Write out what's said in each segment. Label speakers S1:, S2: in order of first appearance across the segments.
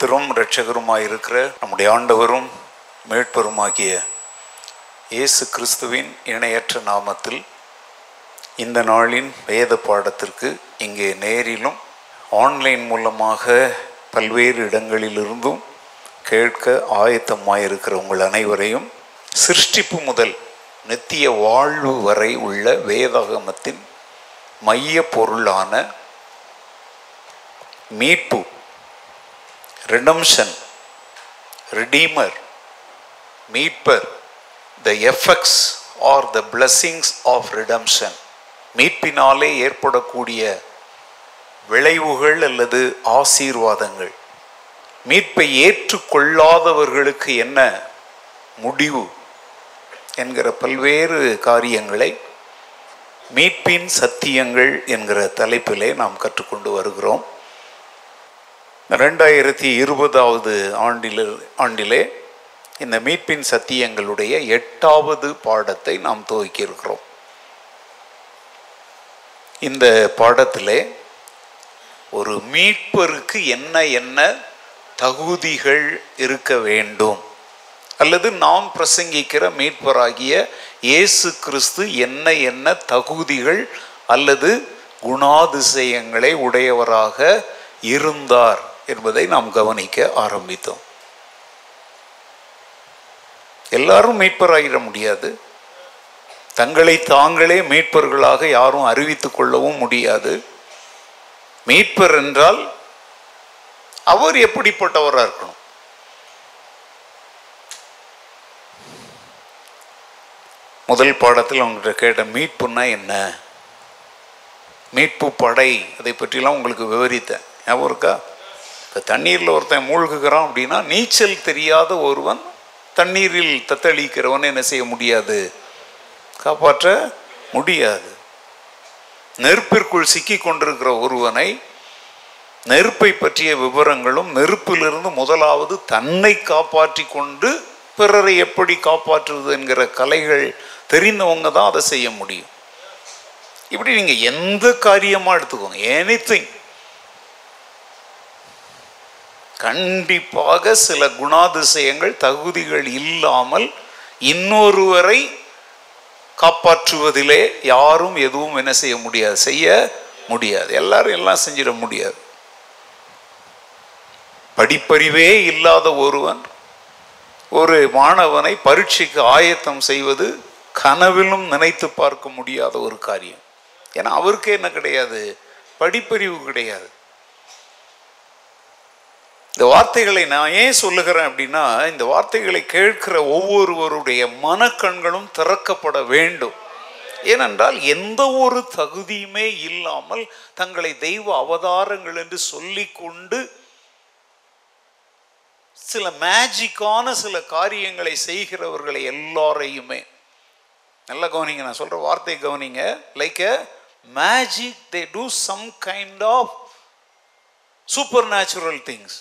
S1: கர்த்தரும் இருக்கிற நம்முடைய ஆண்டவரும் ஆகிய இயேசு கிறிஸ்துவின் இணையற்ற நாமத்தில் இந்த நாளின் வேத பாடத்திற்கு இங்கே நேரிலும் ஆன்லைன் மூலமாக பல்வேறு இடங்களிலிருந்தும் கேட்க ஆயத்தமாயிருக்கிற உங்கள் அனைவரையும் சிருஷ்டிப்பு முதல் நித்திய வாழ்வு வரை உள்ள வேதாகமத்தின் மைய பொருளான மீட்பு ரிடம்ஷன் ரிடீமர் மீட்பர் the effects are the blessings of redemption மீட்பினாலே ஏற்படக்கூடிய விளைவுகள் அல்லது ஆசீர்வாதங்கள் மீட்பை ஏற்றுக்கொள்ளாதவர்களுக்கு என்ன முடிவு என்கிற பல்வேறு காரியங்களை மீட்பின் சத்தியங்கள் என்கிற தலைப்பிலே நாம் கற்றுக்கொண்டு வருகிறோம் ரெண்டாயிரத்தி இருபதாவது ஆண்டில் ஆண்டிலே இந்த மீட்பின் சத்தியங்களுடைய எட்டாவது பாடத்தை நாம் துவக்கியிருக்கிறோம் இந்த பாடத்தில் ஒரு மீட்பருக்கு என்ன என்ன தகுதிகள் இருக்க வேண்டும் அல்லது நாம் பிரசங்கிக்கிற மீட்பராகிய இயேசு கிறிஸ்து என்ன என்ன தகுதிகள் அல்லது குணாதிசயங்களை உடையவராக இருந்தார் என்பதை நாம் கவனிக்க ஆரம்பித்தோம் எல்லாரும் மீட்பராகிட முடியாது தங்களை தாங்களே மீட்பர்களாக யாரும் அறிவித்து கொள்ளவும் முடியாது மீட்பர் என்றால் அவர் எப்படிப்பட்டவராக இருக்கணும் முதல் பாடத்தில் அவங்ககிட்ட கேட்ட மீட்புன்னா என்ன மீட்பு படை அதை பற்றிலாம் உங்களுக்கு விவரித்தேன் ஞாபகம் இருக்கா தண்ணீரில் ஒருத்தன் மூழ்குகிறான் அப்படின்னா நீச்சல் தெரியாத ஒருவன் தண்ணீரில் தத்தளிக்கிறவன் என்ன செய்ய முடியாது காப்பாற்ற முடியாது நெருப்பிற்குள் சிக்கி கொண்டிருக்கிற ஒருவனை நெருப்பை பற்றிய விவரங்களும் நெருப்பிலிருந்து முதலாவது தன்னை காப்பாற்றி கொண்டு பிறரை எப்படி காப்பாற்றுவது என்கிற கலைகள் தெரிந்தவங்க தான் அதை செய்ய முடியும் இப்படி நீங்கள் எந்த காரியமாக எடுத்துக்கோங்க எனி திங் கண்டிப்பாக சில குணாதிசயங்கள் தகுதிகள் இல்லாமல் இன்னொருவரை காப்பாற்றுவதிலே யாரும் எதுவும் என்ன செய்ய முடியாது செய்ய முடியாது எல்லாரும் எல்லாம் செஞ்சிட முடியாது படிப்பறிவே இல்லாத ஒருவன் ஒரு மாணவனை பரீட்சைக்கு ஆயத்தம் செய்வது கனவிலும் நினைத்து பார்க்க முடியாத ஒரு காரியம் ஏன்னா அவருக்கே என்ன கிடையாது படிப்பறிவு கிடையாது இந்த வார்த்தைகளை நான் ஏன் சொல்லுகிறேன் அப்படின்னா இந்த வார்த்தைகளை கேட்கிற ஒவ்வொருவருடைய மனக்கண்களும் திறக்கப்பட வேண்டும் ஏனென்றால் எந்த ஒரு தகுதியுமே இல்லாமல் தங்களை தெய்வ அவதாரங்கள் என்று சொல்லிக்கொண்டு சில மேஜிக்கான சில காரியங்களை செய்கிறவர்களை எல்லாரையுமே நல்ல கவனிங்க நான் சொல்ற வார்த்தை கவனிங்க like magic they do some kind of supernatural things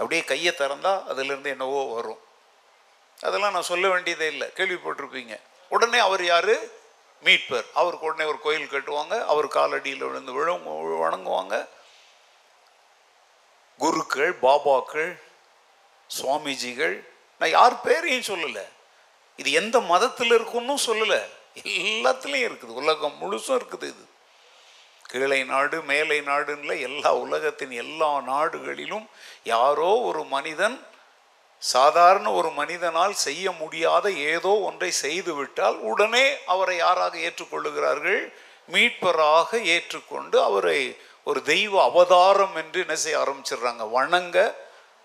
S1: அப்படியே கையை திறந்தால் அதுலேருந்து என்னவோ வரும் அதெல்லாம் நான் சொல்ல வேண்டியதே இல்லை கேள்விப்பட்டிருப்பீங்க உடனே அவர் யார் மீட்பர் அவருக்கு உடனே ஒரு கோயில் கட்டுவாங்க அவர் காலடியில் விழுந்து விழு வணங்குவாங்க குருக்கள் பாபாக்கள் சுவாமிஜிகள் நான் யார் பேரையும் சொல்லலை இது எந்த மதத்தில் இருக்குன்னு சொல்லலை எல்லாத்துலேயும் இருக்குது உலகம் முழுசும் இருக்குது இது கீழே நாடு மேலை நாடுன்னு எல்லா உலகத்தின் எல்லா நாடுகளிலும் யாரோ ஒரு மனிதன் சாதாரண ஒரு மனிதனால் செய்ய முடியாத ஏதோ ஒன்றை செய்துவிட்டால் உடனே அவரை யாராக ஏற்றுக்கொள்ளுகிறார்கள் மீட்பராக ஏற்றுக்கொண்டு அவரை ஒரு தெய்வ அவதாரம் என்று என்ன செய்ய ஆரம்பிச்சிடுறாங்க வணங்க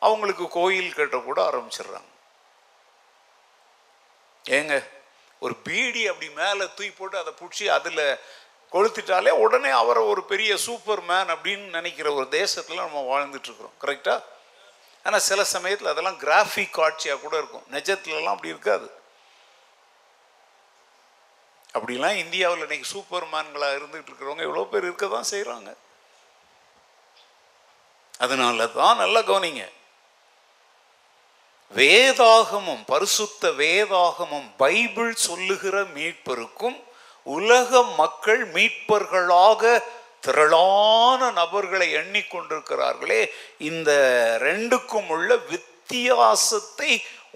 S1: அவங்களுக்கு கோயில் கட்ட கூட ஆரம்பிச்சிடுறாங்க ஏங்க ஒரு பீடி அப்படி மேலே தூய் போட்டு அதை பிடிச்சி அதில் கொளுத்திட்டாலே உடனே அவரை ஒரு பெரிய சூப்பர் மேன் அப்படின்னு நினைக்கிற ஒரு தேசத்தில் நம்ம வாழ்ந்துட்டுருக்குறோம் கரெக்டாக ஆனால் சில சமயத்தில் அதெல்லாம் கிராஃபிக் காட்சியாக கூட இருக்கும் நெஜத்துலலாம் அப்படி இருக்காது அப்படிலாம் இந்தியாவில் இன்னைக்கு சூப்பர் மேன்களாக இருந்துகிட்டு இருக்கிறவங்க எவ்வளோ பேர் இருக்க தான் செய்கிறாங்க அதனால தான் நல்ல கவனிங்க வேதாகமம் பரிசுத்த வேதாகமம் பைபிள் சொல்லுகிற மீட்பருக்கும் உலக மக்கள் மீட்பர்களாக திரளான நபர்களை எண்ணிக்கொண்டிருக்கிறார்களே இந்த ரெண்டுக்கும் உள்ள வித்தியாசத்தை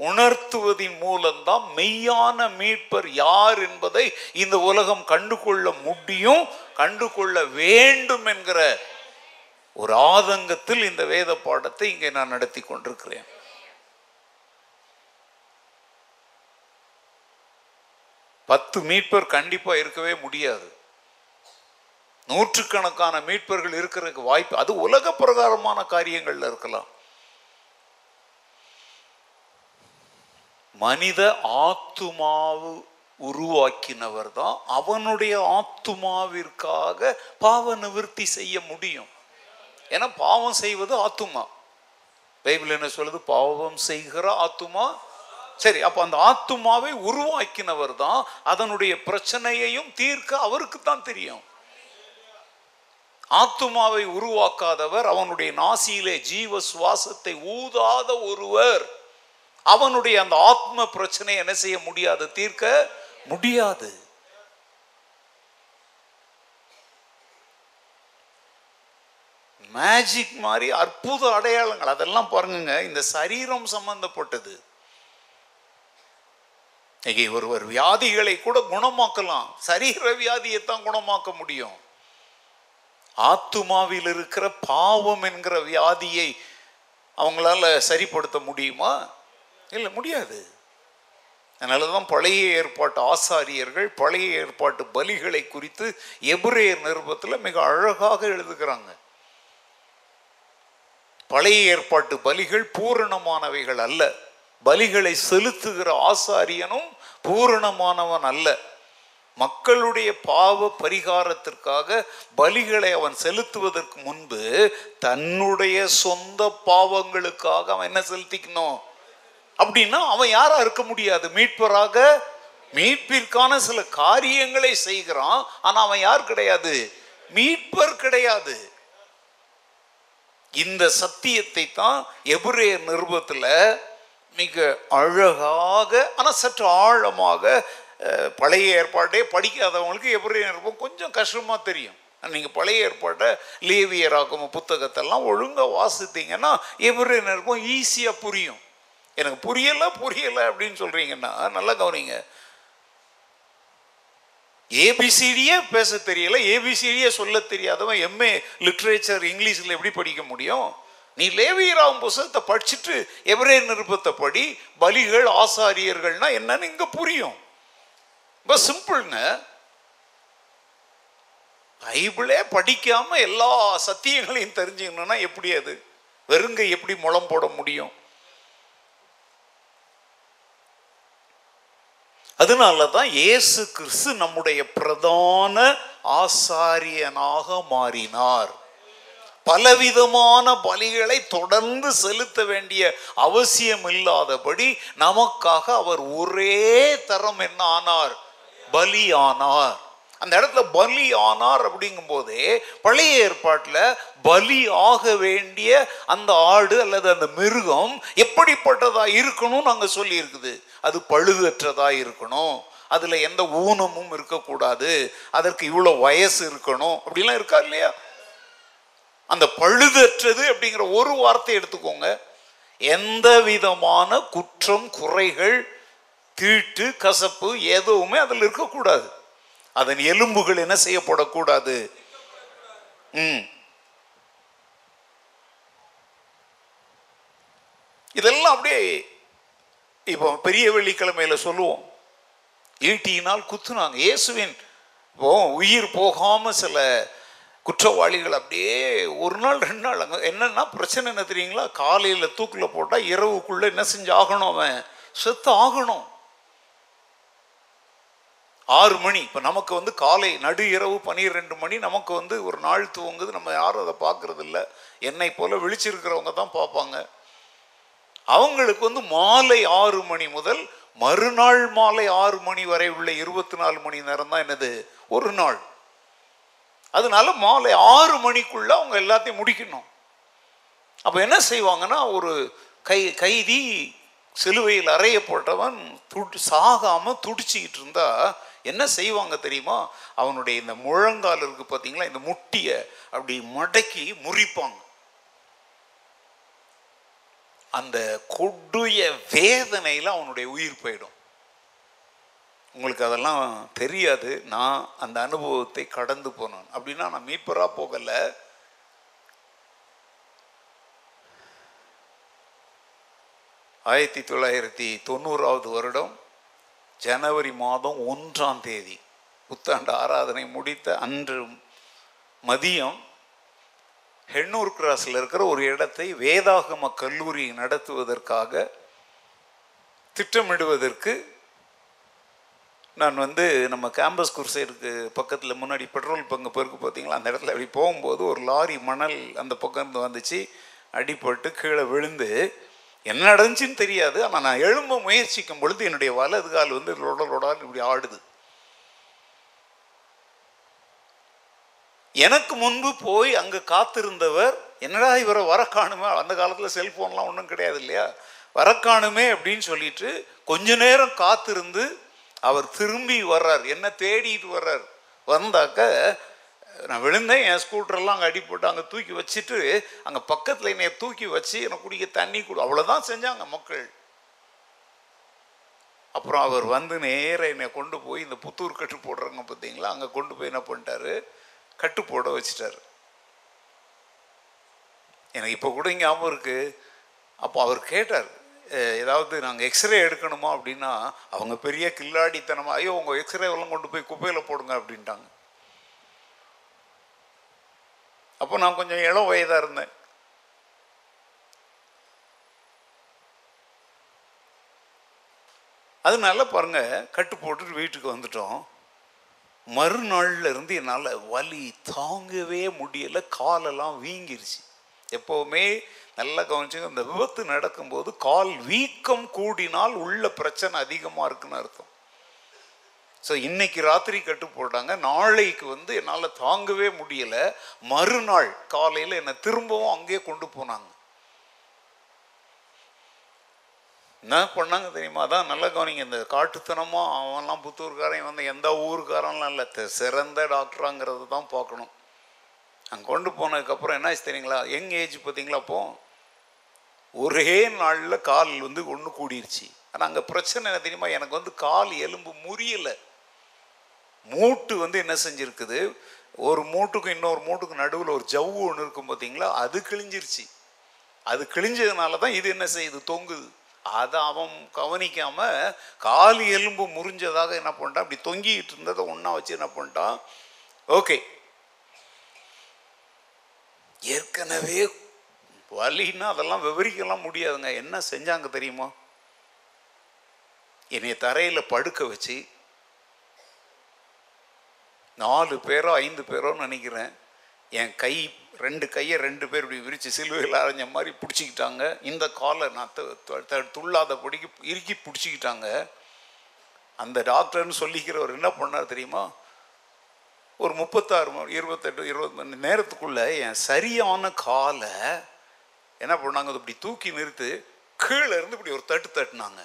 S1: உணர்த்துவதின் மூலம்தான் மெய்யான மீட்பர் யார் என்பதை இந்த உலகம் கண்டுகொள்ள முடியும் கண்டுகொள்ள வேண்டும் என்கிற ஒரு ஆதங்கத்தில் இந்த வேத பாடத்தை இங்கே நான் நடத்தி கொண்டிருக்கிறேன் பத்து மீட்பர் கண்டிப்பாக இருக்கவே முடியாது நூற்றுக்கணக்கான மீட்பர்கள் இருக்கிறதுக்கு வாய்ப்பு அது உலக பிரகாரமான காரியங்களில் இருக்கலாம் மனித ஆத்துமாவு உருவாக்கினவர் தான் அவனுடைய ஆத்துமாவிற்காக பாவ நிவர்த்தி செய்ய முடியும் ஏன்னா பாவம் செய்வது ஆத்துமா பைபிள் என்ன சொல்லுது பாவம் செய்கிற ஆத்துமா சரி அப்போ அந்த ஆத்துமாவை உருவாக்கினவர் தான் அதனுடைய பிரச்சனையையும் தீர்க்க அவருக்கு தான் தெரியும் ஆத்துமாவை உருவாக்காதவர் அவனுடைய நாசியிலே ஜீவ சுவாசத்தை ஊதாத ஒருவர் அவனுடைய அந்த ஆத்ம பிரச்சனை என்ன செய்ய முடியாது தீர்க்க முடியாது மேஜிக் மாதிரி அற்புத அடையாளங்கள் அதெல்லாம் பாருங்க இந்த சரீரம் சம்பந்தப்பட்டது இன்னைக்கு ஒருவர் வியாதிகளை கூட குணமாக்கலாம் சரீர வியாதியை தான் குணமாக்க முடியும் ஆத்துமாவில் இருக்கிற பாவம் என்கிற வியாதியை அவங்களால சரிப்படுத்த முடியுமா இல்லை முடியாது அதனால தான் பழைய ஏற்பாட்டு ஆசாரியர்கள் பழைய ஏற்பாட்டு பலிகளை குறித்து எபுரேர் நிருபத்தில் மிக அழகாக எழுதுகிறாங்க பழைய ஏற்பாட்டு பலிகள் பூரணமானவைகள் அல்ல பலிகளை செலுத்துகிற ஆசாரியனும் பூரணமானவன் அல்ல மக்களுடைய பாவ பரிகாரத்திற்காக பலிகளை அவன் செலுத்துவதற்கு முன்பு தன்னுடைய சொந்த பாவங்களுக்காக அவன் என்ன செலுத்திக்கணும் அப்படின்னா அவன் யாரா இருக்க முடியாது மீட்பராக மீட்பிற்கான சில காரியங்களை செய்கிறான் ஆனா அவன் யார் கிடையாது மீட்பர் கிடையாது இந்த சத்தியத்தை தான் எபுரே நிருபத்தில் மிக அழகாக ஆனால் சற்று ஆழமாக பழைய ஏற்பாட்டே படிக்காதவங்களுக்கு எப்படி இருப்போம் கொஞ்சம் கஷ்டமாக தெரியும் நீங்கள் பழைய ஏற்பாட்டை லேவியராக்கும் புத்தகத்தெல்லாம் ஒழுங்காக வாசித்தீங்கன்னா எப்படி இருக்கும் ஈஸியாக புரியும் எனக்கு புரியலை புரியலை அப்படின்னு சொல்கிறீங்கன்னா நல்லா கவனிங்க ஏபிசிடியே பேச தெரியல ஏபிசிடியே சொல்ல தெரியாதவன் எம்ஏ லிட்ரேச்சர் இங்கிலீஷில் எப்படி படிக்க முடியும் நீ லேவியராகும் புஸ்தகத்தை படிச்சுட்டு எவரே படி பலிகள் ஆசாரியர்கள்னா என்னன்னு இங்கே புரியும் ரொம்ப சிம்பிள்ங்க பைபிளே படிக்காமல் எல்லா சத்தியங்களையும் தெரிஞ்சுக்கணும்னா எப்படி அது வெறுங்க எப்படி முளம் போட முடியும் அதனால தான் இயேசு கிறிஸ்து நம்முடைய பிரதான ஆசாரியனாக மாறினார் பலவிதமான பலிகளை தொடர்ந்து செலுத்த வேண்டிய அவசியம் இல்லாதபடி நமக்காக அவர் ஒரே தரம் என்ன ஆனார் பலி ஆனார் அந்த இடத்துல பலி ஆனார் அப்படிங்கும் போதே பழைய ஏற்பாட்டில் பலி ஆக வேண்டிய அந்த ஆடு அல்லது அந்த மிருகம் எப்படிப்பட்டதா இருக்கணும்னு அங்கே சொல்லியிருக்குது அது பழுதற்றதா இருக்கணும் அதில் எந்த ஊனமும் இருக்கக்கூடாது அதற்கு இவ்வளோ வயசு இருக்கணும் அப்படிலாம் இருக்கா இல்லையா அந்த பழுதற்றது அப்படிங்கிற ஒரு வார்த்தை எடுத்துக்கோங்க எந்த விதமான குற்றம் குறைகள் தீட்டு கசப்பு எதுவுமே அதில் இருக்கக்கூடாது அதன் எலும்புகள் என்ன செய்யப்படக்கூடாது ம் இதெல்லாம் அப்படியே இப்போ பெரிய வெள்ளிக்கிழமையில் சொல்லுவோம் ஈட்டியினால் குத்துனாங்க இயேசுவின் உயிர் போகாமல் சில குற்றவாளிகள் அப்படியே ஒரு நாள் ரெண்டு நாள் அங்கே என்னென்னா பிரச்சனை என்ன தெரியுங்களா காலையில் தூக்கில் போட்டால் இரவுக்குள்ளே என்ன செஞ்சு ஆகணும் அவன் செத்து ஆகணும் ஆறு மணி இப்போ நமக்கு வந்து காலை நடு இரவு பனிரெண்டு மணி நமக்கு வந்து ஒரு நாள் துவங்குது நம்ம யாரும் அதை பார்க்கறது இல்லை என்னை போல் விழிச்சிருக்கிறவங்க தான் பார்ப்பாங்க அவங்களுக்கு வந்து மாலை ஆறு மணி முதல் மறுநாள் மாலை ஆறு மணி வரை உள்ள இருபத்தி நாலு மணி நேரம் தான் என்னது ஒரு நாள் அதனால மாலை ஆறு மணிக்குள்ளே அவங்க எல்லாத்தையும் முடிக்கணும் அப்போ என்ன செய்வாங்கன்னா ஒரு கை கைதி சிலுவையில் அறையப்பட்டவன் துடி சாகாமல் துடிச்சிக்கிட்டு இருந்தா என்ன செய்வாங்க தெரியுமா அவனுடைய இந்த முழங்கால் இருக்கு பார்த்தீங்களா இந்த முட்டியை அப்படி மடக்கி முறிப்பாங்க அந்த கொடுய வேதனையில் அவனுடைய உயிர் போயிடும் உங்களுக்கு அதெல்லாம் தெரியாது நான் அந்த அனுபவத்தை கடந்து போனேன் அப்படின்னா நான் மீட்பராக போகலை ஆயிரத்தி தொள்ளாயிரத்தி தொண்ணூறாவது வருடம் ஜனவரி மாதம் ஒன்றாம் தேதி புத்தாண்டு ஆராதனை முடித்த அன்று மதியம் ஹெண்ணூர் கிராஸில் இருக்கிற ஒரு இடத்தை வேதாகம கல்லூரி நடத்துவதற்காக திட்டமிடுவதற்கு நான் வந்து நம்ம கேம்பஸ் குர்சைடுக்கு பக்கத்தில் முன்னாடி பெட்ரோல் பங்கு போயிருக்கு பார்த்தீங்களா அந்த இடத்துல அப்படி போகும்போது ஒரு லாரி மணல் அந்த பக்கம் இருந்து வந்துச்சு அடிப்பட்டு கீழே விழுந்து என்ன நடந்துச்சுன்னு தெரியாது ஆனால் நான் எழும்ப முயற்சிக்கும் பொழுது என்னுடைய வலது கால் வந்து ரொட இப்படி ஆடுது எனக்கு முன்பு போய் அங்கே காத்திருந்தவர் என்னடா இவரை வர காணுமே அந்த காலத்தில் செல்ஃபோன்லாம் ஒன்றும் கிடையாது இல்லையா வரக்காணுமே அப்படின்னு சொல்லிட்டு கொஞ்ச நேரம் காத்திருந்து அவர் திரும்பி வர்றார் என்ன தேடிட்டு வர்றார் வந்தாக்க நான் விழுந்தேன் என் ஸ்கூட்டரெல்லாம் அங்கே அடிப்பட்டு அங்கே தூக்கி வச்சுட்டு அங்கே பக்கத்தில் என்னை தூக்கி வச்சு எனக்கு குடிக்க தண்ணி கொடு அவ்வளோதான் செஞ்சாங்க மக்கள் அப்புறம் அவர் வந்து நேராக என்னை கொண்டு போய் இந்த புத்தூர் கட்டு போடுறாங்க பார்த்தீங்களா அங்கே கொண்டு போய் என்ன பண்ணிட்டாரு கட்டு போட வச்சுட்டார் எனக்கு இப்போ கூட ஞாபகம் இருக்குது அப்போ அவர் கேட்டார் ஏதாவது நாங்கள் எக்ஸ்ரே எடுக்கணுமா அப்படின்னா அவங்க பெரிய கில்லாடித்தனமாக ஐயோ உங்கள் எக்ஸ்ரேவெல்லாம் கொண்டு போய் குப்பையில் போடுங்க அப்படின்ட்டாங்க அப்போ நான் கொஞ்சம் இளம் வயதாக இருந்தேன் அதனால பாருங்கள் கட்டு போட்டுட்டு வீட்டுக்கு வந்துட்டோம் மறுநாள்ல இருந்து என்னால் வலி தாங்கவே முடியலை காலெல்லாம் வீங்கிருச்சு எப்போவுமே நல்லா கவனிச்சுங்க இந்த விபத்து நடக்கும்போது கால் வீக்கம் கூடினால் உள்ள பிரச்சனை அதிகமாக இருக்குன்னு அர்த்தம் ஸோ இன்னைக்கு ராத்திரி கட்டு போட்டாங்க நாளைக்கு வந்து என்னால் தாங்கவே முடியலை மறுநாள் காலையில் என்னை திரும்பவும் அங்கேயே கொண்டு போனாங்க என்ன பண்ணாங்க தெரியுமா அதான் நல்லா கவனிங்க இந்த காட்டுத்தனமாக அவன்லாம் புத்தூர்காரன் வந்து எந்த ஊருக்காரன்லாம் இல்லை சிறந்த டாக்டராங்கிறது தான் பார்க்கணும் அங்கே கொண்டு போனதுக்கப்புறம் என்ன ஆச்சு தெரியுங்களா யங் ஏஜ் பார்த்தீங்களா அப்போ ஒரே நாளில் கால் வந்து ஒன்று கூடிருச்சு ஆனால் அங்கே பிரச்சனை என்ன தெரியுமா எனக்கு வந்து கால் எலும்பு முறியலை மூட்டு வந்து என்ன செஞ்சுருக்குது ஒரு மூட்டுக்கும் இன்னொரு மூட்டுக்கும் நடுவில் ஒரு ஜவ்வு ஒன்று இருக்கும் பார்த்தீங்களா அது கிழிஞ்சிருச்சு அது கிழிஞ்சதுனால தான் இது என்ன செய்யுது தொங்குது அதை அவன் கவனிக்காமல் கால் எலும்பு முறிஞ்சதாக என்ன பண்ணிட்டான் அப்படி தொங்கிக்கிட்டு இருந்ததை ஒன்றா வச்சு என்ன பண்ணிட்டான் ஓகே ஏற்கனவே வலின்னா அதெல்லாம் விவரிக்கலாம் முடியாதுங்க என்ன செஞ்சாங்க தெரியுமா என்னை தரையில் படுக்க வச்சு நாலு பேரோ ஐந்து பேரோ நினைக்கிறேன் என் கை ரெண்டு கையை ரெண்டு பேர் இப்படி விரித்து சிலுவையில் அரைஞ்ச மாதிரி பிடிச்சிக்கிட்டாங்க இந்த காலை நான் பிடிக்கி இறுக்கி பிடிச்சிக்கிட்டாங்க அந்த டாக்டர்னு சொல்லிக்கிறவர் என்ன பண்ணார் தெரியுமா ஒரு முப்பத்தாறு மணி இருபத்தெட்டு இருபத்தி மணி நேரத்துக்குள்ளே என் சரியான காலை என்ன பண்ணாங்க இப்படி தூக்கி நிறுத்து கீழே இருந்து இப்படி ஒரு தட்டு தட்டினாங்க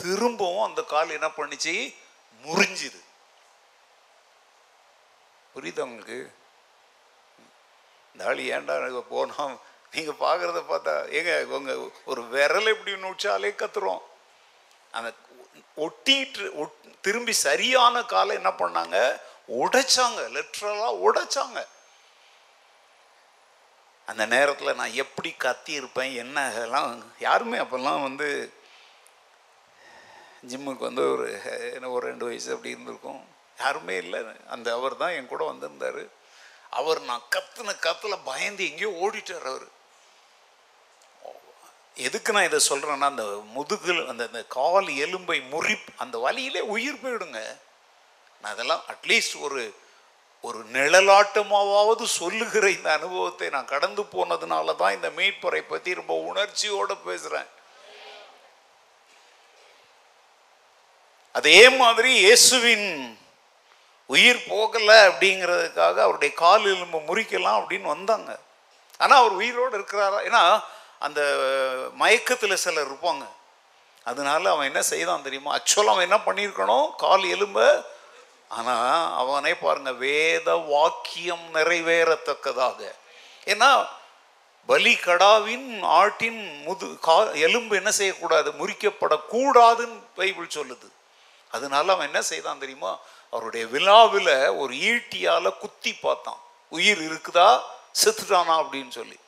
S1: திரும்பவும் அந்த கால் என்ன பண்ணிச்சு முறிஞ்சுது புரியுது அவங்களுக்கு இந்த ஆள் ஏண்டா போனோம் நீங்கள் பார்க்குறத பார்த்தா ஏங்க உங்கள் ஒரு விரல் இப்படி நுட்சாலே கத்துறோம் அந்த ஒட்டிட்டு திரும்பி சரியான காலை என்ன பண்ணாங்க உடைச்சாங்க லிட்ரலாக உடைச்சாங்க அந்த நேரத்தில் நான் எப்படி கத்தி இருப்பேன் என்ன எல்லாம் யாருமே அப்போல்லாம் வந்து ஜிம்முக்கு வந்து ஒரு என்ன ஒரு ரெண்டு வயசு அப்படி இருந்திருக்கும் யாருமே இல்லை அந்த அவர் தான் என் கூட வந்திருந்தார் அவர் நான் கத்துன கத்தில் பயந்து எங்கேயோ ஓடிட்டார் அவர் எதுக்கு நான் இதை சொல்கிறேன்னா அந்த முதுகில் அந்த கால் எலும்பை முறி அந்த வலியிலே உயிர் போயிடுங்க நான் இதெல்லாம் அட்லீஸ்ட் ஒரு ஒரு நிழலாட்டமாவது சொல்லுகிற இந்த அனுபவத்தை நான் கடந்து போனதுனால தான் இந்த மீட்பறை பற்றி ரொம்ப உணர்ச்சியோடு பேசுகிறேன் அதே மாதிரி இயேசுவின் உயிர் போகலை அப்படிங்கிறதுக்காக அவருடைய கால் எலும்பு முறிக்கலாம் அப்படின்னு வந்தாங்க ஆனால் அவர் உயிரோடு இருக்கிறாரா ஏன்னா அந்த மயக்கத்தில் சிலர் இருப்பாங்க அதனால அவன் என்ன செய்தான் தெரியுமா ஆக்சுவலாக அவன் என்ன பண்ணியிருக்கணும் கால் எலும்பை ஆனால் அவனை பாருங்க வேத வாக்கியம் நிறைவேறத்தக்கதாக ஏன்னா பலி கடாவின் ஆட்டின் முது கா எலும்பு என்ன செய்யக்கூடாது முறிக்கப்படக்கூடாதுன்னு பைபிள் சொல்லுது அதனால அவன் என்ன செய்தான் தெரியுமா அவருடைய விழாவில் ஒரு ஈட்டியால் குத்தி பார்த்தான் உயிர் இருக்குதா செத்துட்டானா அப்படின்னு சொல்லி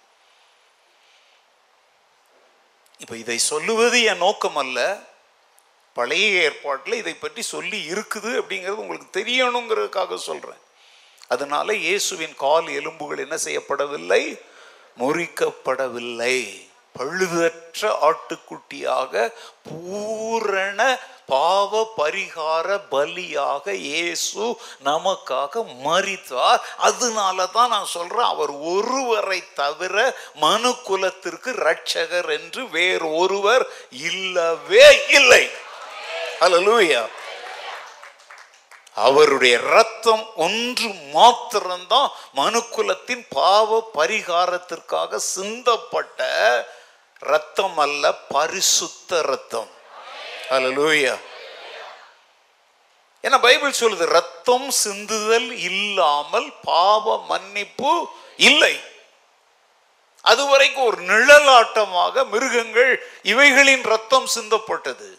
S1: இப்போ இதை சொல்லுவது என் நோக்கம் அல்ல பழைய ஏற்பாட்டில் இதை பற்றி சொல்லி இருக்குது அப்படிங்கிறது உங்களுக்கு தெரியணுங்கிறதுக்காக சொல்கிறேன் அதனால இயேசுவின் கால் எலும்புகள் என்ன செய்யப்படவில்லை முறிக்கப்படவில்லை பழுதற்ற ஆட்டுக்குட்டியாக பூரண பாவ பரிகார பலியாக இயேசு நமக்காக மறித்தார் அதனால தான் நான் சொல்றேன் அவர் ஒருவரை தவிர மனு குலத்திற்கு ரட்சகர் என்று வேறு ஒருவர் இல்லவே இல்லை ஹலலூயா அவருடைய ரத்தம் ஒன்று மாத்திரம்தான் மனுக்குலத்தின் பாவ பரிகாரத்திற்காக சிந்தப்பட்ட ரத்தம் அல்ல பரிசுத்த ரத்தம் ஹலலூயா ஏன்னா பைபிள் சொல்லுது ரத்தம் சிந்துதல் இல்லாமல் பாவ மன்னிப்பு இல்லை அதுவரைக்கும் ஒரு நிழலாட்டமாக மிருகங்கள் இவைகளின் ரத்தம் சிந்தப்பட்டது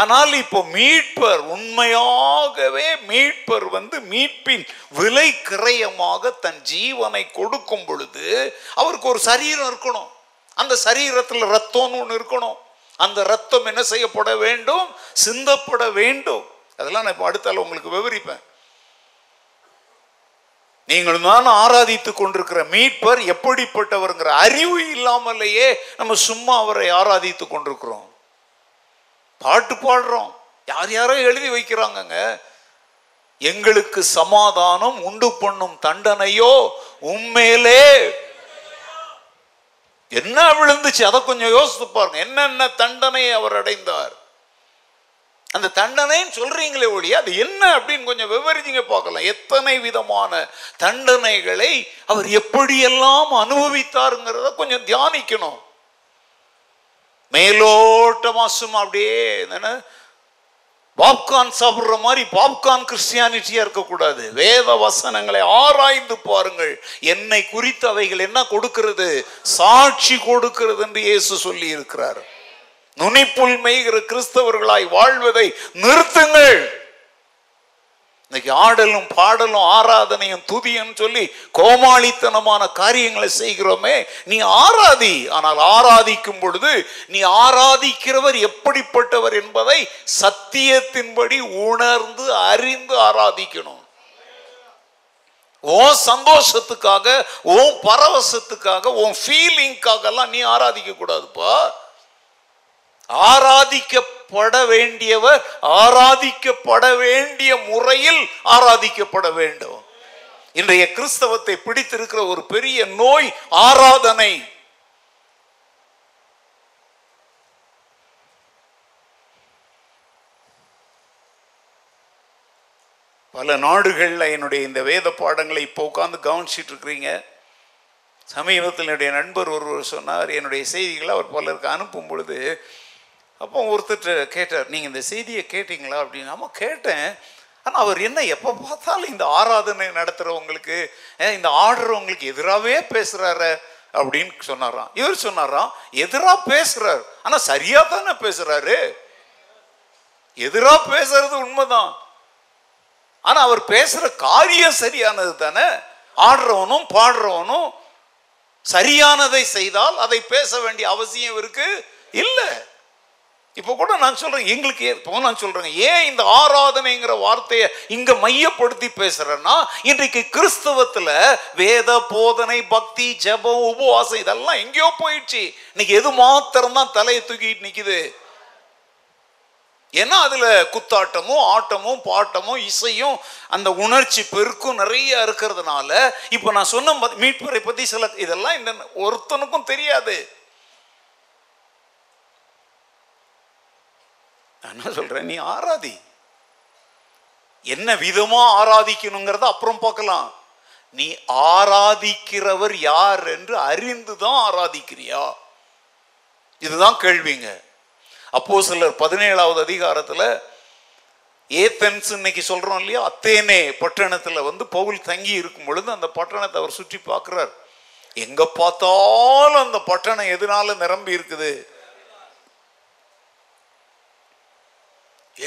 S1: ஆனால் இப்போ மீட்பர் உண்மையாகவே மீட்பர் வந்து மீட்பின் விலை கிரயமாக தன் ஜீவனை கொடுக்கும் பொழுது அவருக்கு ஒரு சரீரம் இருக்கணும் அந்த சரீரத்தில் ரத்தம்னு ஒன்று இருக்கணும் அந்த ரத்தம் என்ன செய்யப்பட வேண்டும் சிந்தப்பட வேண்டும் அதெல்லாம் நான் இப்போ அடுத்தால உங்களுக்கு விவரிப்பேன் நீங்கள் தான் ஆராதித்து கொண்டிருக்கிற மீட்பர் எப்படிப்பட்டவருங்கிற அறிவு இல்லாமலேயே நம்ம சும்மா அவரை ஆராதித்து கொண்டிருக்கிறோம் பாட்டு பாடுறோம் யார் யாரோ எழுதி வைக்கிறாங்கங்க எங்களுக்கு சமாதானம் உண்டு பண்ணும் தண்டனையோ உண்மையிலே என்ன விழுந்துச்சு அதை கொஞ்சம் யோசித்து பாருங்க என்னென்ன தண்டனையை அவர் அடைந்தார் அந்த தண்டனைன்னு சொல்றீங்களே ஒழிய அது என்ன அப்படின்னு கொஞ்சம் விவரிச்சிங்க பார்க்கலாம் எத்தனை விதமான தண்டனைகளை அவர் எப்படியெல்லாம் அனுபவித்தாருங்கிறத கொஞ்சம் தியானிக்கணும் மேலோட்ட சும்மா அப்படியே என்ன பாப்கார்ன் சாப்பிட்ற மாதிரி பாப்கார்ன் கிறிஸ்டியானிட்டியா இருக்கக்கூடாது வேத வசனங்களை ஆராய்ந்து பாருங்கள் என்னை குறித்து அவைகள் என்ன கொடுக்கிறது சாட்சி கொடுக்கிறது என்று இயேசு சொல்லி இருக்கிறார் நுனிப்புள் மெய்கிற கிறிஸ்தவர்களாய் வாழ்வதை நிறுத்துங்கள் இன்னைக்கு ஆடலும் பாடலும் ஆராதனையும் துதியும் சொல்லி கோமாளித்தனமான காரியங்களை செய்கிறோமே நீ ஆராதி ஆனால் ஆராதிக்கும் பொழுது நீ ஆராதிக்கிறவர் எப்படிப்பட்டவர் என்பதை சத்தியத்தின்படி உணர்ந்து அறிந்து ஆராதிக்கணும் ஓ சந்தோஷத்துக்காக ஓ பரவசத்துக்காக ஓ எல்லாம் நீ ஆராதிக்க கூடாதுப்பா ஆராதிக்கப்பட வேண்டியவர் ஆராதிக்கப்பட வேண்டிய முறையில் ஆராதிக்கப்பட வேண்டும் இன்றைய கிறிஸ்தவத்தை பிடித்திருக்கிற ஒரு பெரிய நோய் ஆராதனை பல நாடுகளில் என்னுடைய இந்த வேத பாடங்களை இப்போ உட்காந்து கவனிச்சிட்டு இருக்கிறீங்க சமீபத்தில் என்னுடைய நண்பர் ஒருவர் சொன்னார் என்னுடைய செய்திகளை அவர் பலருக்கு அனுப்பும் பொழுது அப்போ ஒருத்தர் கேட்டார் நீங்கள் இந்த செய்தியை கேட்டிங்களா நம்ம கேட்டேன் ஆனால் அவர் என்ன எப்போ பார்த்தாலும் இந்த ஆராதனை நடத்துகிறவங்களுக்கு இந்த ஆடுறவங்களுக்கு எதிராகவே பேசுகிறாரு அப்படின்னு சொன்னாராம் இவர் சொன்னாராம் எதிராக பேசுகிறார் ஆனால் சரியாக தானே பேசுகிறாரு எதிராக பேசுறது உண்மைதான் ஆனால் அவர் பேசுகிற காரியம் சரியானது தானே ஆடுறவனும் பாடுறவனும் சரியானதை செய்தால் அதை பேச வேண்டிய அவசியம் இருக்கு இல்லை இப்போ கூட நான் சொல்கிறேன் எங்களுக்கு இப்போ நான் சொல்கிறேங்க ஏன் இந்த ஆராதனைங்கிற வார்த்தையை இங்கே மையப்படுத்தி பேசுகிறேன்னா இன்றைக்கு கிறிஸ்தவத்தில் வேத போதனை பக்தி ஜபம் உபவாசம் இதெல்லாம் எங்கேயோ போயிடுச்சு இன்னைக்கு எது மாத்திரம்தான் தலையை தூக்கிட்டு நிற்கிது ஏன்னா அதில் குத்தாட்டமும் ஆட்டமும் பாட்டமும் இசையும் அந்த உணர்ச்சி பெருக்கும் நிறைய இருக்கிறதுனால இப்போ நான் சொன்ன மீட்பரை பற்றி சில இதெல்லாம் இந்த ஒருத்தனுக்கும் தெரியாது என்ன சொல்கிறேன் நீ ஆராதி என்ன விதமாக ஆராதிக்கணுங்கிறத அப்புறம் பார்க்கலாம் நீ ஆராதிக்கிறவர் யார் என்று அறிந்து தான் ஆராதிக்கிறியா இதுதான் கேள்விங்க அப்போ சிலர் பதினேழாவது அதிகாரத்தில் ஏத்தன்ஸ் இன்னைக்கு சொல்கிறோம் இல்லையா அத்தேனே பட்டணத்தில் வந்து பவுல் தங்கி இருக்கும் பொழுது அந்த பட்டணத்தை அவர் சுற்றி பார்க்கிறார் எங்கே பார்த்தாலும் அந்த பட்டணம் எதனால நிரம்பி இருக்குது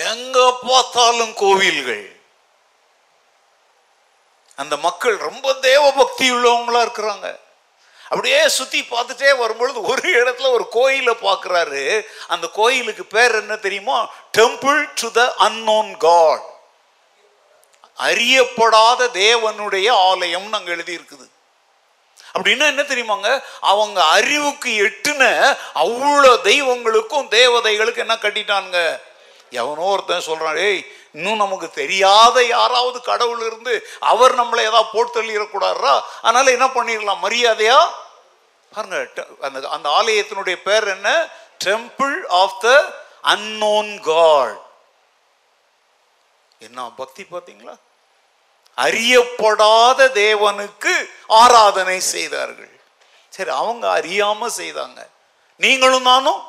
S1: எங்க பார்த்தாலும் கோவில்கள் அந்த மக்கள் ரொம்ப தேவ பக்தி உள்ளவங்களா இருக்கிறாங்க அப்படியே சுத்தி பார்த்துட்டே வரும்பொழுது ஒரு இடத்துல ஒரு கோயிலை பார்க்குறாரு அந்த கோயிலுக்கு பேர் என்ன தெரியுமா temple to the unknown god அறியப்படாத தேவனுடைய ஆலயம் அங்கே எழுதியிருக்குது அப்படின்னா என்ன தெரியுமாங்க அவங்க அறிவுக்கு எட்டுன அவ்வளோ தெய்வங்களுக்கும் தேவதைகளுக்கும் என்ன கட்டிட்டானுங்க எவனோ ஒருத்தன் சொல்கிறான் ஏய் இன்னும் நமக்கு தெரியாத யாராவது கடவுள் இருந்து அவர் நம்மளை ஏதாவது போட்டு தள்ளிடக்கூடாதுரா அதனால் என்ன பண்ணிடலாம் மரியாதையா பாருங்க அந்த அந்த ஆலயத்தினுடைய பேர் என்ன temple of the unknown god என்ன பக்தி பார்த்தீங்களா அறியப்படாத தேவனுக்கு ஆராதனை செய்தார்கள் சரி அவங்க அறியாம செய்தாங்க நீங்களும் நானும்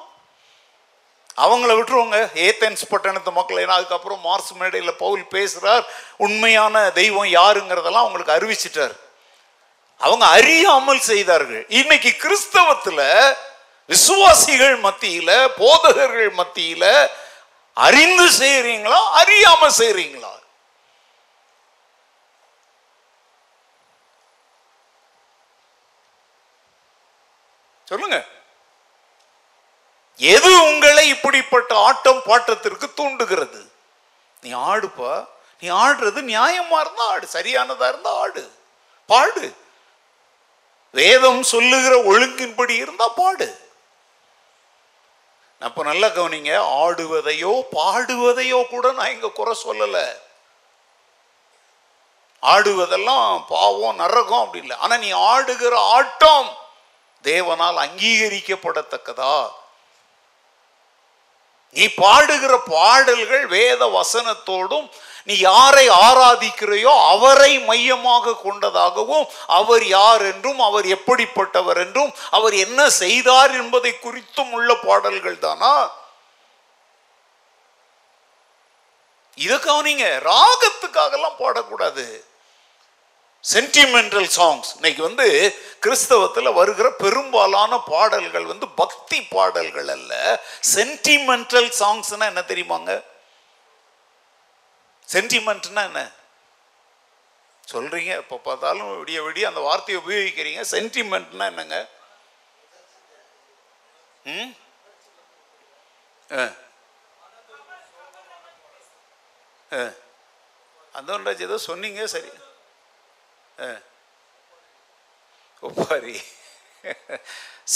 S1: அவங்கள விட்டுருவாங்க ஏத்தன்ஸ் பட்டணத்து மக்கள் ஏன்னா அதுக்கப்புறம் மார்ஸ் மேடையில் பவுல் பேசுகிறார் உண்மையான தெய்வம் யாருங்கிறதெல்லாம் அவங்களுக்கு அறிவிச்சிட்டார் அவங்க அறியாமல் செய்தார்கள் இன்னைக்கு கிறிஸ்தவத்தில் விசுவாசிகள் மத்தியில் போதகர்கள் மத்தியில் அறிந்து செய்கிறீங்களா அறியாமல் செய்கிறீங்களா சொல்லுங்கள் எது உங்களை இப்படிப்பட்ட ஆட்டம் பாட்டத்திற்கு தூண்டுகிறது நீ ஆடுப்பா நீ ஆடுறது நியாயமா இருந்தா ஆடு சரியானதா இருந்தா ஆடு பாடு வேதம் சொல்லுகிற ஒழுங்கின்படி இருந்தா பாடு அப்ப நல்லா கவனிங்க ஆடுவதையோ பாடுவதையோ கூட நான் இங்க குறை சொல்லல ஆடுவதெல்லாம் பாவம் நரகம் அப்படி இல்லை ஆனா நீ ஆடுகிற ஆட்டம் தேவனால் அங்கீகரிக்கப்படத்தக்கதா நீ பாடுகிற பாடல்கள் வேத வசனத்தோடும் நீ யாரை ஆராதிக்கிறையோ அவரை மையமாக கொண்டதாகவும் அவர் யார் என்றும் அவர் எப்படிப்பட்டவர் என்றும் அவர் என்ன செய்தார் என்பதை குறித்தும் உள்ள பாடல்கள் தானா இதை கவனிங்க ராகத்துக்காகலாம் பாடக்கூடாது சென்டிமெண்டல் சாங்ஸ் இன்னைக்கு வந்து கிறிஸ்தவத்தில் வருகிற பெரும்பாலான பாடல்கள் வந்து பக்தி பாடல்கள் அல்ல சென்டிமெண்டல் சாங்ஸ்னா என்ன தெரியுமாங்க சென்டிமெண்ட்னா என்ன சொல்றீங்க இப்போ பார்த்தாலும் விடிய விடிய அந்த வார்த்தையை உபயோகிக்கிறீங்க சென்டிமெண்ட்னா என்னங்க ம் அந்த ஏதோ சொன்னீங்க சரி ஒப்பாரி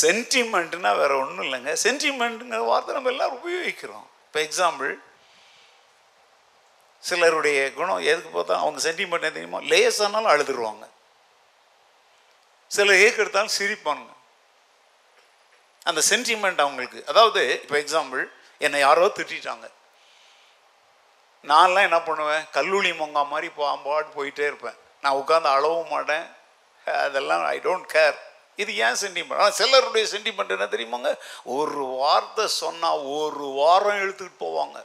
S1: சென்டிமெண்ட்னா வேற ஒன்றும் இல்லைங்க சென்டிமெண்ட்டுங்கிற வார்த்தை நம்ம எல்லாரும் உபயோகிக்கிறோம் இப்போ எக்ஸாம்பிள் சிலருடைய குணம் எதுக்கு பார்த்தா அவங்க சென்டிமெண்ட் தெரியுமா லேசானாலும் அழுதுருவாங்க சிலர் எடுத்தாலும் சிரிப்பானுங்க அந்த சென்டிமெண்ட் அவங்களுக்கு அதாவது இப்போ எக்ஸாம்பிள் என்னை யாரோ திட்டாங்க நான்லாம் என்ன பண்ணுவேன் கல்லூலி மொங்கா மாதிரி பாம்பாடு போயிட்டே இருப்பேன் நான் உட்காந்து அளவும் மாட்டேன் அதெல்லாம் ஐ டோன்ட் கேர் இது ஏன் சென்டிமெண்ட் ஆனால் சிலருடைய சென்டிமெண்ட் என்ன தெரியுமாங்க ஒரு வார்த்தை சொன்னால் ஒரு வாரம் இழுத்துக்கிட்டு போவாங்க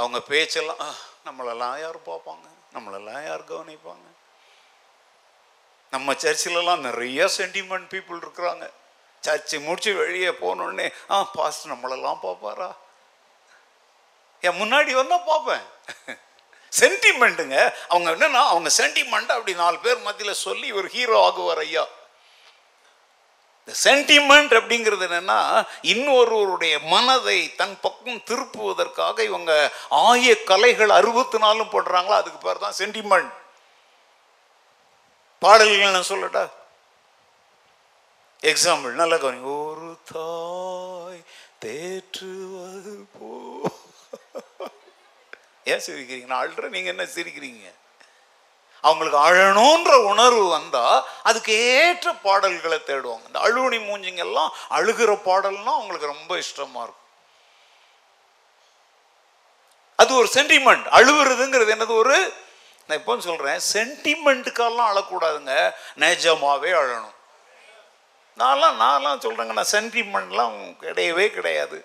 S1: அவங்க பேச்செல்லாம் நம்மளெல்லாம் யார் பார்ப்பாங்க நம்மளெல்லாம் யார் கவனிப்பாங்க நம்ம சர்ச்சிலலாம் நிறைய சென்டிமெண்ட் பீப்புள் இருக்கிறாங்க சர்ச்சு முடிச்சு வெளியே போனோடனே ஆ பாஸ்ட் நம்மளெல்லாம் பார்ப்பாரா என் முன்னாடி வந்தால் பார்ப்பேன் சென்டிமெண்ட்டுங்க அவங்க என்னன்னா அவங்க சென்டிமெண்ட் அப்படி நாலு பேர் மத்தியில் சொல்லி ஒரு ஹீரோ ஆகுவார் ஐயா இந்த சென்டிமெண்ட் அப்படிங்கிறது என்னன்னா இன்னொருவருடைய மனதை தன் பக்கம் திருப்புவதற்காக இவங்க ஆய கலைகள் அறுபத்தி நாலும் போடுறாங்களோ அதுக்கு பேர் தான் சென்டிமெண்ட் பாடல்கள் நான் சொல்லட்டா எக்ஸாம்பிள் நல்லா ஒரு தாய் தேற்றுவது போ ஏன் சிரிக்கிறீங்க நான் அழுற நீங்கள் என்ன சிரிக்கிறீங்க அவங்களுக்கு அழணுன்ற உணர்வு வந்தால் அதுக்கு ஏற்ற பாடல்களை தேடுவாங்க இந்த அழுவணி மூஞ்சிங்கெல்லாம் அழுகிற பாடல்னா அவங்களுக்கு ரொம்ப இஷ்டமாக இருக்கும் அது ஒரு சென்டிமெண்ட் அழுகுறதுங்கிறது என்னது ஒரு நான் இப்போ சொல்கிறேன் சென்டிமெண்ட்டுக்கெல்லாம் அழக்கூடாதுங்க நிஜமாவே அழணும் நான்லாம் நான்லாம் சொல்கிறேங்க நான் சென்டிமெண்ட்லாம் கிடையவே கிடையாது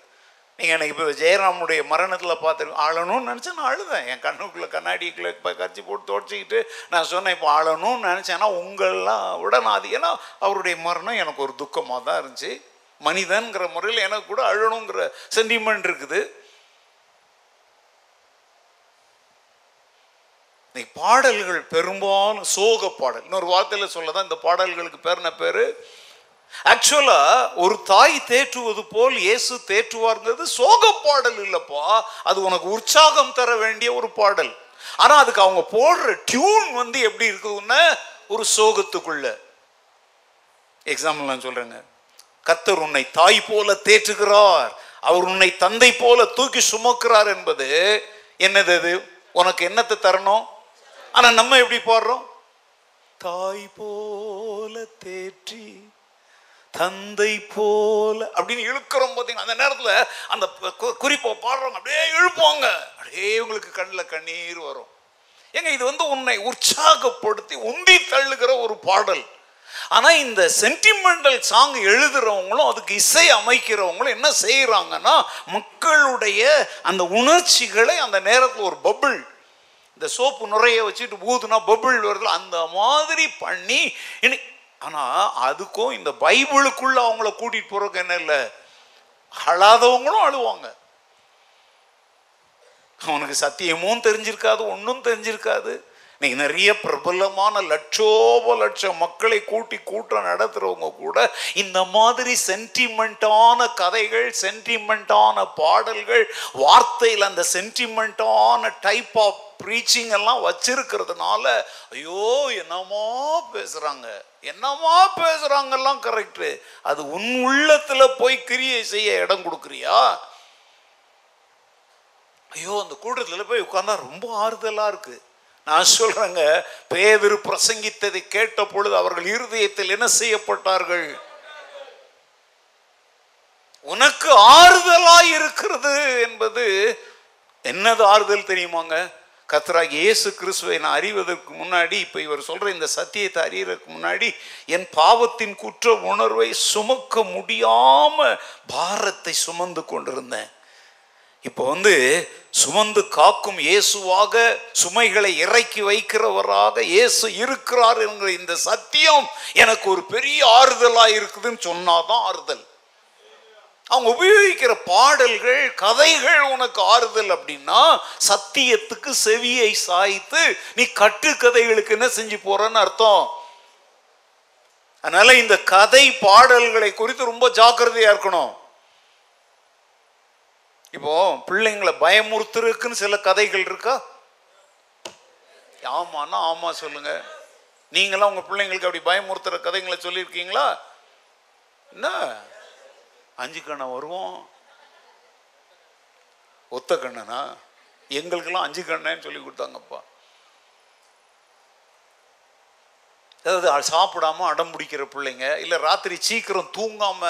S1: நீங்கள் எனக்கு இப்போ ஜெயராமுடைய மரணத்தில் பார்த்துருக்கோம் ஆளணும்னு நினச்சி நான் அழுதேன் என் கண்ணுக்குள்ளே கண்ணாடிக்குள்ளே இப்போ கரைச்சி போட்டு தொடச்சிக்கிட்டு நான் சொன்னேன் இப்போ ஆளணும்னு நினச்சேன்னா உங்களெலாம் விட நான் அது ஏன்னா அவருடைய மரணம் எனக்கு ஒரு துக்கமாக தான் இருந்துச்சு மனிதன்கிற முறையில் எனக்கு கூட அழணுங்கிற சென்டிமெண்ட் இருக்குது இன்னைக்கு பாடல்கள் பெரும்பாலும் சோக பாடல் இன்னொரு வார்த்தையில் சொல்ல தான் இந்த பாடல்களுக்கு பேர் என்ன பேர் ஆக்சுவலா ஒரு தாய் தேற்றுவது போல் இயேசு தேற்றுவார்ங்கிறது சோக பாடல் இல்லப்பா அது உனக்கு உற்சாகம் தர வேண்டிய ஒரு பாடல் ஆனா அதுக்கு அவங்க போடுற டியூன் வந்து எப்படி இருக்குதுன்னா ஒரு சோகத்துக்குள்ள எக்ஸாம்பிள் நான் சொல்றேங்க கத்தர் உன்னை தாய் போல தேற்றுகிறார் அவர் உன்னை தந்தை போல தூக்கி சுமக்கிறார் என்பது என்னது அது உனக்கு என்னத்தை தரணும் ஆனா நம்ம எப்படி போடுறோம் தாய் போல தேற்றி தந்தை போல் அப்படின்னு இழுக்கிறோம் பார்த்தீங்கன்னா அந்த நேரத்தில் அந்த குறிப்பை பாடுறவங்க அப்படியே இழுப்பாங்க அப்படியே உங்களுக்கு கண்ணில் கண்ணீர் வரும் ஏங்க இது வந்து உன்னை உற்சாகப்படுத்தி உந்தி தள்ளுகிற ஒரு பாடல் ஆனால் இந்த சென்டிமெண்டல் சாங் எழுதுகிறவங்களும் அதுக்கு இசை அமைக்கிறவங்களும் என்ன செய்கிறாங்கன்னா மக்களுடைய அந்த உணர்ச்சிகளை அந்த நேரத்தில் ஒரு பபுள் இந்த சோப்பு நுறைய வச்சுட்டு ஊதுனா பபுள் வருது அந்த மாதிரி பண்ணி இன்னைக்கு ஆனால் அதுக்கும் இந்த பைபிளுக்குள்ள அவங்கள கூட்டிகிட்டு போகிறதுக்கு என்ன இல்லை அழாதவங்களும் அழுவாங்க அவனுக்கு சத்தியமும் தெரிஞ்சிருக்காது ஒன்றும் தெரிஞ்சிருக்காது இன்னைக்கு நிறைய பிரபலமான லட்சோப லட்சம் மக்களை கூட்டி கூட்டம் நடத்துகிறவங்க கூட இந்த மாதிரி சென்டிமெண்ட்டான கதைகள் சென்டிமெண்ட்டான பாடல்கள் வார்த்தையில் அந்த சென்டிமெண்ட்டான டைப் ஆஃப் ப்ரீச்சிங் எல்லாம் வச்சிருக்கிறதுனால ஐயோ என்னமோ பேசுகிறாங்க என்னமோ பேசுகிறாங்கெல்லாம் கரெக்டு அது உன் உள்ளத்தில் போய் கிரியை செய்ய இடம் கொடுக்குறியா ஐயோ அந்த கூட்டத்தில் போய் உட்காந்தா ரொம்ப ஆறுதலாக இருக்குது நான் சொல்கிறேங்க பேதர் பிரசங்கித்ததை கேட்ட பொழுது அவர்கள் இருதயத்தில் என்ன செய்யப்பட்டார்கள் உனக்கு ஆறுதலாய் இருக்கிறது என்பது என்னது ஆறுதல் தெரியுமாங்க கத்தராக இயேசு கிறிஸ்துவை நான் அறிவதற்கு முன்னாடி இப்போ இவர் சொல்கிற இந்த சத்தியத்தை அறியறதுக்கு முன்னாடி என் பாவத்தின் குற்ற உணர்வை சுமக்க முடியாமல் பாரத்தை சுமந்து கொண்டிருந்தேன் இப்போ வந்து சுமந்து காக்கும் இயேசுவாக சுமைகளை இறக்கி வைக்கிறவராக இயேசு இருக்கிறார் என்கிற இந்த சத்தியம் எனக்கு ஒரு பெரிய ஆறுதலாக இருக்குதுன்னு சொன்னாதான் ஆறுதல் அவங்க உபயோகிக்கிற பாடல்கள் கதைகள் உனக்கு ஆறுதல் அப்படின்னா சத்தியத்துக்கு செவியை சாய்த்து நீ கட்டு கதைகளுக்கு என்ன செஞ்சு போறன்னு அர்த்தம் அதனால இந்த கதை பாடல்களை குறித்து ரொம்ப ஜாக்கிரதையா இருக்கணும் இப்போ பிள்ளைங்களை பயமுறுத்துறதுக்குன்னு சில கதைகள் இருக்கா ஆமான்னா ஆமா சொல்லுங்க நீங்களாம் உங்க பிள்ளைங்களுக்கு அப்படி பயமுறுத்துற கதைங்களை சொல்லியிருக்கீங்களா என்ன அஞ்சு கண்ணை வருவோம் ஒத்த கண்ணனா எங்களுக்கெல்லாம் அஞ்சு கண்ணன்னு சொல்லி கொடுத்தாங்கப்பா அதாவது சாப்பிடாம அடம் பிடிக்கிற பிள்ளைங்க இல்லை ராத்திரி சீக்கிரம் தூங்காம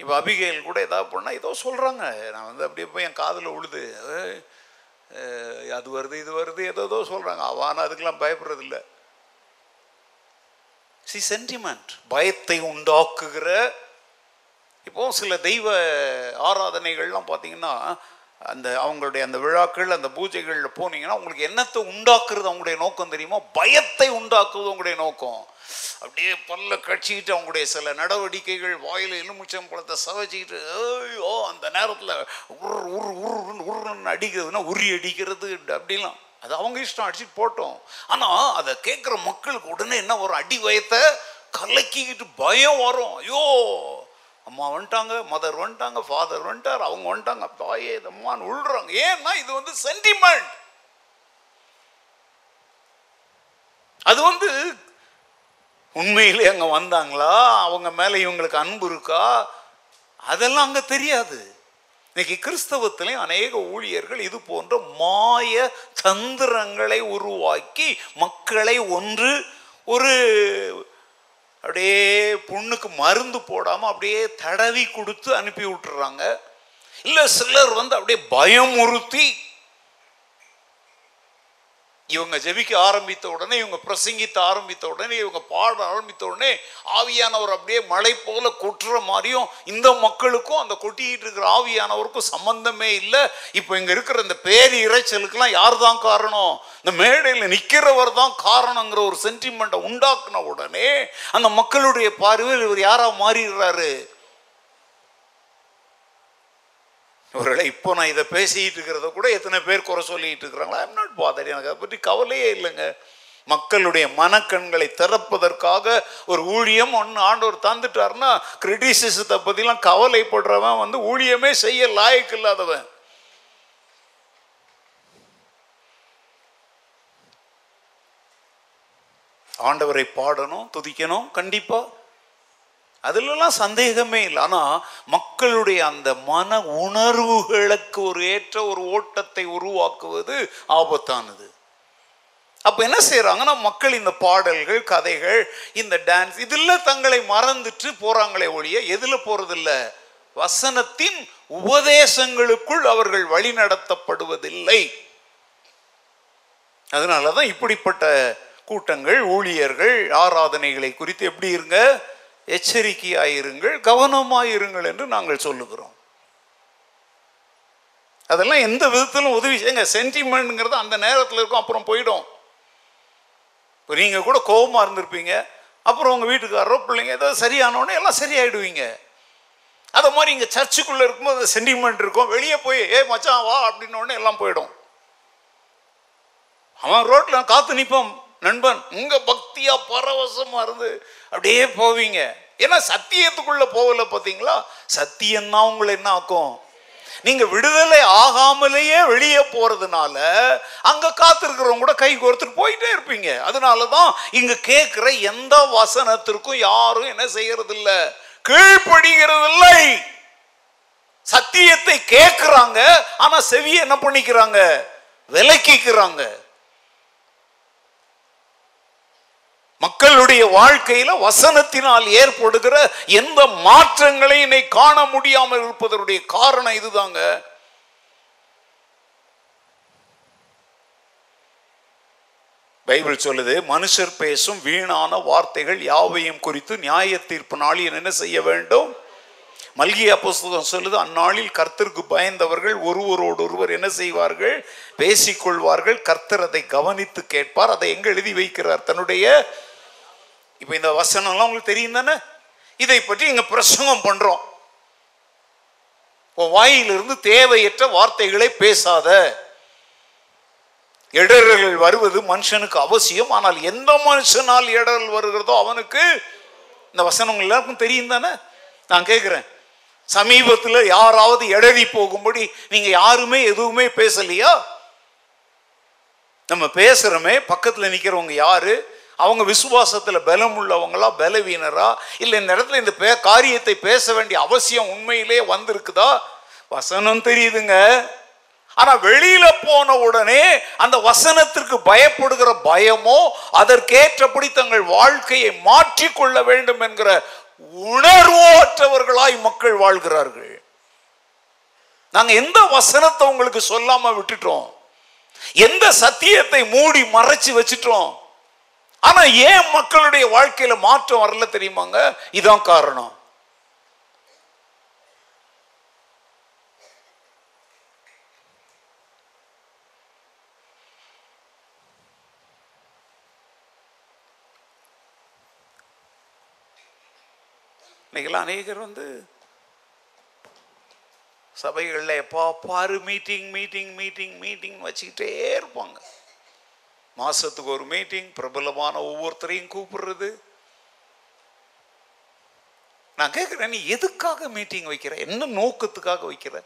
S1: இப்போ அபிகையில் கூட ஏதாவது பண்ணால் ஏதோ சொல்கிறாங்க நான் வந்து அப்படியே போய் என் காதில் உழுது அது வருது இது வருது ஏதோ ஏதோ சொல்கிறாங்க அவன் அதுக்கெல்லாம் பயப்படுறதில்லை சி சென்டிமெண்ட் பயத்தை உண்டாக்குகிற இப்போ சில தெய்வ ஆராதனைகள்லாம் பார்த்தீங்கன்னா அந்த அவங்களுடைய அந்த விழாக்கள் அந்த பூஜைகளில் போனீங்கன்னா உங்களுக்கு என்னத்தை உண்டாக்குறது அவங்களுடைய நோக்கம் தெரியுமா பயத்தை உண்டாக்குவது உங்களுடைய நோக்கம் அப்படியே பல்ல கட்சிக்கிட்டு அவங்களுடைய சில நடவடிக்கைகள் வாயில் எலுமிச்சம் பழத்தை சவச்சிக்கிட்டு ஐயோ அந்த நேரத்தில் உரு உரு உருன்னு உருன்னு அடிக்கிறதுனா உரி அடிக்கிறது அப்படிலாம் அது அவங்க இஷ்டம் அடிச்சுட்டு போட்டோம் ஆனால் அதை கேட்குற மக்களுக்கு உடனே என்ன ஒரு அடி வயத்தை கலக்கிக்கிட்டு பயம் வரும் ஐயோ அம்மா வந்துட்டாங்க மதர் வந்துட்டாங்க ஃபாதர் வந்துட்டார் அவங்க வந்துட்டாங்க தாயே அம்மான்னு உள்றாங்க ஏன்னா இது வந்து சென்டிமெண்ட் அது வந்து உண்மையிலே அங்கே வந்தாங்களா அவங்க மேலே இவங்களுக்கு அன்பு இருக்கா அதெல்லாம் அங்கே தெரியாது இன்னைக்கு கிறிஸ்தவத்திலையும் அநேக ஊழியர்கள் இது போன்ற மாய தந்திரங்களை உருவாக்கி மக்களை ஒன்று ஒரு அப்படியே புண்ணுக்கு மருந்து போடாமல் அப்படியே தடவி கொடுத்து அனுப்பி விட்டுறாங்க இல்லை சிலர் வந்து அப்படியே பயமுறுத்தி இவங்க ஜெபிக்க ஆரம்பித்த உடனே இவங்க பிரசங்கித்த ஆரம்பித்த உடனே இவங்க பாட ஆரம்பித்த உடனே ஆவியானவர் அப்படியே மழை போல கொட்டுற மாதிரியும் இந்த மக்களுக்கும் அந்த கொட்டிக்கிட்டு இருக்கிற ஆவியானவருக்கும் சம்பந்தமே இல்லை இப்போ இங்கே இருக்கிற இந்த பேரி இறைச்சலுக்கெல்லாம் யார் தான் காரணம் இந்த மேடையில் நிற்கிறவர் தான் காரணங்கிற ஒரு சென்டிமெண்ட்டை உண்டாக்குன உடனே அந்த மக்களுடைய பார்வையில் இவர் யாராக மாறிடுறாரு ஒருவேளை இப்போ நான் இதை பேசிக்கிட்டு இருக்கிறத கூட எத்தனை பேர் குறை சொல்லிகிட்டு இருக்கிறாங்களா ஐம் நாட் பாதர் எனக்கு அதை பற்றி கவலையே இல்லைங்க மக்களுடைய மனக்கண்களை திறப்பதற்காக ஒரு ஊழியம் ஒன்று ஆண்டவர் தந்துட்டார்னா கிரிட்டிசிசத்தை பற்றிலாம் கவலைப்படுறவன் வந்து ஊழியமே செய்ய லாயக்கு இல்லாதவன் ஆண்டவரை பாடணும் துதிக்கணும் கண்டிப்பாக அதிலெல்லாம் சந்தேகமே இல்லை ஆனால் மக்களுடைய அந்த மன உணர்வுகளுக்கு ஒரு ஏற்ற ஒரு ஓட்டத்தை உருவாக்குவது ஆபத்தானது அப்போ என்ன செய்கிறாங்கன்னா மக்கள் இந்த பாடல்கள் கதைகள் இந்த டான்ஸ் இதில் தங்களை மறந்துட்டு போகிறாங்களே ஒழிய எதில் போகிறதில்ல வசனத்தின் உபதேசங்களுக்குள் அவர்கள் வழி நடத்தப்படுவதில்லை அதனால தான் இப்படிப்பட்ட கூட்டங்கள் ஊழியர்கள் ஆராதனைகளை குறித்து எப்படி இருங்க எச்சரிக்கையாயிருங்கள் கவனமாயிருங்கள் என்று நாங்கள் சொல்லுகிறோம் அதெல்லாம் எந்த விதத்திலும் உதவி செய்யுங்க சென்டிமெண்ட்ங்கிறது அந்த நேரத்தில் இருக்கும் அப்புறம் போயிடும் இப்போ நீங்கள் கூட கோபமாக இருந்திருப்பீங்க அப்புறம் உங்கள் வீட்டுக்காரரோ பிள்ளைங்க ஏதாவது சரியானோடனே எல்லாம் சரியாயிடுவீங்க அதை மாதிரி இங்கே சர்ச்சுக்குள்ளே இருக்கும்போது அந்த சென்டிமெண்ட் இருக்கும் வெளியே போய் ஏ மச்சான் வா அப்படின்னோடனே எல்லாம் போயிடும் அவன் ரோட்டில் காத்து நிற்பான் நண்பன் உங்கள் பக்தியாக பரவசமாக இருந்து அப்படியே போவீங்க ஏன்னா சத்தியத்துக்குள்ளே போகல பார்த்தீங்களா தான் உங்களை என்ன ஆக்கும் நீங்கள் விடுதலை ஆகாமலேயே வெளியே போகிறதுனால அங்கே காத்திருக்கிறவங்க கூட கை கோர்த்துட்டு போயிட்டே இருப்பீங்க அதனால தான் இங்கே கேட்குற எந்த வசனத்திற்கும் யாரும் என்ன கீழ்படுகிறது இல்லை சத்தியத்தை கேட்குறாங்க ஆனால் செவியை என்ன பண்ணிக்கிறாங்க விலக்கிக்கிறாங்க மக்களுடைய வாழ்க்கையில வசனத்தினால் ஏற்படுகிற எந்த மாற்றங்களை இன்னை காண முடியாமல் இருப்பதனுடைய காரணம் இதுதாங்க பைபிள் சொல்லுது மனுஷர் பேசும் வீணான வார்த்தைகள் யாவையும் குறித்து நியாய தீர்ப்பு நாளில் என்ன செய்ய வேண்டும் மல்கிய புஸ்தகம் சொல்லுது அந்நாளில் கர்த்தருக்கு பயந்தவர்கள் ஒருவரோடு ஒருவர் என்ன செய்வார்கள் பேசிக்கொள்வார்கள் கர்த்தர் அதை கவனித்து கேட்பார் அதை எங்க எழுதி வைக்கிறார் தன்னுடைய இப்போ இந்த வசனம்லாம் உங்களுக்கு தெரியும் தானே இதை பற்றி இங்கே பிரசங்கம் பண்ணுறோம் வாயிலிருந்து தேவையற்ற வார்த்தைகளை பேசாத இடர்கள் வருவது மனுஷனுக்கு அவசியம் ஆனால் எந்த மனுஷனால் இடரல் வருகிறதோ அவனுக்கு இந்த வசனங்கள் எல்லாருக்கும் தெரியும் தானே நான் கேட்குறேன் சமீபத்தில் யாராவது இடறி போகும்படி நீங்கள் யாருமே எதுவுமே பேசலையா நம்ம பேசுகிறோமே பக்கத்தில் நிற்கிறவங்க யாரு அவங்க விசுவாசத்தில் பலம் உள்ளவங்களா பலவீனரா இல்லை இந்த இடத்துல இந்த பே காரியத்தை பேச வேண்டிய அவசியம் உண்மையிலே வந்திருக்குதா வசனம் தெரியுதுங்க ஆனால் வெளியில் போன உடனே அந்த வசனத்திற்கு பயப்படுகிற பயமோ அதற்கேற்றபடி தங்கள் வாழ்க்கையை மாற்றிக்கொள்ள வேண்டும் என்கிற உணர்வோற்றவர்களாய் மக்கள் வாழ்கிறார்கள் நாங்கள் எந்த வசனத்தை உங்களுக்கு சொல்லாமல் விட்டுட்டோம் எந்த சத்தியத்தை மூடி மறைச்சு வச்சிட்டோம் ஆனா ஏன் மக்களுடைய வாழ்க்கையில மாற்றம் வரல தெரியுமாங்க இதான் காரணம் அநேகர் வந்து சபைகள்ல எப்பா பாரு மீட்டிங் மீட்டிங் மீட்டிங் மீட்டிங் வச்சுக்கிட்டே இருப்பாங்க மாதத்துக்கு ஒரு மீட்டிங் பிரபலமான ஒவ்வொருத்தரையும் கூப்பிடுறது நான் கேட்குறேன் நீ எதுக்காக மீட்டிங் வைக்கிற என்ன நோக்கத்துக்காக வைக்கிற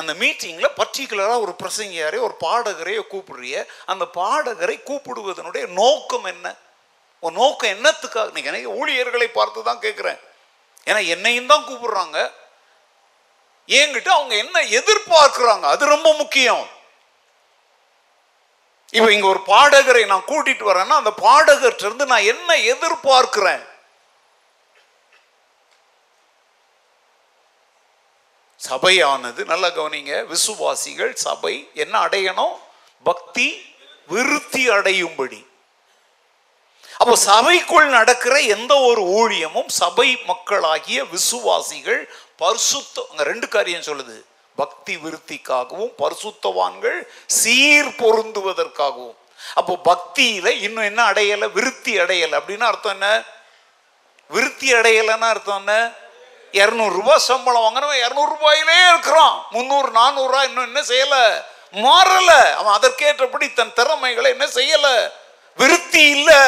S1: அந்த மீட்டிங்கில் பர்டிகுலராக ஒரு பிரசங்கியாரே ஒரு பாடகரையோ கூப்பிடுறிய அந்த பாடகரை கூப்பிடுவதனுடைய நோக்கம் என்ன உன் நோக்கம் என்னத்துக்காக நீங்கள் எனக்கு ஊழியர்களை பார்த்து தான் கேட்குறேன் ஏன்னா என்னையும் தான் கூப்பிடுறாங்க என்கிட்ட அவங்க என்ன எதிர்பார்க்குறாங்க அது ரொம்ப முக்கியம் இப்போ இங்கே ஒரு பாடகரை நான் கூட்டிட்டு வரேன்னா அந்த பாடகர்கிட்ட நான் என்ன எதிர்பார்க்கிறேன் சபையானது நல்லா கவனிங்க விசுவாசிகள் சபை என்ன அடையணும் பக்தி விருத்தி அடையும்படி அப்போ சபைக்குள் நடக்கிற எந்த ஒரு ஊழியமும் சபை மக்களாகிய விசுவாசிகள் பரிசுத்தம் ரெண்டு காரியம் சொல்லுது பக்தி விருத்திக்காகவும் பரிசுத்தவான்கள் சீர் பொருந்துவதற்காகவும் அப்போ பக்தியில இன்னும் என்ன அடையலை விருத்தி அடையலை அப்படின்னு அர்த்தம் என்ன விருத்தி அடையலைன்னா அர்த்தம் என்ன இரநூறுபா சம்பளம் வாங்கினவன் இரநூறுபாயிலே இருக்கிறான் முந்நூறு நானூறுரூவா இன்னும் என்ன செய்யலை மாறலை அவன் அதற்கேற்றபடி தன் திறமைகளை என்ன செய்யலை விருத்தி இல்லை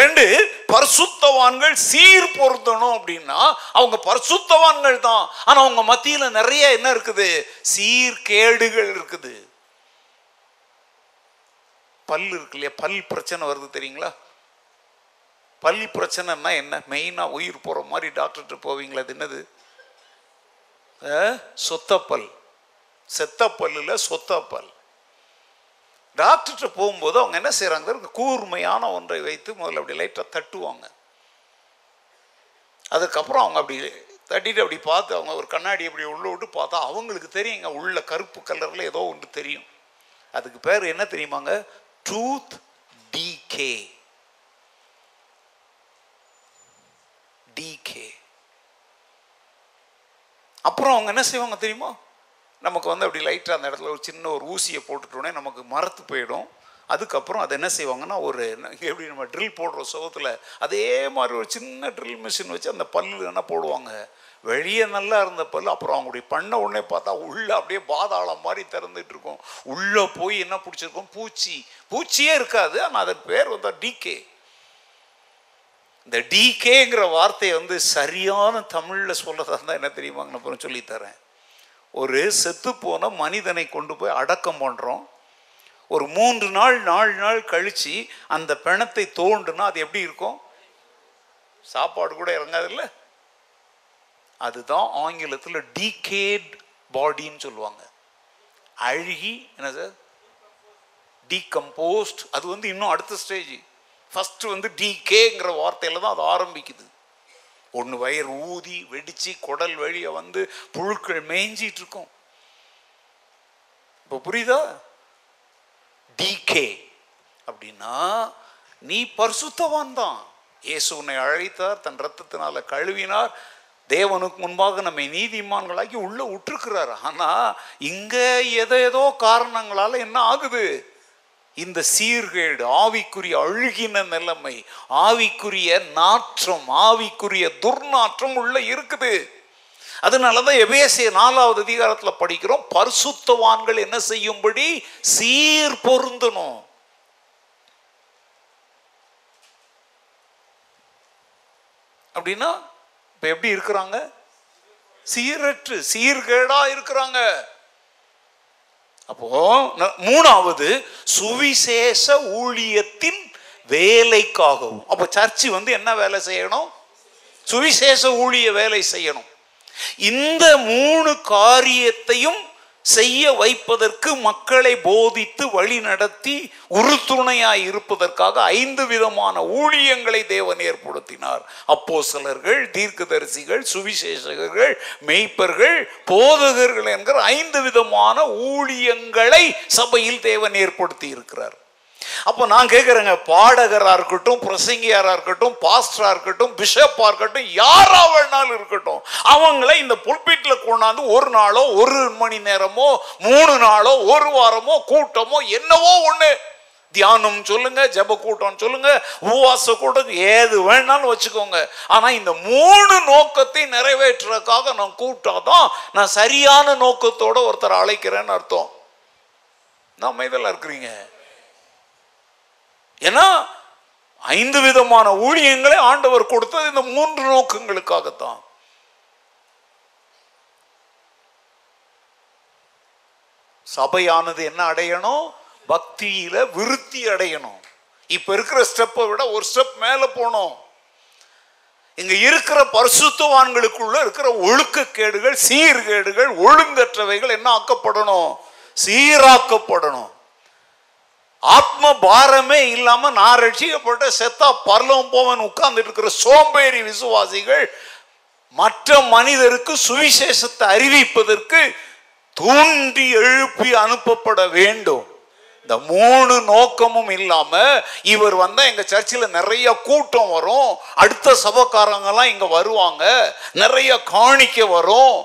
S1: ரெண்டு பரிசுத்தவான்கள் சீர் பொருத்தணும் அப்படின்னா அவங்க பரிசுத்தவான்கள் தான் ஆனால் அவங்க மத்தியில் நிறைய என்ன இருக்குது சீர்கேடுகள் இருக்குது பல் இருக்கு இல்லையா பல் பிரச்சனை வருது தெரியுங்களா பல் பிரச்சனைன்னா என்ன மெயினாக உயிர் போகிற மாதிரி டாக்டர்கிட்ட போவீங்களா அது என்னது சொத்தப்பல் செத்தப்பல் இல்லை சொத்தப்பல் டாக்டர்கிட்ட போகும்போது அவங்க என்ன செய்கிறாங்க கூர்மையான ஒன்றை வைத்து முதல்ல அப்படி லைட்டாக தட்டுவாங்க அதுக்கப்புறம் அவங்க அப்படி தட்டிட்டு அப்படி பார்த்து அவங்க ஒரு கண்ணாடி அப்படி உள்ளே விட்டு பார்த்தா அவங்களுக்கு தெரியுங்க உள்ள கருப்பு கலரில் ஏதோ ஒன்று தெரியும் அதுக்கு பேர் என்ன தெரியுமாங்க டூத் டிகே டிகே அப்புறம் அவங்க என்ன செய்வாங்க தெரியுமா நமக்கு வந்து அப்படி லைட்டாக அந்த இடத்துல ஒரு சின்ன ஒரு ஊசியை போட்டுட்டோன்னே நமக்கு மரத்து போயிடும் அதுக்கப்புறம் அதை என்ன செய்வாங்கன்னா ஒரு எப்படி நம்ம ட்ரில் போடுற சுகத்தில் அதே மாதிரி ஒரு சின்ன ட்ரில் மிஷின் வச்சு அந்த பல்லு என்ன போடுவாங்க வெளியே நல்லா இருந்த பல் அப்புறம் அவங்களுடைய பண்ண உடனே பார்த்தா உள்ளே அப்படியே பாதாளம் மாதிரி திறந்துட்டு இருக்கும் உள்ளே போய் என்ன பிடிச்சிருக்கும் பூச்சி பூச்சியே இருக்காது ஆனால் அதன் பேர் வந்து டிகே இந்த டிகேங்கிற வார்த்தையை வந்து சரியான தமிழில் சொல்லதான் தான் என்ன தெரியுமாங்கன்னு அப்புறம் சொல்லித்தரேன் ஒரு செத்துப்போன மனிதனை கொண்டு போய் அடக்கம் பண்ணுறோம் ஒரு மூன்று நாள் நாலு நாள் கழித்து அந்த பிணத்தை தோண்டுனா அது எப்படி இருக்கும் சாப்பாடு கூட இல்லை அதுதான் ஆங்கிலத்தில் டீகேட் பாடின்னு சொல்லுவாங்க அழுகி என்ன சார் டீகம்போஸ்ட் அது வந்து இன்னும் அடுத்த ஸ்டேஜ் ஃபஸ்ட்டு வந்து டிகேங்கிற வார்த்தையில் தான் அது ஆரம்பிக்குது ஒன்று வயிறு ஊதி வெடித்து குடல் வழியை வந்து புழுக்கள் மேய்ஞ்சிட்டு இருக்கும் இப்போ புரியுதா டிகே அப்படின்னா நீ பரிசுத்தவான் தான் ஏசு உன்னை அழைத்தார் தன் ரத்தத்தினால கழுவினார் தேவனுக்கு முன்பாக நம்மை நீதிமான்களாக்கி உள்ளே விட்டுருக்கிறார் ஆனால் இங்கே எதோ காரணங்களால் என்ன ஆகுது இந்த சீர்கேடு ஆவிக்குரிய அழுகின நிலைமை ஆவிக்குரிய நாற்றம் ஆவிக்குரிய துர்நாற்றம் உள்ள இருக்குது அதனால தான் எபேசிய நாலாவது அதிகாரத்தில் படிக்கிறோம் பரிசுத்தவான்கள் என்ன செய்யும்படி சீர் பொருந்தணும் அப்படின்னா இப்போ எப்படி இருக்கிறாங்க சீரற்று சீர்கேடாக இருக்கிறாங்க அப்போ மூணாவது சுவிசேஷ ஊழியத்தின் வேலைக்காகவும் அப்போ சர்ச்சு வந்து என்ன வேலை செய்யணும் சுவிசேஷ ஊழிய வேலை செய்யணும் இந்த மூணு காரியத்தையும் செய்ய வைப்பதற்கு மக்களை போதித்து வழி நடத்தி உறுத்துணையாய் இருப்பதற்காக ஐந்து விதமான ஊழியங்களை தேவன் ஏற்படுத்தினார் அப்போ சிலர்கள் தீர்க்கதரிசிகள் சுவிசேஷகர்கள் மெய்ப்பர்கள் போதகர்கள் என்கிற ஐந்து விதமான ஊழியங்களை சபையில் தேவன் ஏற்படுத்தி இருக்கிறார் அப்போ நான் கேட்குறேங்க பாடகராக இருக்கட்டும் பிரசங்கியாராக இருக்கட்டும் பாஸ்டராக இருக்கட்டும் பிஷப்பாக இருக்கட்டும் யாராக வேணாலும் இருக்கட்டும் அவங்கள இந்த புல்பீட்டில் கொண்டாந்து ஒரு நாளோ ஒரு மணி நேரமோ மூணு நாளோ ஒரு வாரமோ கூட்டமோ என்னவோ ஒன்று தியானம் சொல்லுங்க ஜப கூட்டம் சொல்லுங்க உபவாச கூட்டம் ஏது வேணாலும் வச்சுக்கோங்க ஆனா இந்த மூணு நோக்கத்தை நிறைவேற்றுறதுக்காக நான் கூட்டாதான் நான் சரியான நோக்கத்தோட ஒருத்தர் அழைக்கிறேன்னு அர்த்தம் நான் இதெல்லாம் இருக்கிறீங்க ஏன்னா ஐந்து விதமான ஊழியங்களை ஆண்டவர் கொடுத்தது இந்த மூன்று நோக்கங்களுக்காகத்தான் சபையானது என்ன அடையணும் பக்தியில விருத்தி அடையணும் இப்ப இருக்கிற ஸ்டெப்பை விட ஒரு ஸ்டெப் மேல போனோம் இங்க இருக்கிற பரிசுத்தவான்களுக்குள்ள இருக்கிற ஒழுக்கக்கேடுகள் சீர்கேடுகள் ஒழுங்கற்றவைகள் என்ன ஆக்கப்படணும் சீராக்கப்படணும் ஆத்ம பாரமே இல்லாம நான் ரட்சிக்கப்பட்ட செத்தா பரலவம் போவன் உட்கார்ந்துட்டு இருக்கிற சோம்பேறி விசுவாசிகள் மற்ற மனிதருக்கு சுவிசேஷத்தை அறிவிப்பதற்கு தூண்டி எழுப்பி அனுப்பப்பட வேண்டும் இந்த மூணு நோக்கமும் இல்லாம இவர் வந்தா எங்க சர்ச்சில் நிறைய கூட்டம் வரும் அடுத்த சபக்காரங்கெல்லாம் இங்க வருவாங்க நிறைய காணிக்க வரும்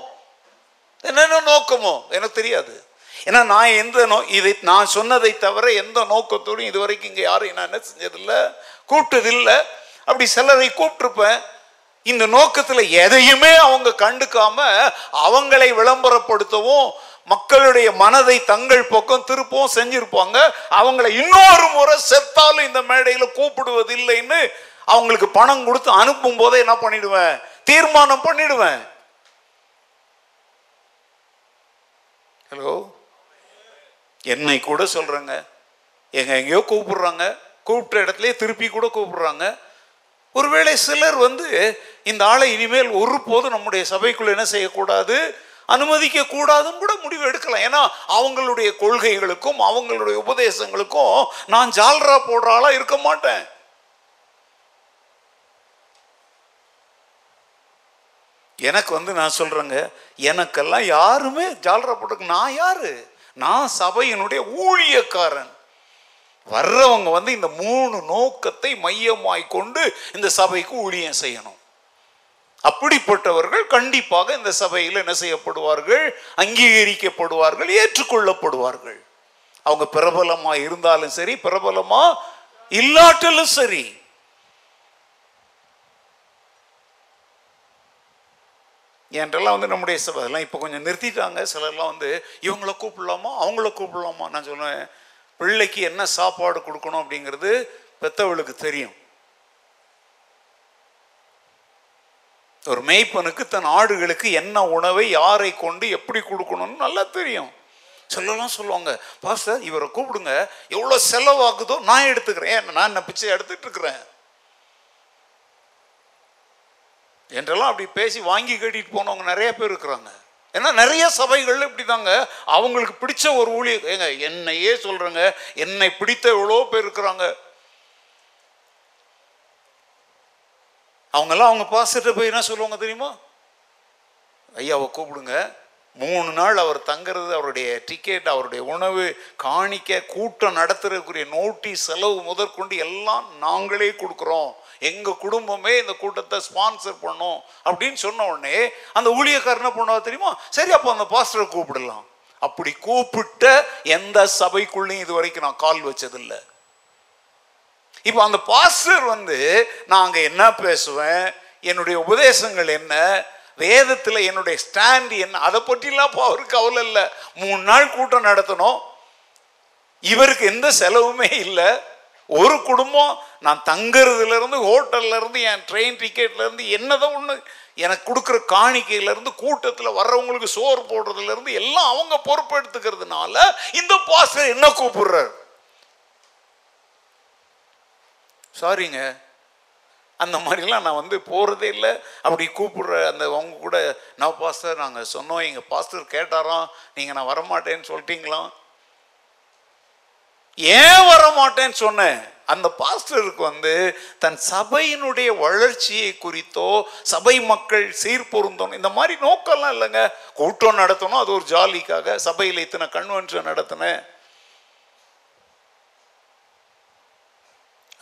S1: என்னென்ன நோக்கமோ எனக்கு தெரியாது ஏன்னா நான் எந்த நோ இதை நான் சொன்னதை தவிர எந்த நோக்கத்தோடும் இதுவரைக்கும் இங்கே யாரும் நான் என்ன செஞ்சதில்லை கூப்பிட்டதில்லை அப்படி சிலரை கூப்பிட்டுருப்பேன் இந்த நோக்கத்தில் எதையுமே அவங்க கண்டுக்காம அவங்களை விளம்பரப்படுத்தவும் மக்களுடைய மனதை தங்கள் பக்கம் திருப்பவும் செஞ்சிருப்பாங்க அவங்களை இன்னொரு முறை செத்தாலும் இந்த மேடையில் கூப்பிடுவதில்லைன்னு அவங்களுக்கு பணம் கொடுத்து அனுப்பும் போதே என்ன பண்ணிடுவேன் தீர்மானம் பண்ணிடுவேன் ஹலோ என்னை கூட சொல்கிறேங்க எங்க எங்கேயோ கூப்பிடுறாங்க கூப்பிட்ட இடத்துல திருப்பி கூட கூப்பிடுறாங்க ஒருவேளை சிலர் வந்து இந்த ஆளை இனிமேல் ஒரு போதும் நம்முடைய சபைக்குள்ள என்ன செய்யக்கூடாது அனுமதிக்க கூடாதுன்னு கூட முடிவு எடுக்கலாம் ஏன்னா அவங்களுடைய கொள்கைகளுக்கும் அவங்களுடைய உபதேசங்களுக்கும் நான் ஜால்ரா போடுற ஆளா இருக்க மாட்டேன் எனக்கு வந்து நான் சொல்றேங்க எனக்கெல்லாம் யாருமே ஜால்ரா போட்டுக்கு நான் யாரு நான் சபையினுடைய ஊழியக்காரன் வர்றவங்க வந்து இந்த மூணு நோக்கத்தை மையமாய் கொண்டு இந்த சபைக்கு ஊழியம் செய்யணும் அப்படிப்பட்டவர்கள் கண்டிப்பாக இந்த சபையில் என்ன செய்யப்படுவார்கள் அங்கீகரிக்கப்படுவார்கள் ஏற்றுக்கொள்ளப்படுவார்கள் அவங்க பிரபலமாக இருந்தாலும் சரி பிரபலமாக இல்லாட்டலும் சரி என்றெல்லாம் வந்து நம்முடைய சபை அதெல்லாம் இப்போ கொஞ்சம் நிறுத்திட்டாங்க சிலர்லாம் வந்து இவங்கள கூப்பிடலாமா அவங்கள கூப்பிடலாமா நான் சொல்லுவேன் பிள்ளைக்கு என்ன சாப்பாடு கொடுக்கணும் அப்படிங்கிறது பெத்தவளுக்கு தெரியும் ஒரு மெய்ப்பனுக்கு தன் ஆடுகளுக்கு என்ன உணவை யாரை கொண்டு எப்படி கொடுக்கணும்னு நல்லா தெரியும் சொல்லலாம் சொல்லுவாங்க பாஸ்டர் இவரை கூப்பிடுங்க எவ்வளோ செலவாக்குதோ நான் எடுத்துக்கிறேன் நான் என்ன பிச்சை எடுத்துட்டு இருக்கிறேன் என்றெல்லாம் அப்படி பேசி வாங்கி கட்டிட்டு போனவங்க நிறைய பேர் இருக்கிறாங்க ஏன்னா நிறைய சபைகள் இப்படி தாங்க அவங்களுக்கு பிடிச்ச ஒரு ஊழியர் ஏங்க என்னையே சொல்கிறேங்க என்னை பிடித்த எவ்வளோ பேர் இருக்கிறாங்க அவங்கெல்லாம் அவங்க பாசிட்ட போய் என்ன சொல்லுவாங்க தெரியுமா ஐயாவை கூப்பிடுங்க மூணு நாள் அவர் தங்கிறது அவருடைய டிக்கெட் அவருடைய உணவு காணிக்க கூட்டம் நடத்துறதுக்குரிய நோட்டீஸ் செலவு முதற்கொண்டு எல்லாம் நாங்களே கொடுக்குறோம் எங்க குடும்பமே இந்த கூட்டத்தை ஸ்பான்சர் பண்ணும் அப்படின்னு சொன்ன உடனே அந்த ஊழியக்காரர் என்ன பண்ணுவா தெரியுமா சரி அப்போ அந்த பாஸ்டரை கூப்பிடலாம் அப்படி கூப்பிட்ட எந்த சபைக்குள்ளேயும் இது வரைக்கும் நான் கால் வச்சதில்லை இப்போ அந்த பாஸ்டர் வந்து நான் அங்கே என்ன பேசுவேன் என்னுடைய உபதேசங்கள் என்ன வேதத்தில் என்னுடைய ஸ்டாண்ட் என்ன அதை பற்றிலாம் இப்போ அவருக்கு கவலை இல்லை மூணு நாள் கூட்டம் நடத்தணும் இவருக்கு எந்த செலவுமே இல்லை ஒரு குடும்பம் நான் தங்குறதுலேருந்து ஹோட்டல்லேருந்து என் ட்ரெயின் டிக்கெட்லேருந்து என்னதான் ஒன்று எனக்கு கொடுக்குற காணிக்கையிலேருந்து கூட்டத்தில் வர்றவங்களுக்கு சோறு போடுறதுலேருந்து எல்லாம் அவங்க பொறுப்பெடுத்துக்கிறதுனால இந்த பாஸ்டர் என்ன கூப்பிடுறாரு சாரிங்க அந்த மாதிரிலாம் நான் வந்து போகிறதே இல்லை அப்படி கூப்பிடுற அந்த அவங்க கூட நான் பாஸ்டர் நாங்கள் சொன்னோம் எங்கள் பாஸ்டர் கேட்டாராம் நீங்கள் நான் வரமாட்டேன்னு சொல்லிட்டீங்களாம் ஏன் வர மாட்டேன்னு சொன்னேன் அந்த பாஸ்டருக்கு வந்து தன் சபையினுடைய வளர்ச்சியை குறித்தோ சபை மக்கள் சீர்பொருந்தணும் இந்த மாதிரி நோக்கம்லாம் இல்லைங்க கூட்டம் நடத்தணும் அது ஒரு ஜாலிக்காக சபையில் இத்தனை கன்வென்ஷன் நடத்தினேன்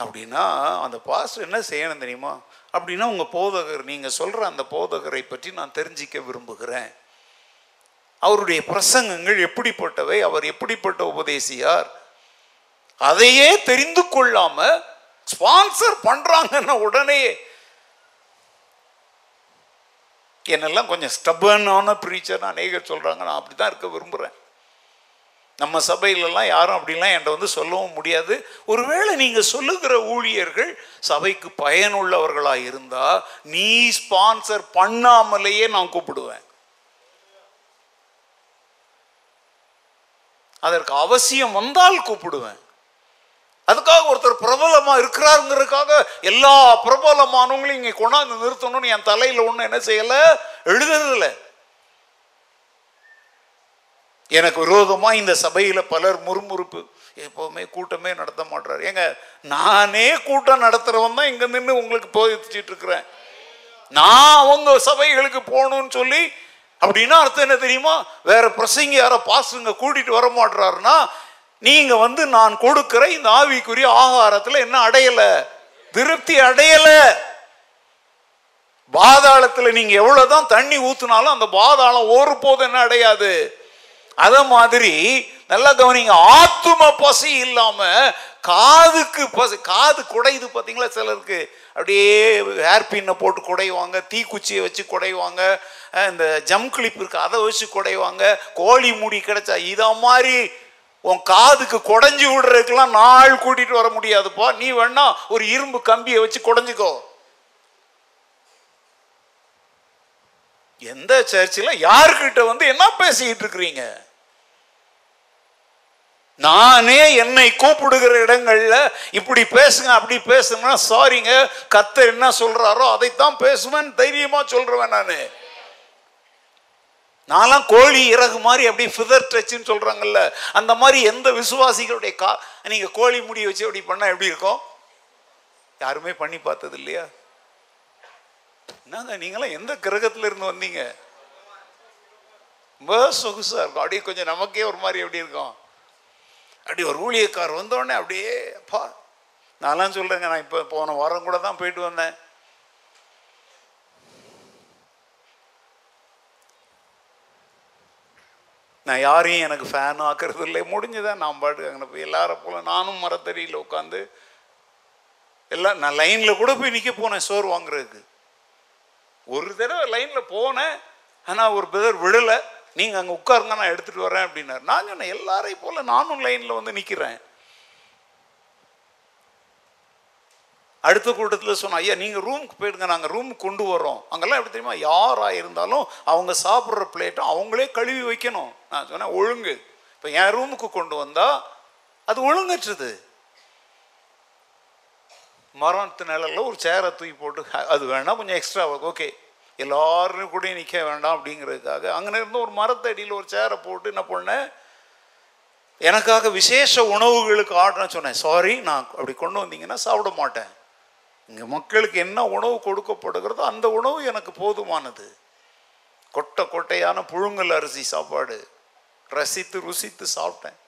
S1: அப்படின்னா அந்த பாஸ்டர் என்ன செய்யணும் தெரியுமா அப்படின்னா உங்கள் போதகர் நீங்கள் சொல்கிற அந்த போதகரை பற்றி நான் தெரிஞ்சிக்க விரும்புகிறேன் அவருடைய பிரசங்கங்கள் எப்படிப்பட்டவை அவர் எப்படிப்பட்ட உபதேசியார் அதையே தெரிந்து கொள்ளாம ஸ்பான்சர் பண்றாங்கன்னு உடனே என்னெல்லாம் கொஞ்சம் ஸ்டபனான ப்ரீச்சர் அநேகர் சொல்கிறாங்க நான் அப்படி தான் இருக்க விரும்புகிறேன் நம்ம சபையிலலாம் யாரும் அப்படிலாம் என்கிட்ட வந்து சொல்லவும் முடியாது ஒருவேளை நீங்கள் சொல்லுகிற ஊழியர்கள் சபைக்கு பயனுள்ளவர்களாக இருந்தால் நீ ஸ்பான்சர் பண்ணாமலேயே நான் கூப்பிடுவேன் அதற்கு அவசியம் வந்தால் கூப்பிடுவேன் அதுக்காக ஒருத்தர் பிரபலமாக இருக்கிறாருங்கிறதுக்காக எல்லா பிரபலமானவங்களையும் இங்கே கொண்டாந்து நிறுத்தணும்னு என் தலையில் ஒன்றும் என்ன செய்யலை எழுதுறதில்லை எனக்கு விரோதமாக இந்த சபையில் பலர் முறுமுறுப்பு எப்போவுமே கூட்டமே நடத்த மாட்டார் ஏங்க நானே கூட்டம் நடத்துகிறவன் தான் இங்கே நின்று உங்களுக்கு போதிச்சுட்டு இருக்கிறேன் நான் அவங்க சபைகளுக்கு போகணும்னு சொல்லி அப்படின்னா அர்த்தம் என்ன தெரியுமா வேற பிரசங்க யாரோ பாசுங்க கூட்டிட்டு வர மாட்டாருன்னா நீங்க வந்து நான் கொடுக்கிற இந்த ஆவிக்குரிய ஆகாரத்தில் என்ன அடையல திருப்தி அடையல பாதாளத்தில் நீங்க எவ்வளவுதான் தண்ணி ஊத்துனாலும் அந்த பாதாளம் ஒரு போது என்ன அடையாது அத மாதிரி நல்லா கவனிங்க ஆத்தும பசி இல்லாம காதுக்கு பசி காது குடையுது பாத்தீங்களா சிலருக்கு அப்படியே ஹேர்பின்னை போட்டு குடைவாங்க தீக்குச்சியை வச்சு குடைவாங்க இந்த ஜம் கிளிப் இருக்கு அதை வச்சு குடைவாங்க கோழி மூடி கிடைச்சா இதை மாதிரி உன் காதுக்கு குடஞ்சி விடுறதுக்கெல்லாம் நாள் கூட்டிகிட்டு வர முடியாதுப்பா நீ வேணா ஒரு இரும்பு கம்பியை வச்சு குடஞ்சிக்கோ எந்த சர்ச்சில் யாருக்கிட்ட வந்து என்ன பேசிக்கிட்டு இருக்கிறீங்க நானே என்னை கூப்பிடுகிற இடங்கள்ல இப்படி பேசுங்க அப்படி பேசுங்கன்னா சாரிங்க கத்தர் என்ன சொல்றாரோ அதைத்தான் பேசுவேன் தைரியமா சொல்றேன் நான் நான்லாம் கோழி இறகு மாதிரி அப்படியே ஃபிதர் டச்சுன்னு சொல்கிறாங்கல்ல அந்த மாதிரி எந்த விசுவாசிகளுடைய கா நீங்கள் கோழி முடி வச்சு அப்படி பண்ணால் எப்படி இருக்கும் யாருமே பண்ணி பார்த்தது இல்லையா என்னங்க நீங்களாம் எந்த கிரகத்தில் இருந்து வந்தீங்க ரொம்ப சொகுசாக இருக்கும் அப்படியே கொஞ்சம் நமக்கே ஒரு மாதிரி எப்படி இருக்கும் அப்படி ஒரு ஊழியக்கார் வந்தோடனே அப்படியே அப்பா நான்லாம் சொல்கிறேங்க நான் இப்போ போன வாரம் கூட தான் போயிட்டு வந்தேன் நான் யாரையும் எனக்கு ஃபேன் ஆக்கிறது இல்லை முடிஞ்சுதான் நான் பாட்டு அங்கே போய் எல்லாரும் போல் நானும் மரத்தறியில் உட்காந்து எல்லாம் நான் லைனில் கூட போய் நிற்க போனேன் சோறு வாங்குறதுக்கு ஒரு தடவை லைனில் போனேன் ஆனால் ஒரு பிரதர் விழலை நீங்கள் அங்கே உட்காருங்க நான் எடுத்துகிட்டு வரேன் அப்படின்னாரு நான் சொன்னேன் எல்லாரையும் போல் நானும் லைனில் வந்து நிற்கிறேன் அடுத்த கூட்டத்தில் சொன்னோம் ஐயா நீங்கள் ரூமுக்கு போயிடுங்க நாங்கள் ரூம் கொண்டு வரோம் அங்கெல்லாம் எப்படி தெரியுமா யாராக இருந்தாலும் அவங்க சாப்பிட்ற பிளேட்டை அவங்களே கழுவி வைக்கணும் நான் சொன்னேன் ஒழுங்கு இப்போ என் ரூமுக்கு கொண்டு வந்தால் அது ஒழுங்கற்றுது மரத்து நிழலில் ஒரு சேரை தூக்கி போட்டு அது வேணால் கொஞ்சம் எக்ஸ்ட்ரா ஓகே எல்லாரும் கூட நிற்க வேண்டாம் அப்படிங்கிறதுக்காக அங்கே இருந்து ஒரு மரத்தடியில் ஒரு சேரை போட்டு என்ன பண்ணேன் எனக்காக விசேஷ உணவுகளுக்கு ஆடுறேன்னு சொன்னேன் சாரி நான் அப்படி கொண்டு வந்தீங்கன்னா சாப்பிட மாட்டேன் இங்கே மக்களுக்கு என்ன உணவு கொடுக்கப்படுகிறதோ அந்த உணவு எனக்கு போதுமானது கொட்டை கொட்டையான புழுங்கல் அரிசி சாப்பாடு ரசித்து ருசித்து சாப்பிட்டேன்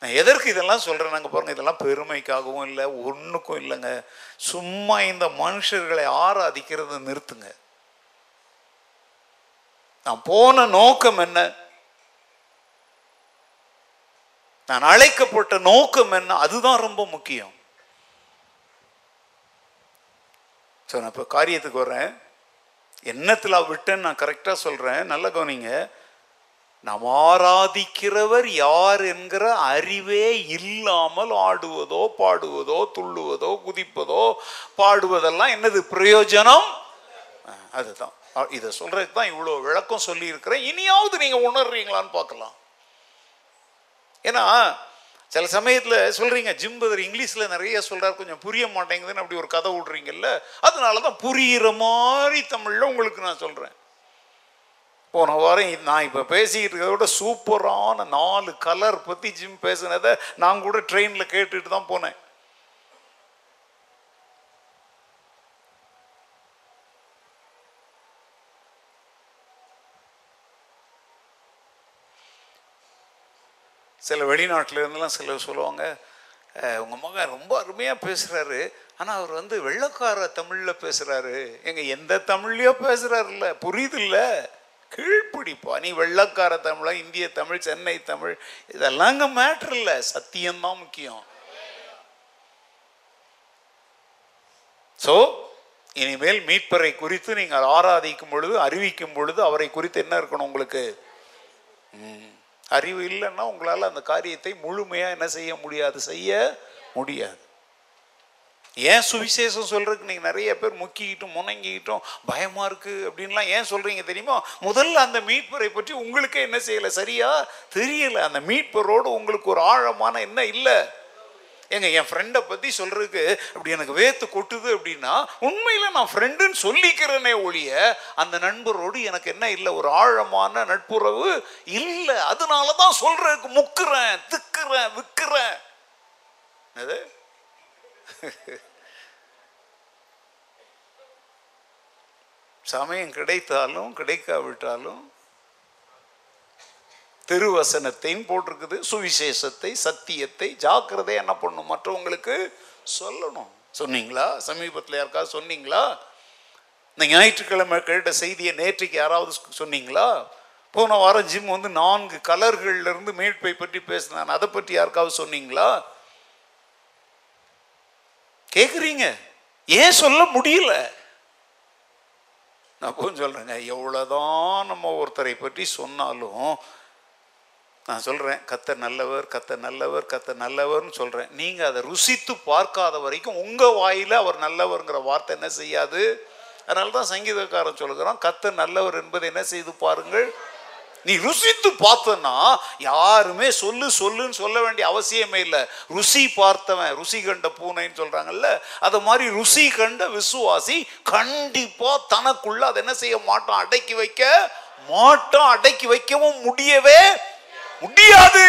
S1: நான் எதற்கு இதெல்லாம் சொல்கிறேன் நாங்கள் பாருங்கள் இதெல்லாம் பெருமைக்காகவும் இல்லை ஒன்றுக்கும் இல்லைங்க சும்மா இந்த மனுஷர்களை ஆராதிக்கிறத நிறுத்துங்க நான் போன நோக்கம் என்ன நான் அழைக்கப்பட்ட நோக்கம் என்ன அதுதான் ரொம்ப முக்கியம் ஸோ நான் இப்போ காரியத்துக்கு வர்றேன் என்னத்தில் விட்டேன்னு நான் கரெக்டாக சொல்கிறேன் நல்ல கவனிங்க நாம் ஆராதிக்கிறவர் யார் என்கிற அறிவே இல்லாமல் ஆடுவதோ பாடுவதோ துள்ளுவதோ குதிப்பதோ பாடுவதெல்லாம் என்னது பிரயோஜனம் அதுதான் இதை சொல்கிறதுக்கு தான் இவ்வளோ விளக்கம் சொல்லியிருக்கிறேன் இனியாவது நீங்கள் உணர்றீங்களான்னு பார்க்கலாம் ஏன்னா சில சமயத்தில் சொல்கிறீங்க ஜிம் பதர் இங்கிலீஷில் நிறைய சொல்கிறார் கொஞ்சம் புரிய மாட்டேங்குதுன்னு அப்படி ஒரு கதை விட்றீங்கல்ல அதனால தான் புரிகிற மாதிரி தமிழில் உங்களுக்கு நான் சொல்கிறேன் போன வாரம் நான் இப்போ பேசிக்கிட்டு இருக்கிறத விட சூப்பரான நாலு கலர் பற்றி ஜிம் பேசுனதை நான் கூட ட்ரெயினில் கேட்டுட்டு தான் போனேன் சில வெளிநாட்டிலேருந்துலாம் சிலர் சொல்லுவாங்க உங்கள் மகன் ரொம்ப அருமையாக பேசுகிறாரு ஆனால் அவர் வந்து வெள்ளக்கார தமிழில் பேசுகிறாரு எங்கள் எந்த தமிழ்லையோ பேசுகிறாருல்ல புரியுதில்ல கீழ்ப்பிடிப்பா நீ வெள்ளக்கார தமிழா இந்திய தமிழ் சென்னை தமிழ் இதெல்லாம் அங்கே மேட்ரு இல்லை சத்தியம்தான் முக்கியம் ஸோ இனிமேல் மீட்பரை குறித்து நீங்கள் ஆராதிக்கும் பொழுது அறிவிக்கும் பொழுது அவரை குறித்து என்ன இருக்கணும் உங்களுக்கு அறிவு இல்லைன்னா உங்களால் அந்த காரியத்தை முழுமையாக என்ன செய்ய முடியாது செய்ய முடியாது ஏன் சுவிசேஷம் சொல்கிறதுக்கு நீங்க நிறைய பேர் முக்கிக்கிட்டும் முணங்கிக்கிட்டும் பயமாக இருக்குது அப்படின்லாம் ஏன் சொல்கிறீங்க தெரியுமா முதல்ல அந்த மீட்பரை பற்றி உங்களுக்கே என்ன செய்யலை சரியா தெரியலை அந்த மீட்பரோடு உங்களுக்கு ஒரு ஆழமான என்ன இல்லை ஏங்க என் ஃப்ரெண்டை பற்றி சொல்கிறதுக்கு அப்படி எனக்கு வேத்து கொட்டுது அப்படின்னா உண்மையில் நான் ஃப்ரெண்டுன்னு சொல்லிக்கிறேனே ஒழிய அந்த நண்பரோடு எனக்கு என்ன இல்லை ஒரு ஆழமான நட்புறவு இல்லை அதனால தான் சொல்கிறதுக்கு முக்குறேன் திக்குறேன் விற்கிறேன் அது சமயம் கிடைத்தாலும் கிடைக்காவிட்டாலும் திருவசனத்தையும் போட்டிருக்குது சுவிசேஷத்தை சத்தியத்தை ஜாக்கிரதை என்ன பண்ணும் மற்றவங்களுக்கு சொல்லணும் சொன்னீங்களா சமீபத்தில் யாருக்காவது சொன்னீங்களா இந்த ஞாயிற்றுக்கிழமை கேட்ட செய்தியை நேற்றைக்கு யாராவது சொன்னீங்களா போன வாரம் ஜிம் வந்து நான்கு கலர்கள்லேருந்து மீட்பை பற்றி பேசினான் அதை பற்றி யாருக்காவது சொன்னீங்களா கேட்குறீங்க ஏன் சொல்ல முடியல நான் கொஞ்சம் சொல்கிறேங்க எவ்வளோதான் நம்ம ஒருத்தரை பற்றி சொன்னாலும் நான் சொல்கிறேன் கத்த நல்லவர் கத்த நல்லவர் கத்த நல்லவர்னு சொல்கிறேன் நீங்கள் அதை ருசித்து பார்க்காத வரைக்கும் உங்கள் வாயில் அவர் நல்லவருங்கிற வார்த்தை என்ன செய்யாது அதனால தான் சங்கீதக்காரன் சொல்கிறான் கத்த நல்லவர் என்பதை என்ன செய்து பாருங்கள் நீ ருசித்து பார்த்தனா யாருமே சொல்லு சொல்லுன்னு சொல்ல வேண்டிய அவசியமே இல்லை ருசி பார்த்தவன் ருசி கண்ட பூனைன்னு சொல்கிறாங்கல்ல அதை மாதிரி ருசி கண்ட விசுவாசி கண்டிப்பாக தனக்குள்ள அதை என்ன செய்ய மாட்டான் அடக்கி வைக்க மாட்டான் அடக்கி வைக்கவும் முடியவே முடியாது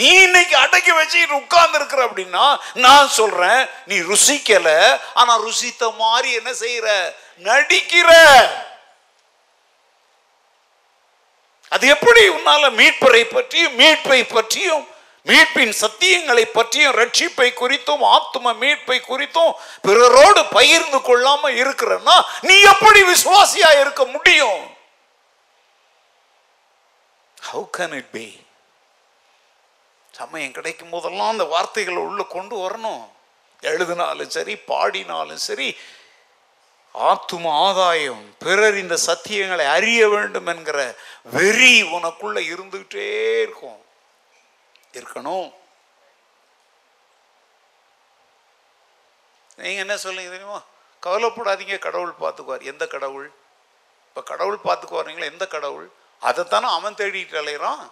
S1: நீ இன்னைக்கு அடக்கி வச்சுக்கிட்டு உட்கார்ந்து இருக்கிற அப்படின்னா நான் சொல்றேன் நீ ருசிக்கல ஆனா ருசித்த மாதிரி என்ன செய்யற நடிக்கிற அது எப்படி உன்னால மீட்பரை பற்றியும் மீட்பை பற்றியும் மீட்பின் சத்தியங்களை பற்றியும் ரட்சிப்பை குறித்தும் ஆத்ம மீட்பை குறித்தும் பிறரோடு பகிர்ந்து கொள்ளாம இருக்கிறன்னா நீ எப்படி விசுவாசியா இருக்க முடியும் ஹவு கேன் இட் பி சமயம் கிடைக்கும் போதெல்லாம் அந்த வார்த்தைகளை உள்ளே கொண்டு வரணும் எழுதினாலும் சரி பாடினாலும் சரி ஆத்தும ஆதாயம் பிறர் இந்த சத்தியங்களை அறிய வேண்டும் என்கிற வெறி உனக்குள்ள இருந்துகிட்டே இருக்கும் இருக்கணும் நீங்கள் என்ன சொல்லுங்க தெரியுமா கவலைப்படாதீங்க கடவுள் பார்த்துக்குவார் எந்த கடவுள் இப்போ கடவுள் பார்த்துக்குவாருங்களா எந்த கடவுள் அதைத்தானே அவன் தேடிட்டு அலைகிறான்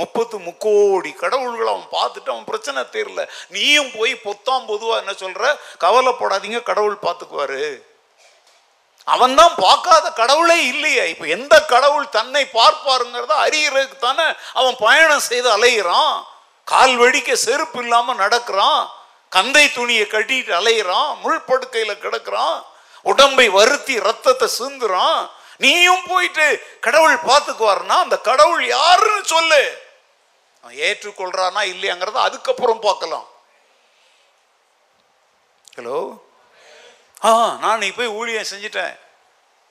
S1: முப்பத்து முக்கோடி கடவுள்களை அவன் பார்த்துட்டு அவன் பிரச்சனை தெரியல நீயும் போய் பொத்தாம் பொதுவாக என்ன சொல்ற கவலைப்படாதீங்க கடவுள் பார்த்துக்குவாரு அவன் தான் பார்க்காத கடவுளே இல்லையே இப்போ எந்த கடவுள் தன்னை பார்ப்பாருங்கிறத அறியறதுக்கு தானே அவன் பயணம் செய்து அலைகிறான் கால் வெடிக்க செருப்பு இல்லாமல் நடக்கிறான் கந்தை துணியை கட்டிட்டு அலைகிறான் முள் படுக்கையில் கிடக்கிறான் உடம்பை வருத்தி ரத்தத்தை சிந்துறான் நீயும் போயிட்டு கடவுள் பார்த்துக்குவாருன்னா அந்த கடவுள் யாருன்னு சொல்லு அவன் ஏற்றுக்கொள்றானா இல்லையாங்கிறத அதுக்கப்புறம் பார்க்கலாம் ஹலோ ஆ நான் நீ போய் ஊழியம் செஞ்சிட்டேன்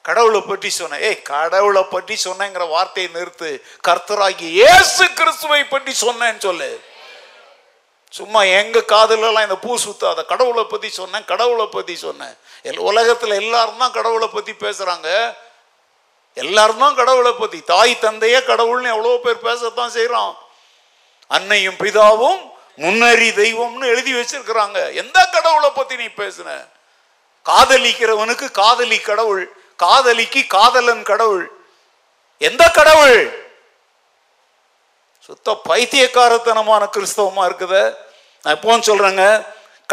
S1: கடவுளை பற்றி சொன்னேன் ஏய் கடவுளை பற்றி சொன்னேங்கிற வார்த்தையை நிறுத்து கர்த்தராகி ஏசு கிறிஸ்துவை பற்றி சொன்னேன்னு சொல்லு சும்மா எங்க காதலெல்லாம் இந்த பூ சுத்தாத கடவுளை பற்றி சொன்னேன் கடவுளை பற்றி சொன்னேன் உலகத்தில் எல்லாரும் தான் கடவுளை பற்றி பேசுகிறாங்க எல்லாரும் தான் கடவுளை பற்றி தாய் தந்தையே கடவுள்னு எவ்வளவு பேர் பேசத்தான் செய்கிறான் அன்னையும் பிதாவும் முன்னறி தெய்வம்னு எழுதி வச்சிருக்கிறாங்க எந்த கடவுளை பற்றி நீ பேசுன காதலிக்கிறவனுக்கு காதலி கடவுள் காதலிக்கு காதலன் கடவுள் எந்த கடவுள் சுத்த பைத்தியக்காரத்தனமான கிறிஸ்தவமா இருக்குத நான் எப்பவும் சொல்றேங்க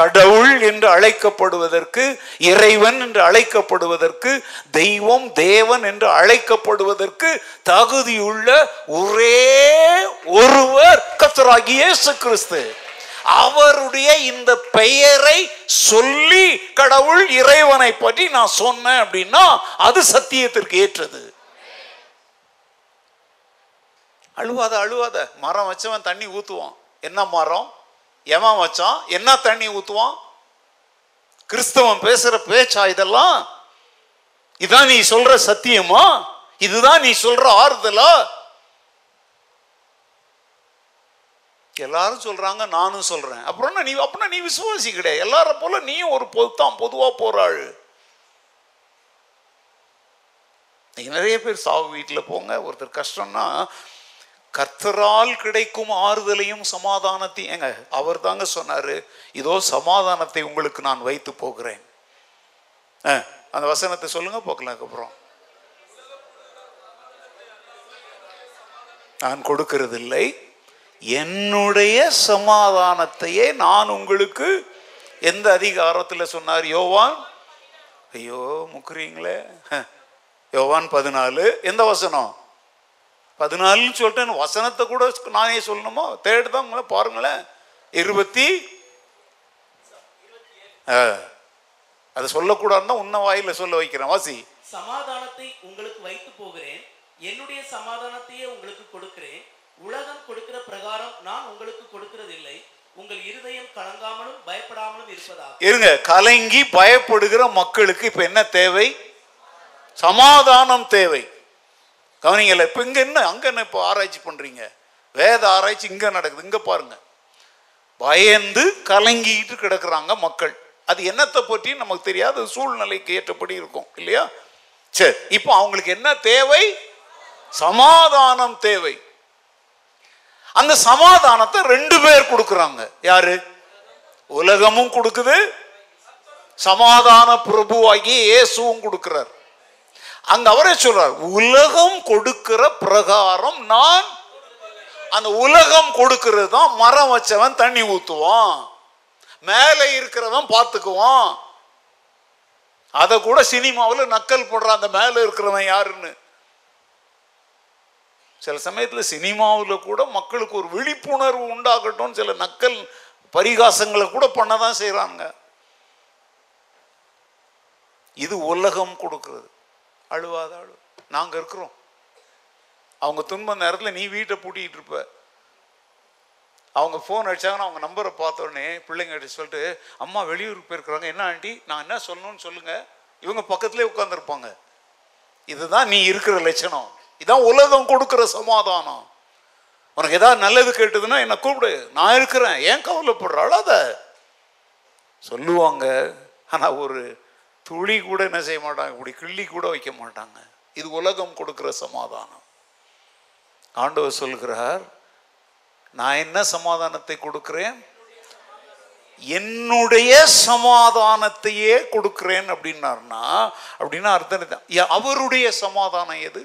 S1: கடவுள் என்று அழைக்கப்படுவதற்கு இறைவன் என்று அழைக்கப்படுவதற்கு தெய்வம் தேவன் என்று அழைக்கப்படுவதற்கு தகுதியுள்ள ஒரே ஒருவர் கத்தராகி கிறிஸ்து அவருடைய இந்த பெயரை சொல்லி கடவுள் இறைவனை பற்றி நான் சொன்னேன் அப்படின்னா அது சத்தியத்திற்கு ஏற்றது அழுவாத அழுவாத மரம் வச்சவன் தண்ணி ஊற்றுவான் என்ன மரம் எவன் வச்சான் என்ன தண்ணி ஊற்றுவான் கிறிஸ்தவன் பேசுகிற பேச்சா இதெல்லாம் இதான் நீ சொல்ற சத்தியமா இதுதான் நீ சொல்ற ஆறுதலா எல்லாரும் சொல்றாங்க நானும் சொல்றேன் அப்புறம் நீ அப்படின்னா நீ விசுவாசி கிடையாது எல்லார போல நீயும் ஒரு பொதுத்தான் பொதுவா போறாள் நிறைய பேர் சாவு வீட்டில் போங்க ஒருத்தர் கஷ்டம்னா கர்த்தரால் கிடைக்கும் ஆறுதலையும் சமாதானத்தையும் ஏங்க அவர் தாங்க சொன்னார் இதோ சமாதானத்தை உங்களுக்கு நான் வைத்து போகிறேன் அந்த வசனத்தை சொல்லுங்க போக்கலாம் அதுக்கப்புறம் நான் கொடுக்கறதில்லை என்னுடைய சமாதானத்தையே நான் உங்களுக்கு எந்த அதிகாரத்தில் சொன்னார் யோவான் ஐயோ முக்குறீங்களே யோவான் பதினாலு எந்த வசனம் பதினாலுன்னு சொல்லிட்டு வசனத்தை கூட நானே சொல்லணுமோ தேர்ட் தான் உங்களை பாருங்களேன் இருபத்தி அதை தான் உன்ன வாயில சொல்ல வைக்கிறேன் வாசி சமாதானத்தை உங்களுக்கு வைத்து போகிறேன் என்னுடைய சமாதானத்தையே உங்களுக்கு கொடுக்கிறேன் உலகம் கொடுக்கிற பிரகாரம் நான் உங்களுக்கு கொடுக்கிறது இல்லை உங்கள் இருதயம் கலங்காமலும் பயப்படாமலும் இருப்பதா இருங்க கலங்கி பயப்படுகிற மக்களுக்கு இப்ப என்ன தேவை சமாதானம் தேவை கவனிங்கல்ல இப்போ இங்கே என்ன அங்கே என்ன இப்போ ஆராய்ச்சி பண்ணுறீங்க வேத ஆராய்ச்சி இங்கே நடக்குது இங்கே பாருங்கள் பயந்து கலங்கிட்டு கிடக்குறாங்க மக்கள் அது என்னத்தை பற்றி நமக்கு தெரியாத சூழ்நிலைக்கு ஏற்றபடி இருக்கும் இல்லையா சரி இப்போ அவங்களுக்கு என்ன தேவை சமாதானம் தேவை அந்த சமாதானத்தை ரெண்டு பேர் கொடுக்குறாங்க யாரு உலகமும் கொடுக்குது சமாதான பிரபுவாகி இயேசுவும் கொடுக்குறார் அங்க அவரே சொல்றார் உலகம் கொடுக்கிற பிரகாரம் நான் அந்த உலகம் கொடுக்கிறது தான் மரம் வச்சவன் தண்ணி ஊத்துவான் மேலே இருக்கிறவன் பார்த்துக்குவான் அதை கூட சினிமாவில் நக்கல் போடுறான் அந்த மேலே இருக்கிறவன் யாருன்னு சில சமயத்தில் சினிமாவில் கூட மக்களுக்கு ஒரு விழிப்புணர்வு உண்டாகட்டும் சில நக்கல் பரிகாசங்களை கூட பண்ண தான் செய்கிறாங்க இது உலகம் கொடுக்கிறது அழுவாத அழு நாங்கள் இருக்கிறோம் அவங்க துன்ப நேரத்தில் நீ வீட்டை பூட்டிகிட்டு இருப்ப அவங்க ஃபோன் அடித்தாங்கன்னா அவங்க நம்பரை பார்த்தோடனே பிள்ளைங்கிட்ட சொல்லிட்டு அம்மா வெளியூருக்கு போயிருக்கிறாங்க என்ன ஆண்டி நான் என்ன சொல்லணும்னு சொல்லுங்கள் இவங்க பக்கத்துலேயே உட்காந்துருப்பாங்க இதுதான் நீ இருக்கிற லட்சணம் இதான் உலகம் கொடுக்குற சமாதானம் உனக்கு ஏதாவது நல்லது கேட்டதுன்னா என்னை கூப்பிடு நான் இருக்கிறேன் ஏன் கவலைப்படுற அழாத சொல்லுவாங்க ஆனால் ஒரு துளி கூட என்ன செய்ய மாட்டாங்க இப்படி கிள்ளி கூட வைக்க மாட்டாங்க இது உலகம் கொடுக்குற சமாதானம் ஆண்டவர் சொல்கிறார் நான் என்ன சமாதானத்தை கொடுக்குறேன் என்னுடைய சமாதானத்தையே கொடுக்குறேன் அப்படின்னாருன்னா அப்படின்னா அர்த்தம் அவருடைய சமாதானம் எது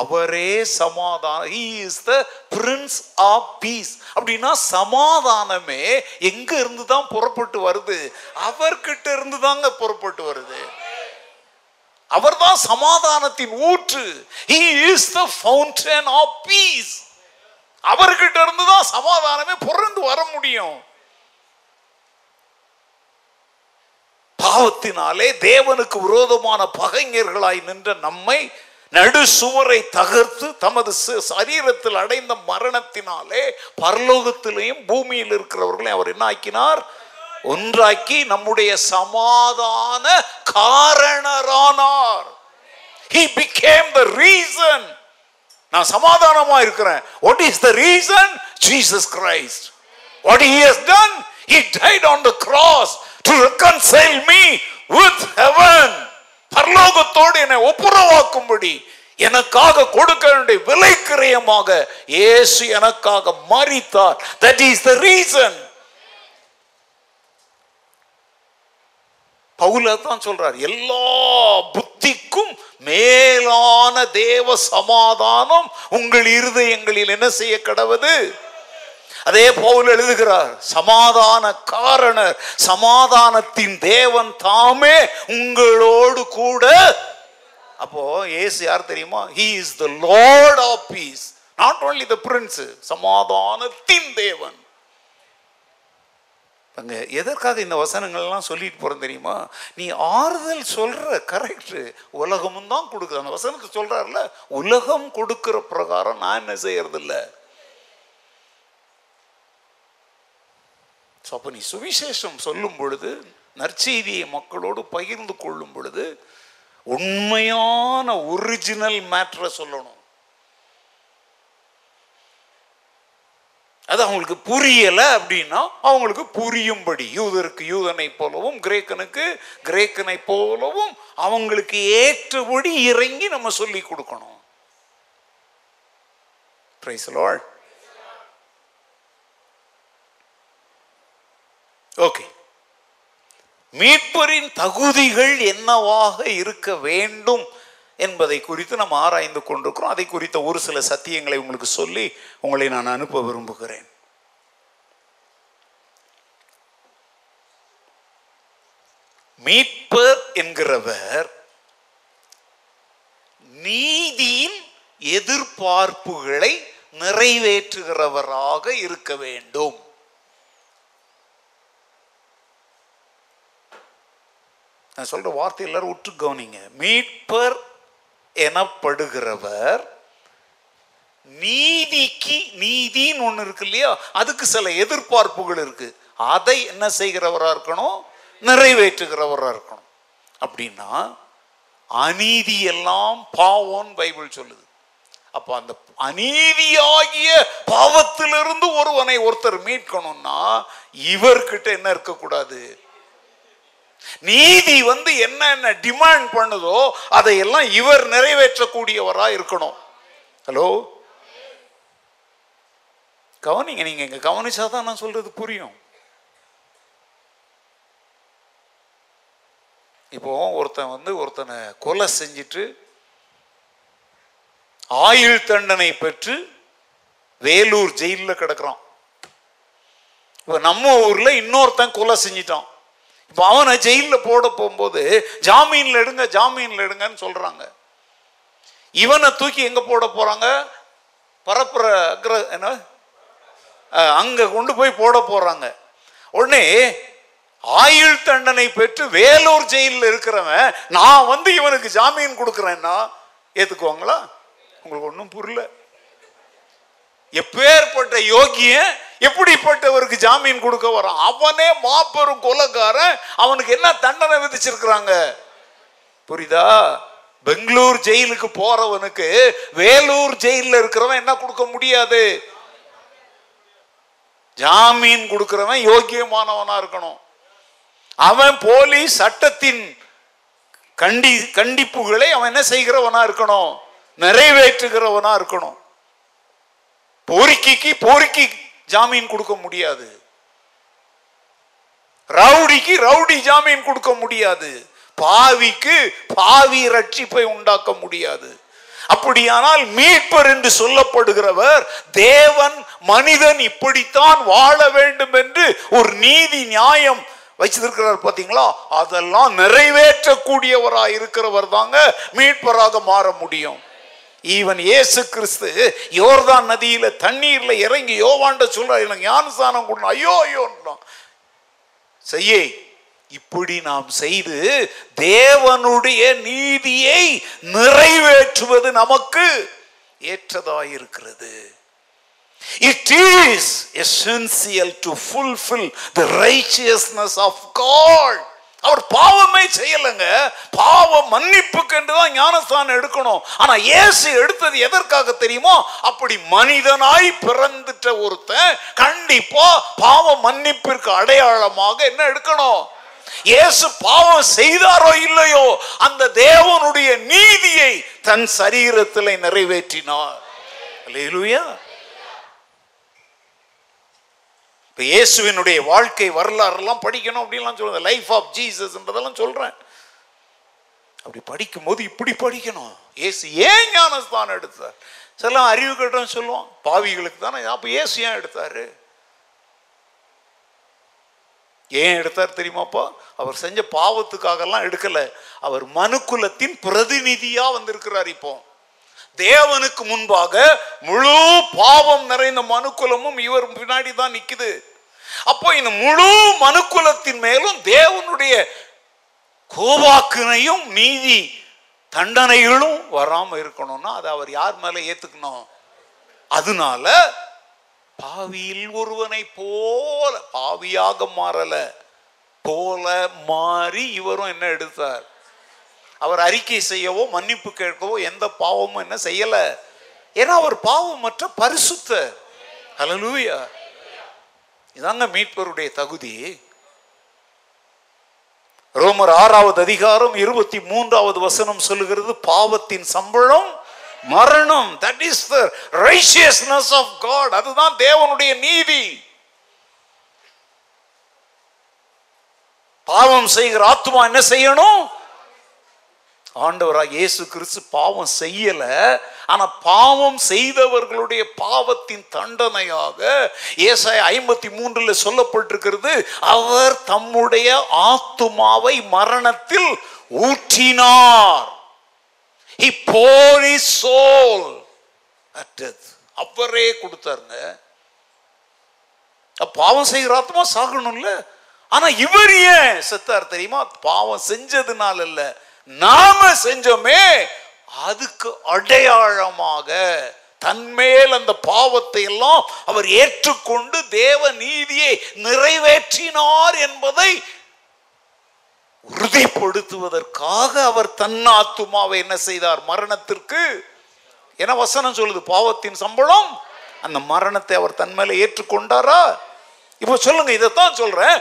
S1: அவரே சமாதானம் is the prince of peace அப்படின்னா சமாதானமே எங்க இருந்து தான் புறப்பட்டு வருது அவர்கிட்ட இருந்து தாங்க புறப்பட்டு வருது அவர் தான் சமாதானத்தின் ஊற்று is the fountain of peace அவர்கிட்ட இருந்து தான் சமாதானமே புறந்து வர முடியும் பாவத்தினாலே தேவனுக்கு விரோதமான பகைஞர்களாய் நின்ற நம்மை நடு சுவரை தகர்த்து தமது சரீரத்தில் அடைந்த மரணத்தினாலே பரலோகத்திலையும் பூமியில் இருக்கிறவர்களையும் அவர் என்ன ஆக்கினார் ஒன்றாக்கி நம்முடைய சமாதான காரணரானார் ஹி பிகேம் த ரீசன் நான் சமாதானமா இருக்கிறேன் what is the reason Jesus Christ what he has done he died on the cross to reconcile me with heaven பரலோகத்தோடு என்னை ஒப்புரவாக்கும்படி எனக்காக கொடுக்க வேண்டிய விலை கிரயமாக இயேசு எனக்காக மறித்தார் தட் இஸ் த ரீசன் பவுல தான் சொல்றார் எல்லா புத்திக்கும் மேலான தேவ சமாதானம் உங்கள் இருதயங்களில் என்ன செய்ய கடவுது அதே போல எழுதுகிறார் சமாதான காரணர் சமாதானத்தின் தேவன் தாமே உங்களோடு கூட அப்போ ஏசு யார் தெரியுமா he is the Lord of peace not only the prince சமாதானத்தின் தேவன் அங்க எதற்காக இந்த வசனங்கள்லாம் சொல்லிட்டு போகிறோம் தெரியுமா நீ ஆறுதல் சொல்கிற கரெக்டு உலகமும் தான் கொடுக்குது அந்த வசனத்தை சொல்றாருல உலகம் கொடுக்குற பிரகாரம் நான் என்ன செய்யறதில்லை ஸோ அப்போ நீ சுவிசேஷம் சொல்லும் பொழுது நற்செய்தியை மக்களோடு பகிர்ந்து கொள்ளும் பொழுது உண்மையான ஒரிஜினல் மேட்ரை சொல்லணும் அது அவங்களுக்கு புரியலை அப்படின்னா அவங்களுக்கு புரியும்படி யூதருக்கு யூதனை போலவும் கிரேக்கனுக்கு கிரேக்கனை போலவும் அவங்களுக்கு ஏற்றபடி இறங்கி நம்ம சொல்லி கொடுக்கணும் பிரைஸ் லார்ட்
S2: ஓகே மீட்பரின் தகுதிகள் என்னவாக இருக்க வேண்டும் என்பதை குறித்து நம்ம ஆராய்ந்து கொண்டிருக்கிறோம் அதை குறித்த ஒரு சில சத்தியங்களை உங்களுக்கு சொல்லி உங்களை நான் அனுப்ப விரும்புகிறேன் மீட்பர் என்கிறவர் நீதியின் எதிர்பார்ப்புகளை நிறைவேற்றுகிறவராக இருக்க வேண்டும் நான் சொல்கிற வார்த்தை எல்லாரும் உற்று கவனிங்க மீட்பர் எனப்படுகிறவர் நீதிக்கு நீதின்னு ஒன்று இருக்கு இல்லையா அதுக்கு சில எதிர்பார்ப்புகள் இருக்கு அதை என்ன செய்கிறவராக இருக்கணும் நிறைவேற்றுகிறவராக இருக்கணும் அப்படின்னா அநீதி எல்லாம் பாவம்னு பைபிள் சொல்லுது அப்போ அந்த அநீதியாகிய பாவத்திலிருந்து ஒருவனை ஒருத்தர் மீட்கணும்னா இவர்கிட்ட என்ன இருக்கக்கூடாது நீதி வந்து என்னென்ன டிமாண்ட் பண்ணுதோ அதையெல்லாம் இவர் நிறைவேற்றக்கூடியவரா இருக்கணும் ஹலோ கவனிங்க நீங்க இங்க கவனிச்சாதான் நான் சொல்றது புரியும் இப்போ ஒருத்தன் வந்து ஒருத்தனை கொலை செஞ்சிட்டு ஆயுள் தண்டனை பெற்று வேலூர் ஜெயிலில் கிடக்கிறான் இப்போ நம்ம ஊரில் இன்னொருத்தன் கொலை செஞ்சிட்டான் இப்போ அவனை ஜெயிலில் போட போகும்போது ஜாமீனில் எடுங்க ஜாமீனில் எடுங்கன்னு சொல்கிறாங்க இவனை தூக்கி எங்கே போட போகிறாங்க பரப்புற அக்ர என்ன அங்கே கொண்டு போய் போட போகிறாங்க உடனே ஆயுள் தண்டனை பெற்று வேலூர் ஜெயிலில் இருக்கிறவன் நான் வந்து இவனுக்கு ஜாமீன் கொடுக்குறேன்னா ஏற்றுக்குவாங்களா உங்களுக்கு ஒன்றும் புரியல எப்பேற்பட்ட யோகிய எப்படிப்பட்டவருக்கு ஜாமீன் கொடுக்க வரான் அவனே மாபெரும் கொலக்காரன் அவனுக்கு என்ன தண்டனை விதிச்சிருக்கிறாங்க புரியுதா பெங்களூர் ஜெயிலுக்கு போறவனுக்கு வேலூர் ஜெயில இருக்கிறவன் என்ன கொடுக்க முடியாது ஜாமீன் கொடுக்கிறவன் யோக்கியமானவனா இருக்கணும் அவன் போலீஸ் சட்டத்தின் கண்டி கண்டிப்புகளை அவன் என்ன செய்கிறவனா இருக்கணும் நிறைவேற்றுகிறவனா இருக்கணும் போரிக்கிக்கு போரிக்கி ஜாமீன் கொடுக்க முடியாது ரவுடிக்கு ரவுடி ஜாமீன் கொடுக்க முடியாது பாவிக்கு பாவி ரட்சிப்பை உண்டாக்க முடியாது அப்படியானால் மீட்பர் என்று சொல்லப்படுகிறவர் தேவன் மனிதன் இப்படித்தான் வாழ வேண்டும் என்று ஒரு நீதி நியாயம் வச்சிருக்கிறார் பார்த்தீங்களா அதெல்லாம் நிறைவேற்றக்கூடியவராக இருக்கிறவர் தாங்க மீட்பராக மாற முடியும் ஈவன் ஏசு கிறிஸ்து யோர்தான் நதியில் தண்ணீரில் இறங்கி யோவாண்ட சொல்ற எனக்கு ஞானஸ்தானம் கொடுணும் ஐயோ ஐயோன்றோம் செய்யே இப்படி நாம் செய்து தேவனுடைய நீதியை நிறைவேற்றுவது நமக்கு ஏற்றதாயிருக்கிறது It is essential to fulfill the righteousness of God. அவர் பாவமே செய்யலைங்க பாவ மன்னிப்புக்கு என்று தான் ஞானஸ்தானம் எடுக்கணும் ஆனா இயேசு எடுத்தது எதற்காக தெரியுமோ அப்படி மனிதனாய் பிறந்துட்ட ஒருத்தன் கண்டிப்பா பாவ மன்னிப்பிற்கு அடையாளமாக என்ன எடுக்கணும் இயேசு பாவம் செய்தாரோ இல்லையோ அந்த தேவனுடைய நீதியை தன் சரீரத்தில் நிறைவேற்றினார் இல்லையா இப்போ இயேசுவினுடைய வாழ்க்கை வரலாறுலாம் படிக்கணும் அப்படின்லாம் சொல்லுவேன் லைஃப் ஆஃப் ஜீசஸ்ன்றதெல்லாம் சொல்கிறேன் அப்படி படிக்கும்போது இப்படி படிக்கணும் ஏசு ஏன் ஞானஸ்தானம் எடுத்தார் சில அறிவு கட்டம் சொல்லுவோம் பாவிகளுக்கு தானே அப்போ ஏசு ஏன் எடுத்தார் ஏன் எடுத்தார் தெரியுமாப்பா அவர் செஞ்ச பாவத்துக்காகலாம் எடுக்கலை அவர் மனுக்குலத்தின் பிரதிநிதியாக வந்திருக்கிறார் இப்போ தேவனுக்கு முன்பாக முழு பாவம் நிறைந்த மனுக்குலமும் இவர் பின்னாடி தான் நிற்குது அப்போ இந்த முழு மனுக்குலத்தின் மேலும் தேவனுடைய கோபாக்கினையும் நீதி தண்டனைகளும் வராமல் இருக்கணும்னா அதை அவர் யார் மேலே ஏற்றுக்கணும் அதனால பாவியில் ஒருவனை போல பாவியாக மாறல போல மாறி இவரும் என்ன எடுத்தார் அவர் அறிக்கை செய்யவோ மன்னிப்பு கேட்கவோ எந்த பாவமும் என்ன செய்யலை ஏன்னா அவர் பாவம் மற்ற பரிசுத்த ஹலலூயா இதாங்க மீட்பருடைய தகுதி ரோமர் ஆறாவது அதிகாரம் இருபத்தி மூன்றாவது வசனம் சொல்லுகிறது பாவத்தின் சம்பளம் மரணம் that is the righteousness of God அதுதான் தேவனுடைய நீதி பாவம் செய்கிற ஆத்மா என்ன செய்யணும் ஆண்டவராக இயேசு கிறிஸ்து பாவம் செய்யலை ஆனால் பாவம் செய்தவர்களுடைய பாவத்தின் தண்டனையாக ஏசாய ஐம்பத்தி மூன்றில் சொல்லப்பட்டிருக்கிறது அவர் தம்முடைய ஆத்துமாவை மரணத்தில் ஊற்றினார் ஹி சோல் அட்டது அவரே கொடுத்தாருங்க பாவம் செய்கிற ஆத்மா சாகணும்ல ஆனா இவர் ஏன் செத்தார் தெரியுமா பாவம் செஞ்சதுனால இல்லை நாம செஞ்சோமே அதுக்கு அடையாளமாக தன்மேல் அந்த பாவத்தை எல்லாம் அவர் ஏற்றுக்கொண்டு தேவ நீதியை நிறைவேற்றினார் என்பதை உறுதிப்படுத்துவதற்காக அவர் தன்னாத்துமாவை என்ன செய்தார் மரணத்திற்கு என வசனம் சொல்லுது பாவத்தின் சம்பளம் அந்த மரணத்தை அவர் தன்மேல ஏற்றுக்கொண்டாரா இப்போ சொல்லுங்க இதைத்தான் சொல்றேன்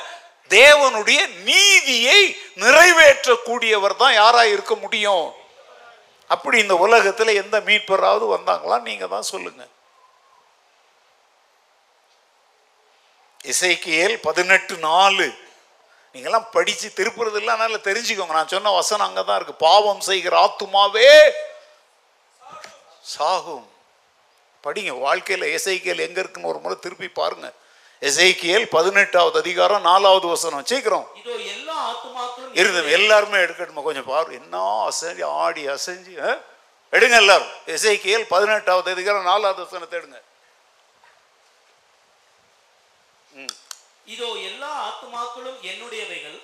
S2: தேவனுடைய நீதியை நிறைவேற்றக்கூடியவர் தான் யாரா இருக்க முடியும் அப்படி இந்த உலகத்தில் எந்த மீட்பராவது வந்தாங்களா நீங்கள் தான் சொல்லுங்கள் இசைக்கியல் பதினெட்டு நாலு நீங்கள்லாம் படித்து திருப்புறது இல்லை தெரிஞ்சுக்கோங்க நான் சொன்ன வசனம் அங்கே தான் இருக்கு பாவம் செய்கிற ஆத்துமாவே சாகும் படிங்க வாழ்க்கையில் இசைக்கியல் எங்கே இருக்குன்னு ஒரு முறை திருப்பி பாருங்கள் எசைக்கியல் பதினெட்டாவது அதிகாரம் நாலாவது வசனம் சீக்கிரம் இருந்தது எல்லாருமே எடுக்கட்டுமா கொஞ்சம் பாரு என்ன அசைஞ்சு ஆடி அசைஞ்சு எடுங்க எல்லாரும் எசைக்கியல் பதினெட்டாவது அதிகாரம் நாலாவது வசனத்தை எடுங்க இதோ எல்லா ஆத்மாக்களும் என்னுடையவைகள்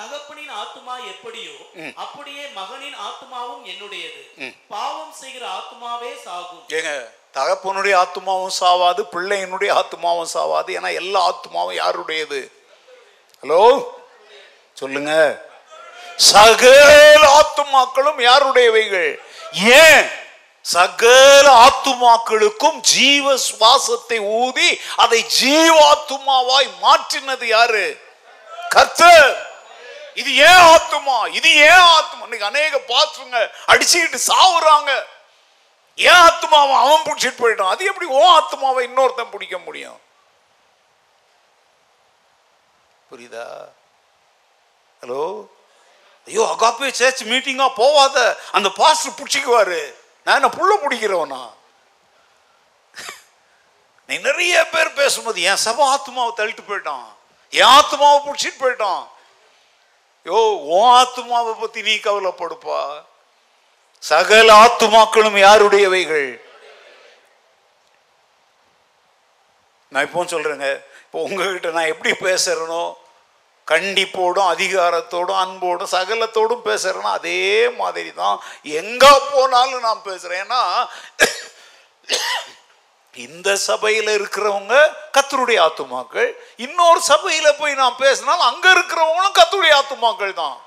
S2: தகப்பனின் ஆத்மா எப்படியோ அப்படியே மகனின் ஆத்மாவும் என்னுடையது பாவம் செய்கிற ஆத்மாவே சாகும் தகப்பனுடைய ஆத்மாவும் சாவாது பிள்ளையினுடைய ஆத்மாவும் சாவாது ஏன்னா எல்லா ஆத்மாவும் யாருடையது ஹலோ சொல்லுங்க சகல ஆத்துமாக்களும் யாருடையவைகள் ஏன் சகல ஆத்துமாக்களுக்கும் ஜீவ சுவாசத்தை ஊதி அதை ஜீவாத்துமாவாய் மாற்றினது யாரு கர்த்தர் இது ஏன் ஆத்துமா இது ஏன் ஆத்துமா இன்னைக்கு அநேக பாஸ்டருங்க அடிச்சுக்கிட்டு சாவுறாங்க என் ஆத்மாவை அவன் பிடிச்சிட்டு போயிட்டான் அது எப்படி ஓ ஆத்மாவை இன்னொருத்தன் பிடிக்க முடியும் புரியுதா ஹலோ ஐயோ அகாப்பே சேர்ச் மீட்டிங்காக போவாத அந்த பாஸ்டர் பிடிச்சிக்குவாரு நான் என்ன புள்ள பிடிக்கிறவனா நீ நிறைய பேர் பேசும்போது என் சப ஆத்மாவை தள்ளிட்டு போயிட்டான் என் ஆத்மாவை பிடிச்சிட்டு போயிட்டான் யோ உன் ஆத்மாவை பற்றி நீ கவலைப்படுப்பா சகல ஆத்துமாக்களும் யாருடையவைகள் நான் இப்போ சொல்கிறேங்க இப்போ உங்ககிட்ட நான் எப்படி பேசுகிறேனோ கண்டிப்போடும் அதிகாரத்தோடும் அன்போடும் சகலத்தோடும் பேசுகிறேன்னா அதே மாதிரி தான் எங்கே போனாலும் நான் பேசுறேன் ஏன்னா இந்த சபையில் இருக்கிறவங்க கத்தருடைய ஆத்துமாக்கள் இன்னொரு சபையில போய் நான் பேசினாலும் அங்க இருக்கிறவங்களும் கத்தருடைய ஆத்துமாக்கள் தான்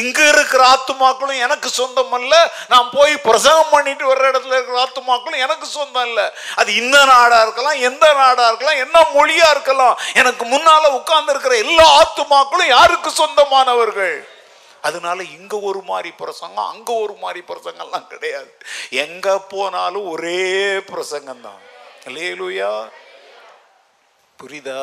S2: இங்க இருக்கிற ஆத்துமாக்களும் எனக்கு சொந்தம் அல்ல நான் போய் பிரசங்கம் பண்ணிட்டு வர்ற இடத்துல இருக்கிற ஆத்துமாக்களும் எனக்கு சொந்தம் இல்ல அது இந்த நாடா இருக்கலாம் எந்த நாடா இருக்கலாம் என்ன மொழியா இருக்கலாம் எனக்கு முன்னால உட்கார்ந்து இருக்கிற எல்லா ஆத்துமாக்களும் யாருக்கு சொந்தமானவர்கள் அதனால இங்க ஒரு மாதிரி பிரசங்கம் அங்க ஒரு மாதிரி பிரசங்கம்லாம் கிடையாது எங்க போனாலும் ஒரே பிரசங்கம் தான் ஹலேலுயா புரியுதா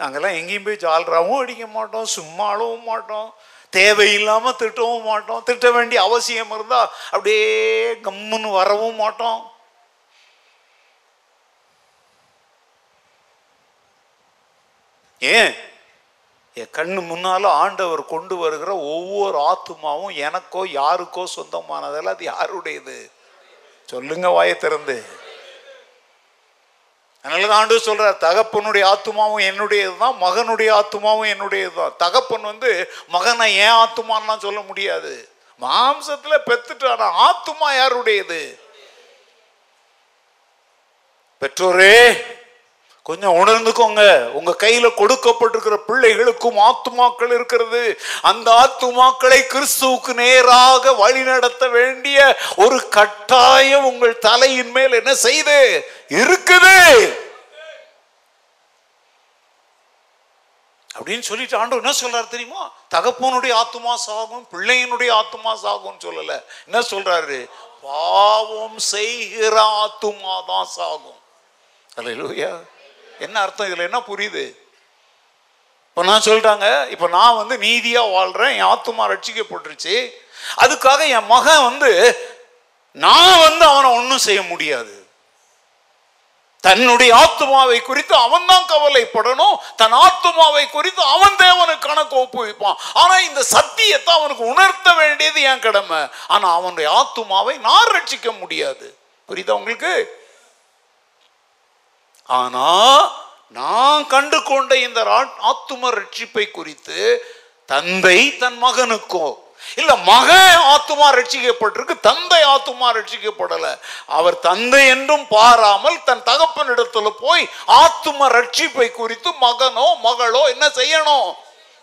S2: நாங்கள்லாம் எங்கேயும் போய் ஜால்ராவும் அடிக்க மாட்டோம் சும்மா அழவும் மாட்டோம் தேவையில்லாமல் திட்டவும் மாட்டோம் திட்ட வேண்டிய அவசியம் இருந்தால் அப்படியே கம்முன்னு வரவும் மாட்டோம் ஏன் என் கண்ணு முன்னாலும் ஆண்டவர் கொண்டு வருகிற ஒவ்வொரு ஆத்துமாவும் எனக்கோ யாருக்கோ சொந்தமானதெல்லாம் அது யாருடையது சொல்லுங்க வாயை திறந்து அதனால தான் ஆண்டு சொல்கிறார் தகப்பனுடைய ஆத்மாவும் என்னுடையது தான் மகனுடைய ஆத்மாவும் என்னுடையது தான் தகப்பன் வந்து மகனை ஏன் ஆத்மான்லாம் சொல்ல முடியாது மாம்சத்தில் பெத்துட்டு ஆத்துமா ஆத்மா யாருடையது பெற்றோரே கொஞ்சம் உணர்ந்துக்கோங்க உங்க கையில கொடுக்கப்பட்டிருக்கிற பிள்ளைகளுக்கும் ஆத்துமாக்கள் இருக்கிறது அந்த ஆத்துமாக்களை கிறிஸ்துவுக்கு நேராக வழி நடத்த வேண்டிய ஒரு கட்டாயம் உங்கள் தலையின் மேல் என்ன செய்து இருக்குது அப்படின்னு சொல்லிட்டு ஆண்டு என்ன சொல்றாரு தெரியுமா தகப்பனுடைய ஆத்துமா சாகும் பிள்ளையினுடைய ஆத்துமா சாகும்னு சொல்லல என்ன சொல்றாரு பாவம் செய்கிற ஆத்துமா தான் சாகும் இல்லையா என்ன அர்த்தம் இதில் என்ன புரியுது இப்போ நான் சொல்கிறாங்க இப்போ நான் வந்து நீதியாக வாழ்கிறேன் என் ஆத்துமா ரட்சிக்கப்பட்டுருச்சு அதுக்காக என் மகன் வந்து நான் வந்து அவனை ஒன்றும் செய்ய முடியாது தன்னுடைய ஆத்துமாவை குறித்து அவன் தான் கவலைப்படணும் தன் ஆத்துமாவை குறித்து அவன் தேவனுக்கு கணக்கு ஒப்புவிப்பான் ஆனா இந்த சத்தியத்தை அவனுக்கு உணர்த்த வேண்டியது என் கடமை ஆனா அவனுடைய ஆத்துமாவை நான் ரட்சிக்க முடியாது புரியுதா உங்களுக்கு ஆனா நான் கண்டு கொண்ட இந்த ஆத்தும ரட்சிப்பை குறித்து தந்தை தன் மகனுக்கோ இல்ல மகன் ஆத்துமா ரட்சிக்கப்பட்டிருக்கு தந்தை ஆத்துமா ரட்சிக்கப்படல அவர் தந்தை என்றும் பாராமல் தன் தகப்பனிடத்துல போய் ஆத்தும ரட்சிப்பை குறித்து மகனோ மகளோ என்ன செய்யணும்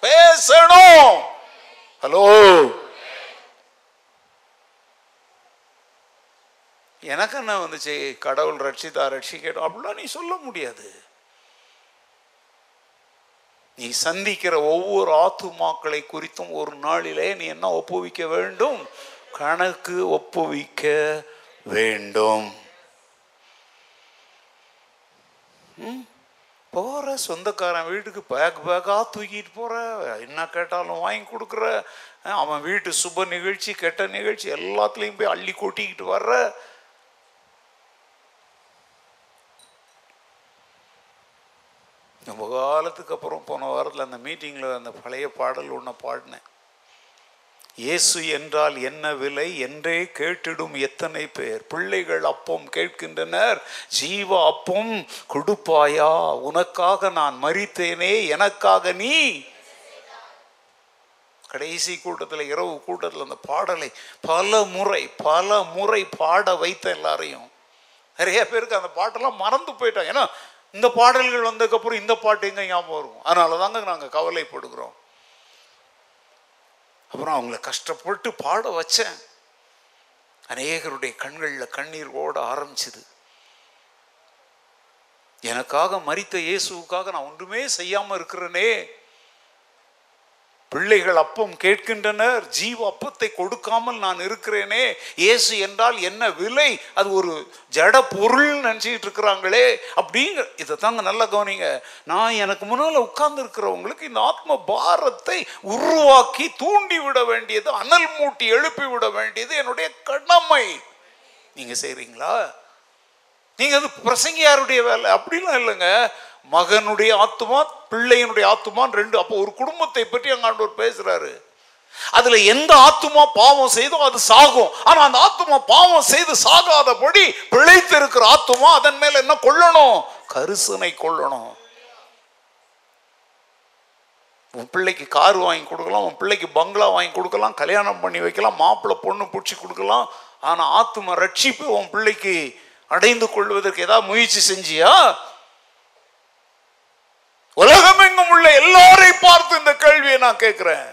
S2: பேசணும் ஹலோ எனக்கு என்ன வந்துச்சு கடவுள் ரட்சிதா ரட்சிக்கட்டும் அப்படிலாம் நீ சொல்ல முடியாது நீ சந்திக்கிற ஒவ்வொரு ஆத்துமாக்களை குறித்தும் ஒரு நாளிலே நீ என்ன ஒப்புவிக்க வேண்டும் கணக்கு ஒப்புவிக்க வேண்டும் போற சொந்தக்காரன் வீட்டுக்கு பேக் பேக்கா தூக்கிட்டு போற என்ன கேட்டாலும் வாங்கி கொடுக்குற அவன் வீட்டு சுப நிகழ்ச்சி கெட்ட நிகழ்ச்சி எல்லாத்துலேயும் போய் அள்ளி கொட்டிக்கிட்டு வர்ற ரொம்ப காலத்துக்கு அப்புறம் போன வாரத்தில் அந்த மீட்டிங்கில் அந்த பழைய பாடல் ஒன்று பாடினேன் இயேசு என்றால் என்ன விலை என்றே கேட்டிடும் எத்தனை பேர் பிள்ளைகள் அப்பம் கேட்கின்றனர் ஜீவ அப்பம் கொடுப்பாயா உனக்காக நான் மறித்தேனே எனக்காக நீ கடைசி கூட்டத்தில் இரவு கூட்டத்தில் அந்த பாடலை பல முறை பல முறை பாட வைத்த எல்லாரையும் நிறைய பேருக்கு அந்த பாட்டெல்லாம் மறந்து போயிட்டாங்க ஏன்னா இந்த பாடல்கள் வந்ததுக்கப்புறம் இந்த பாட்டு எங்கே ஞாபகம் வரும் அதனால தாங்க நாங்கள் கவலைப்படுகிறோம் அப்புறம் அவங்கள கஷ்டப்பட்டு பாட வச்சேன் அநேகருடைய கண்களில் கண்ணீர் ஓட ஆரம்பிச்சுது எனக்காக மறித்த இயேசுக்காக நான் ஒன்றுமே செய்யாமல் இருக்கிறேனே பிள்ளைகள் அப்பம் கேட்கின்றனர் ஜீவ அப்பத்தை கொடுக்காமல் நான் இருக்கிறேனே இயேசு என்றால் என்ன விலை அது ஒரு ஜட பொருள் நினச்சிக்கிட்டு இருக்கிறாங்களே அப்படிங்க இதை தாங்க நல்லா கவனிங்க நான் எனக்கு முன்னால் உட்கார்ந்து இருக்கிறவங்களுக்கு இந்த ஆத்ம பாரத்தை உருவாக்கி தூண்டி விட வேண்டியது அனல் மூட்டி எழுப்பி விட வேண்டியது என்னுடைய கடமை நீங்கள் செய்கிறீங்களா நீங்கள் அது பிரசங்கியாருடைய வேலை அப்படிலாம் இல்லைங்க மகனுடைய ஆத்துமா பிள்ளையனுடைய ஆத்துமான் ரெண்டு அப்போ ஒரு குடும்பத்தை பற்றி அங்கே ஆண்டவர் பேசுகிறாரு அதுல எந்த ஆத்துமா பாவம் செய்தோ அது சாகும் ஆனா அந்த ஆத்துமா பாவம் செய்து சாகாதபடி பிழைத்து இருக்கிற ஆத்துமா அதன் மேல என்ன கொள்ளணும் கரிசனை கொள்ளணும் உன் பிள்ளைக்கு கார் வாங்கி கொடுக்கலாம் உன் பிள்ளைக்கு பங்களா வாங்கி கொடுக்கலாம் கல்யாணம் பண்ணி வைக்கலாம் மாப்பிள்ளை பொண்ணு பிடிச்சி கொடுக்கலாம் ஆனால் ஆத்துமா ரட்சிப்பு உன் பிள்ளைக்கு அடைந்து கொள்வதற்கு ஏதாவது முயற்சி செஞ்சியா உலகம் எங்கும் உள்ள எல்லாரை பார்த்து இந்த கேள்வியை நான் கேட்கிறேன்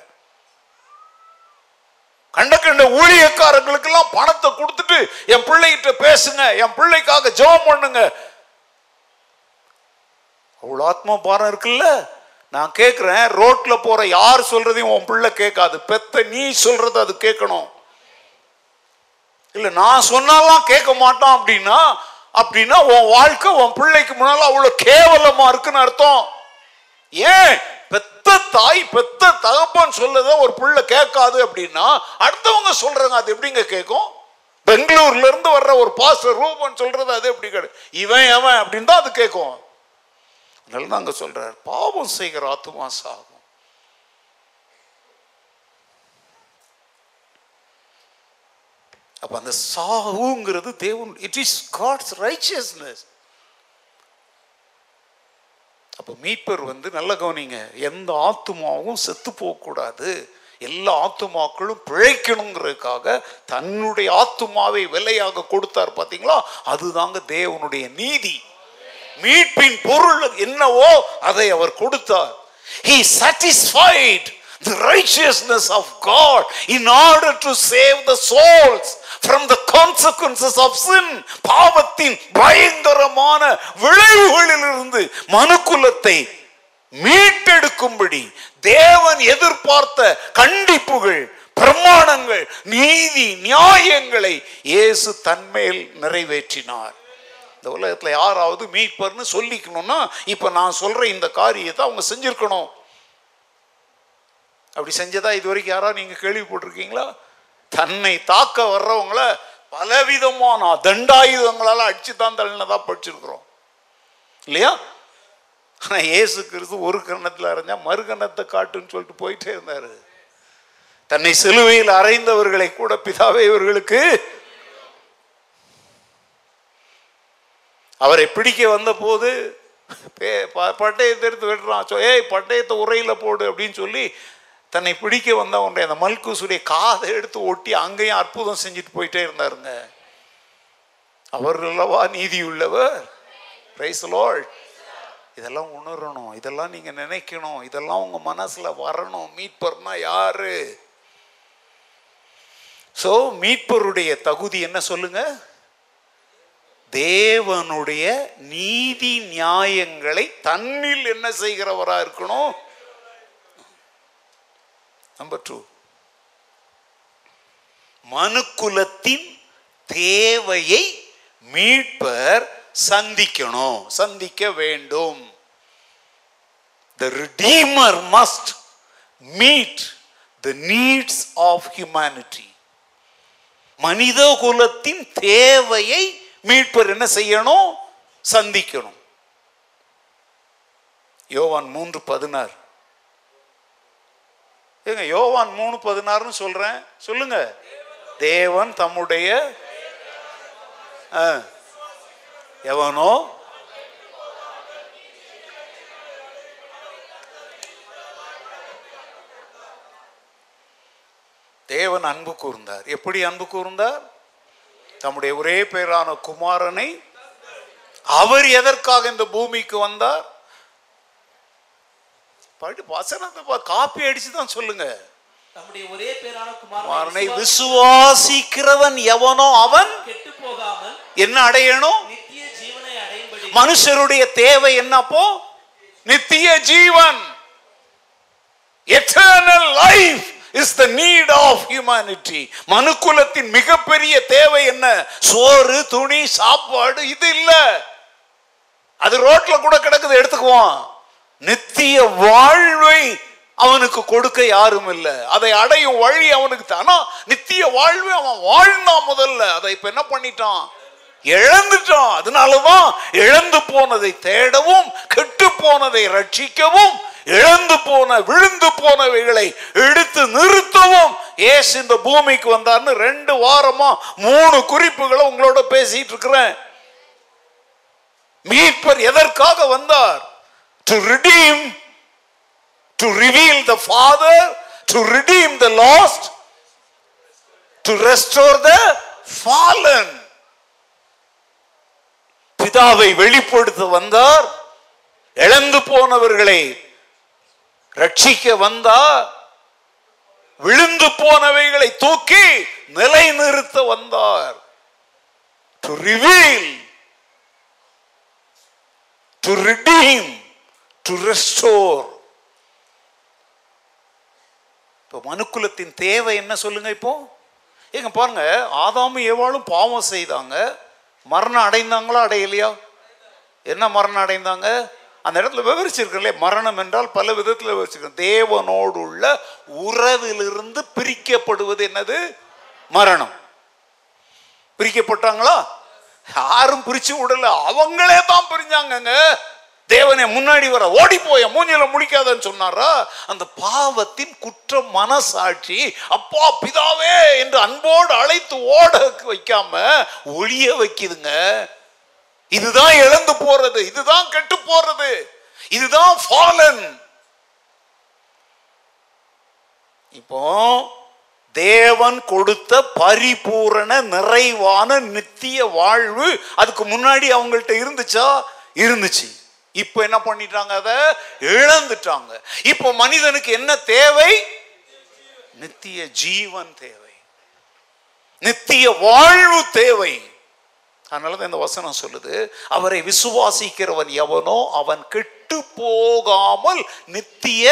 S2: கண்ட கண்ட ஊழியக்காரங்களுக்கு எல்லாம் பணத்தை கொடுத்துட்டு என் பிள்ளைகிட்ட பேசுங்க என் பிள்ளைக்காக ஜெபம் பண்ணுங்க அவ்வளோ ஆத்மா பாரம் இருக்குல்ல நான் கேட்குறேன் ரோட்ல போற யார் சொல்றதையும் உன் பிள்ளை கேட்காது பெத்த நீ சொல்றத அது கேட்கணும் இல்லை நான் சொன்னாலாம் கேட்க மாட்டான் அப்படின்னா அப்படின்னா உன் வாழ்க்கை உன் பிள்ளைக்கு முன்னால் அவ்வளோ கேவலமா இருக்குன்னு அர்த்தம் ஏன் பெத்த தாய் பெத்த தகப்பன் சொல்லத ஒரு புள்ள கேட்காது அப்படின்னா அடுத்தவங்க சொல்றாங்க அது எப்படிங்க கேட்கும் பெங்களூர்ல இருந்து வர்ற ஒரு பாஸ்டர் ரூபன் சொல்றது அது எப்படி கிடையாது இவன் அவன் அப்படின்னு தான் அது கேட்கும் அதனால அங்க சொல்றாரு பாவம் செய்கிற ஆத்துமா சாகும் அப்ப அந்த சாகுங்கிறது தேவன் இட் இஸ் காட்ஸ் ரைச்சியஸ்னஸ் அப்போ மீட்பர் வந்து நல்ல கவனிங்க எந்த ஆத்துமாவும் செத்து போகக்கூடாது எல்லா ஆத்துமாக்களும் பிழைக்கணுங்கிறதுக்காக தன்னுடைய ஆத்துமாவை விலையாக கொடுத்தார் பார்த்தீங்களா அதுதாங்க தேவனுடைய நீதி மீட்பின் பொருள் என்னவோ அதை அவர் கொடுத்தார் he satisfied the righteousness of God in order to save the souls from the consequences of sin பாவத்தின் பயங்கரமான விளைவுகளிலிருந்து மனுக்குலத்தை மீட்டெடுக்கும்படி தேவன் எதிர்பார்த்த கண்டிப்புகள் பிரமாணங்கள் நீதி நியாயங்களை இயேசு தன்மையில் நிறைவேற்றினார் இந்த உலகத்தில் யாராவது மீட்பர்னு சொல்லிக்கணும்னா இப்போ நான் சொல்கிற இந்த காரியத்தை அவங்க செஞ்சுருக்கணும் அப்படி செஞ்சதா இது வரைக்கும் யாரோ நீங்கள் கேள்விப்பட்டிருக்கீங்களா தன்னை தாக்க வர்றவங்கள பலவிதமான தண்டாயுதங்களால் அடிச்சு தான் படிச்சிருக்கிறோம் இல்லையா ஆனால் ஏசு கிறிஸ்து ஒரு கண்ணத்தில் அரைஞ்சா மறு கண்ணத்தை காட்டுன்னு சொல்லிட்டு போயிட்டே இருந்தாரு தன்னை சிலுவையில் அறைந்தவர்களை கூட பிதாவே இவர்களுக்கு அவரை பிடிக்க வந்த போது பட்டயத்தை எடுத்து வெட்டுறான் ஏய் பட்டயத்தை உரையில் போடு அப்படின்னு சொல்லி தன்னை பிடிக்க வந்தவனுடைய அந்த மல்கூசுடைய காதை எடுத்து ஒட்டி அங்கேயும் அற்புதம் செஞ்சுட்டு போயிட்டே இருந்தாருங்க அவர்களவா நீதி உள்ளவர் பிரைஸ் இதெல்லாம் உணரணும் இதெல்லாம் நீங்கள் நினைக்கணும் இதெல்லாம் உங்கள் மனசில் வரணும் மீட்பர்னா யாரு ஸோ மீட்பருடைய தகுதி என்ன சொல்லுங்க தேவனுடைய நீதி நியாயங்களை தன்னில் என்ன செய்கிறவராக இருக்கணும் நம்பர் டூ மனுக்குலத்தின் தேவையை மீட்பர் சந்திக்கணும் சந்திக்க வேண்டும் the redeemer must meet the needs of humanity மனித குலத்தின் தேவையை மீட்பர் என்ன செய்யணும் சந்திக்கணும் யோவான் மூன்று பதினாறு எங்க யோவான் மூணு பதினாறுன்னு சொல்றேன் சொல்லுங்க தேவன் தம்முடைய எவனோ தேவன் அன்பு கூர்ந்தார் எப்படி அன்பு கூர்ந்தார் தம்முடைய ஒரே பெயரான குமாரனை அவர் எதற்காக இந்த பூமிக்கு வந்தார் படி வசனத்தை காப்பி அடிச்சு தான் சொல்லுங்க நம்முடைய ஒரே பேரான விசுவாசிக்கிறவன் எவனோ அவன் கெட்டு போகாமல் என்ன அடையணும் நித்திய ஜீவனை அடையும்படி மனுஷருடைய தேவை என்னப்போ நித்திய ஜீவன் eternal life is the need of humanity மனுக்குலத்தின் மிகப்பெரிய தேவை என்ன சோறு துணி சாப்பாடு இது இல்லை அது ரோட்ல கூட கிடக்குது எடுத்துக்குவோம் நித்திய வாழ்வை அவனுக்கு கொடுக்க யாரும் இல்லை அதை அடையும் வழி அவனுக்கு ஆனா நித்திய வாழ்வை அவன் வாழ்ந்தான் முதல்ல அதை இப்ப என்ன பண்ணிட்டான் இழந்துட்டான் அதனாலதான் இழந்து போனதை தேடவும் கெட்டு போனதை ரட்சிக்கவும் இழந்து போன விழுந்து போனவைகளை எடுத்து நிறுத்தவும் ஏசு இந்த பூமிக்கு வந்தார்னு ரெண்டு வாரமா மூணு குறிப்புகளை உங்களோட பேசிட்டு இருக்கிறேன் மீட்பர் எதற்காக வந்தார் to redeem, to reveal the Father, to redeem the lost, to restore the fallen. பிதாவை வெளிப்படுத்த வந்தார் இழந்து போனவர்களை ரட்சிக்க வந்தார் விழுந்து போனவைகளை தூக்கி நிலை நிறுத்த வந்தார் to reveal to redeem to restore இப்போ மனுக்குலத்தின் தேவை என்ன சொல்லுங்க இப்போ ஏங்க பாருங்க ஆதாமும் ஏவாளும் பாவம் செய்தாங்க மரணம் அடைந்தாங்களா அடையலையா என்ன மரணம் அடைந்தாங்க அந்த இடத்துல விவரிச்சிருக்கல மரணம் என்றால் பல விதத்தில் விவரிச்சிருக்க தேவனோடு உள்ள உறவிலிருந்து பிரிக்கப்படுவது என்னது மரணம் பிரிக்கப்பட்டாங்களா யாரும் பிரிச்சு விடல அவங்களே தான் பிரிஞ்சாங்க தேவனே முன்னாடி வர ஓடி போய் மூஞ்சில முடிக்காதன்னு சொன்னாரா அந்த பாவத்தின் குற்ற மனசாட்சி அப்பா பிதாவே என்று அன்போடு அழைத்து ஓட வைக்காம ஒழிய வைக்குதுங்க இதுதான் இழந்து போறது இதுதான் கெட்டு போறது இதுதான் ஃபாலன் இப்போ தேவன் கொடுத்த பரிபூரண நிறைவான நித்திய வாழ்வு அதுக்கு முன்னாடி அவங்கள்ட்ட இருந்துச்சா இருந்துச்சு இப்போ என்ன பண்ணிட்டாங்க அதை இழந்துட்டாங்க இப்போ மனிதனுக்கு என்ன தேவை நித்திய ஜீவன் தேவை நித்திய வாழ்வு தேவை அதனால தான் இந்த வசனம் சொல்லுது அவரை விசுவாசிக்கிறவன் எவனோ அவன் கெட்டு போகாமல் நித்திய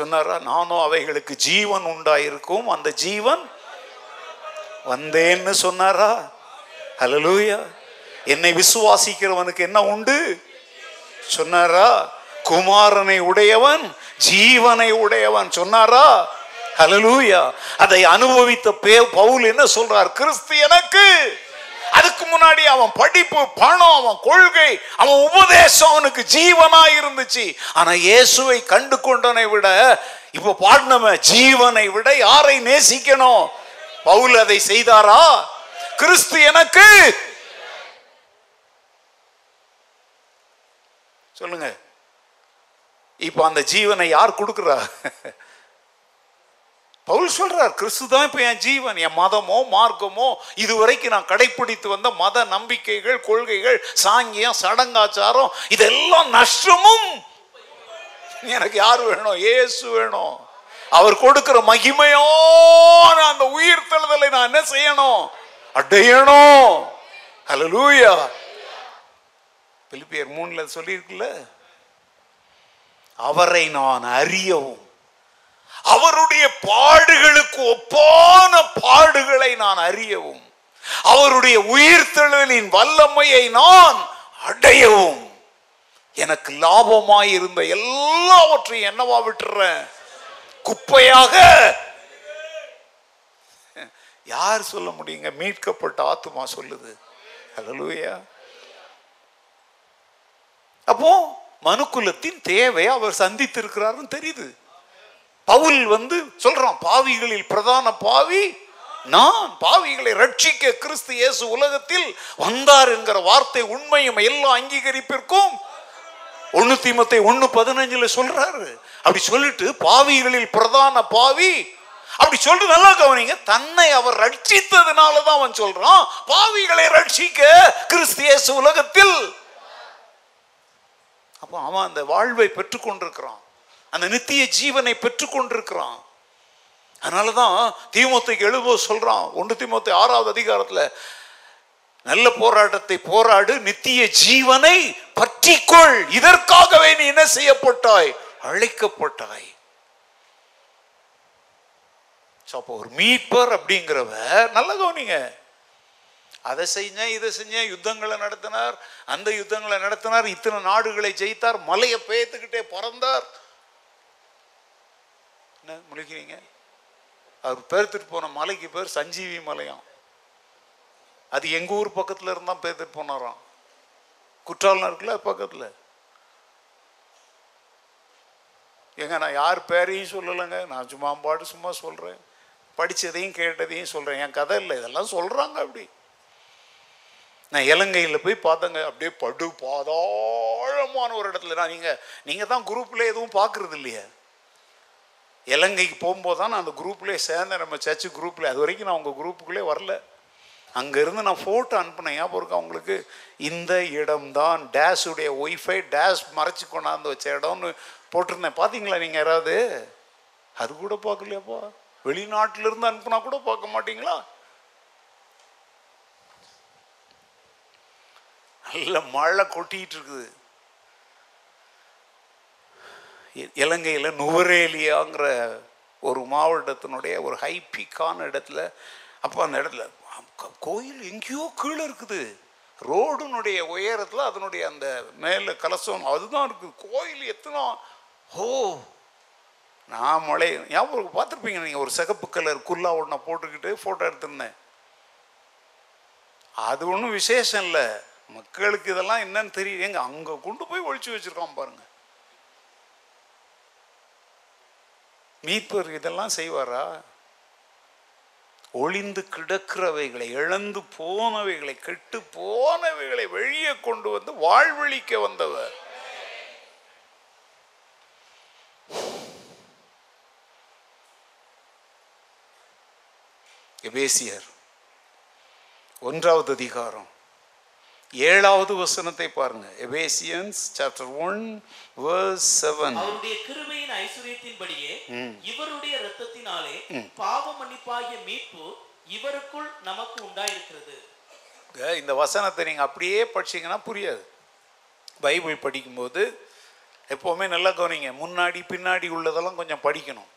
S2: சொன்னாரா நானும் அவைகளுக்கு ஜீவன் உண்டாயிருக்கும் அந்த ஜீவன் வந்தேன்னு சொன்னாரா ஹலலூயா என்னை விசுவாசிக்கிறவனுக்கு என்ன உண்டு சொன்னாரா குமாரனை உடையவன் ஜீவனை உடையவன் சொன்னாரா ஹலலூயா அதை அனுபவித்த பே பவுல் என்ன சொல்றார் கிறிஸ்து எனக்கு அதுக்கு முன்னாடி அவன் படிப்பு பணம் அவன் கொள்கை அவன் உபதேசம் அவனுக்கு ஜீவனா இருந்துச்சு ஆனா இயேசுவை கண்டு கொண்டனை விட இப்ப பாடின ஜீவனை விட யாரை நேசிக்கணும் பவுல் அதை செய்தாரா கிறிஸ்து எனக்கு சொல்லுங்க இப்போ அந்த ஜீவனை யார் கொடுக்குறா பவுல் சொல்றார் கிறிஸ்து தான் இப்போ என் ஜீவன் என் மதமோ மார்க்கமோ இதுவரைக்கும் நான் கடைபிடித்து வந்த மத நம்பிக்கைகள் கொள்கைகள் சாங்கியம் சடங்காச்சாரம் இதெல்லாம் நஷ்டமும் எனக்கு யார் வேணும் ஏசு வேணும் அவர் கொடுக்கிற நான் அந்த உயிர் தெழுதலை நான் என்ன செய்யணும் அடையணும் ஹலலூயா பிலிப்பியர் மூணுல சொல்லியிருக்குல்ல அவரை நான் அறியவும் அவருடைய பாடுகளுக்கு ஒப்பான பாடுகளை நான் அறியவும் அவருடைய உயிர்த்தெழுதலின் வல்லமையை நான் அடையவும் எனக்கு லாபமாயிருந்த எல்லாவற்றையும் என்னவா விட்டுறேன் குப்பையாக யார் சொல்ல முடியுங்க மீட்கப்பட்ட ஆத்துமா சொல்லுது அலலுயா அப்போ மனுக்குலத்தின் தேவையை அவர் சந்தித்திருக்கிறாருன்னு தெரியுது பவுல் வந்து சொல்றான் பாவிகளில் பிரதான பாவி நான் பாவிகளை ரட்சிக்க கிறிஸ்து இயேசு உலகத்தில் வந்தார் என்கிற வார்த்தை உண்மையும் எல்லாம் அங்கீகரிப்பிற்கும் ஒண்ணு தீமத்தை ஒண்ணு பதினஞ்சுல சொல்றாரு அப்படி சொல்லிட்டு பாவிகளில் பிரதான பாவி அப்படி சொல்ற நல்லா கவனிங்க தன்னை அவர் ரட்சித்ததுனால தான் அவன் சொல்றான் பாவிகளை ரட்சிக்க கிறிஸ்திய உலகத்தில் அப்போ அவன் அந்த வாழ்வை பெற்றுக்கொண்டிருக்கிறான் அந்த நித்திய ஜீவனை பெற்றுக்கொண்டிருக்கிறான் அதனால தான் தீமத்தைக்கு எழுபோ சொல்கிறான் ஒன்று திமுத்து ஆறாவது அதிகாரத்தில் நல்ல போராட்டத்தை போராடு நித்திய ஜீவனை பற்றிக்கொள் இதற்காகவே நீ என்ன செய்யப்பட்டாய் அழைக்கப்பட்டாய் ஸோ அப்போ ஒரு மீட்பர் அப்படிங்கிறவ நல்ல கவனிங்க அதை செஞ்சேன் இதை செஞ்சேன் யுத்தங்களை நடத்தினார் அந்த யுத்தங்களை நடத்தினார் இத்தனை நாடுகளை ஜெயித்தார் மலையை பெயர்த்துக்கிட்டே பறந்தார் என்ன முழிக்கிறீங்க அவர் பேர்த்துட்டு போன மலைக்கு பேர் சஞ்சீவி மலையாம் அது எங்கள் ஊர் பக்கத்தில் இருந்தால் பேர்த்துட்டு போனாராம் குற்றாலம் இருக்குல்ல பக்கத்தில் ஏங்க நான் யார் பேரையும் சொல்லலைங்க நான் சும்மா பாட்டு சும்மா சொல்கிறேன் படித்ததையும் கேட்டதையும் சொல்கிறேன் என் கதை இல்லை இதெல்லாம் சொல்கிறாங்க அப்படி நான் இலங்கையில் போய் பார்த்தேங்க அப்படியே படு பாதாழமான ஒரு இடத்துல நான் நீங்கள் நீங்கள் தான் குரூப்பில் எதுவும் பார்க்குறது இல்லையா இலங்கைக்கு போகும்போது தான் நான் அந்த குரூப்லேயே சேர்ந்தேன் நம்ம சர்ச்சு குரூப்பில் அது வரைக்கும் நான் உங்கள் குரூப்புக்குள்ளே வரல அங்கேருந்து நான் ஃபோட்டோ அனுப்பினேன் ஞாபகம் இருக்கா அவங்களுக்கு இந்த இடம்தான் டேஷுடைய ஒய்ஃபை டேஷ் மறைச்சி கொண்டாந்து வச்ச இடம்னு போட்டிருந்தேன் பார்த்தீங்களா நீங்கள் யாராவது அது கூட பார்க்கலையாப்பா வெளிநாட்டிலிருந்து அனுப்புனா கூட பார்க்க மாட்டீங்களா நல்ல மழை கொட்டிட்டு இருக்குது இலங்கையில் நுவரேலியாங்கிற ஒரு மாவட்டத்தினுடைய ஒரு ஹைபிக்கான இடத்துல அப்போ அந்த இடத்துல கோயில் எங்கேயோ கீழே இருக்குது ரோடுனுடைய உயரத்தில் அதனுடைய அந்த மேலே கலசம் அதுதான் இருக்குது கோயில் எத்தனை ஓ நான் மழை ஞாபகம் பார்த்துருப்பீங்க நீங்கள் ஒரு சிகப்பு கலர் குல்லா ஒன்றை போட்டுக்கிட்டு ஃபோட்டோ எடுத்திருந்தேன் அது ஒன்றும் விசேஷம் இல்லை மக்களுக்கு இதெல்லாம் என்னன்னு தெரியும் எங்க அங்கே கொண்டு போய் ஒழிச்சு வச்சிருக்கோம் பாருங்க மீட்பர் இதெல்லாம் செய்வாரா ஒளிந்து கிடக்கிறவைகளை இழந்து போனவைகளை கெட்டு போனவைகளை வெளியே கொண்டு வந்து வாழ்வழிக்க வந்தவர் எபேசியர் ஒன்றாவது அதிகாரம் ஏழாவது வசனத்தை பாருங்க Ephesians chapter one verse seven அவருடைய கிருமையின் ஐஸ்வர்யத்தின்படியே இவருடைய ரத்தத்தினாலே பாவ மன்னிப்பாகிய மீட்பு இவருக்குள் நமக்கு உண்டாயிருக்கிறது இந்த வசனத்தை நீங்கள் அப்படியே படிச்சீங்கன்னா புரியாது பைபிள் படிக்கும்போது எப்போவுமே நல்லா கவனிங்க முன்னாடி பின்னாடி உள்ளதெல்லாம் கொஞ்சம் படிக்கணும்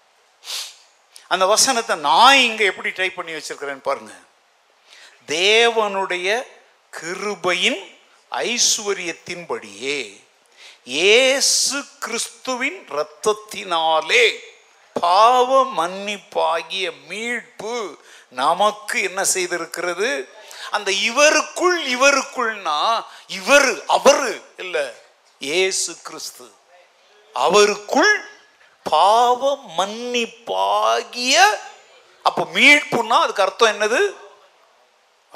S2: அந்த வசனத்தை நான் இங்கே எப்படி ட்ரை பண்ணி வச்சிருக்கிறேன்னு பாருங்க தேவனுடைய கிருபையின் ஐஸ்வர்யத்தின்படியே இயேசு கிறிஸ்துவின் இரத்தத்தினாலே பாவ மன்னிப்பாகிய மீட்பு நமக்கு என்ன செய்திருக்கிறது அந்த இவருக்குள் இவருக்குள்னா இவர் அவரு இல்லை ஏசு கிறிஸ்து அவருக்குள் பாவ மன்னிப்பாகிய அப்போ மீட்புன்னா அதுக்கு அர்த்தம் என்னது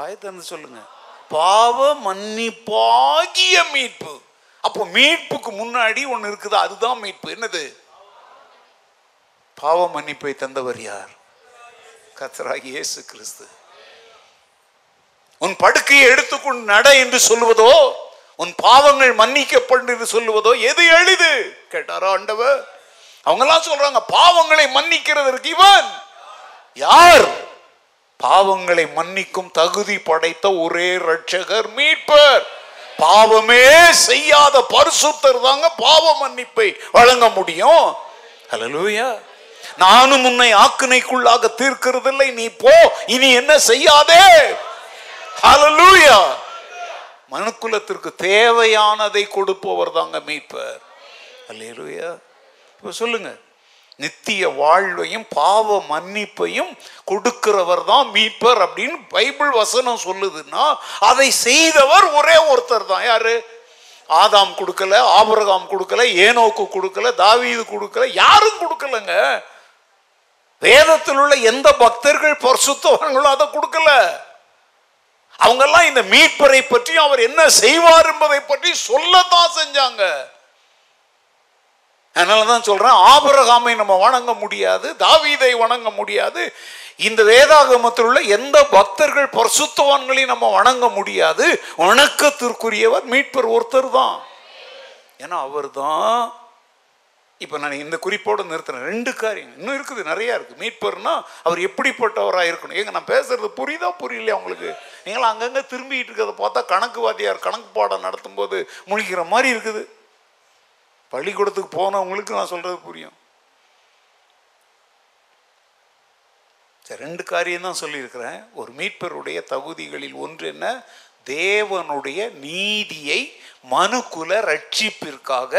S2: ஆயத்தந்து சொல்லுங்க பாவ மன்னிப்பாகிய மீட்பு அப்போ மீட்புக்கு முன்னாடி ஒன்று இருக்குது அதுதான் மீட்பு என்னது பாவ மன்னிப்பை தந்தவர் யார் கத்தராகி இயேசு கிறிஸ்து உன் படுக்கையை எடுத்துக்கொண்டு நட என்று சொல்லுவதோ உன் பாவங்கள் மன்னிக்கப்படும் என்று சொல்லுவதோ எது எளிது கேட்டாரோ ஆண்டவர் எல்லாம் சொல்றாங்க பாவங்களை மன்னிக்கிறதற்கு இவன் யார் பாவங்களை மன்னிக்கும் தகுதி படைத்த ஒரே ரட்சகர் மீட்பர் பாவமே செய்யாத பரிசுத்தர் தாங்க பாவ மன்னிப்பை வழங்க முடியும் ஹலலூயா நானும் உன்னை ஆக்கினைக்குள்ளாக தீர்க்கிறதில்லை நீ போ இனி என்ன செய்யாதே ஹலலூயா மனுக்குலத்திற்கு தேவையானதை கொடுப்பவர் தாங்க மீட்பர் ஹலலூயா இப்போ சொல்லுங்க நித்திய வாழ்வையும் பாவ மன்னிப்பையும் கொடுக்கிறவர் தான் மீட்பர் அப்படின்னு பைபிள் வசனம் சொல்லுதுன்னா அதை செய்தவர் ஒரே ஒருத்தர் தான் யாரு ஆதாம் கொடுக்கல ஆபரகாம் கொடுக்கல ஏனோக்கு கொடுக்கல தாவீது கொடுக்கல யாரும் கொடுக்கலங்க வேதத்தில் உள்ள எந்த பக்தர்கள் பரிசுத்தவங்களோ அதை கொடுக்கல அவங்கெல்லாம் இந்த மீட்பரை பற்றி அவர் என்ன செய்வார் என்பதை பற்றி சொல்லத்தான் செஞ்சாங்க அதனால தான் சொல்கிறேன் ஆபரகாமை நம்ம வணங்க முடியாது தாவீதை வணங்க முடியாது இந்த வேதாகமத்தில் உள்ள எந்த பக்தர்கள் பரிசுத்தவான்களையும் நம்ம வணங்க முடியாது வணக்கத்திற்குரியவர் மீட்பர் ஒருத்தர் தான் ஏன்னா அவர் தான் இப்போ நான் இந்த குறிப்போடு நிறுத்தினேன் ரெண்டு காரியம் இன்னும் இருக்குது நிறையா இருக்குது மீட்பர்னா அவர் எப்படிப்பட்டவராக இருக்கணும் ஏங்க நான் பேசுறது புரியுதா புரியலையா அவங்களுக்கு நீங்களும் அங்கங்கே திரும்பிக்கிட்டு இருக்கிறத பார்த்தா கணக்கு வாத்தியார் கணக்கு பாடம் நடத்தும் போது முழிக்கிற மாதிரி இருக்குது பள்ளிக்கூடத்துக்கு போனவங்களுக்கு நான் சொல்கிறது புரியும் சரி ரெண்டு தான் சொல்லியிருக்கிறேன் ஒரு மீட்பருடைய தகுதிகளில் ஒன்று என்ன தேவனுடைய நீதியை மனுக்குல ரட்சிப்பிற்காக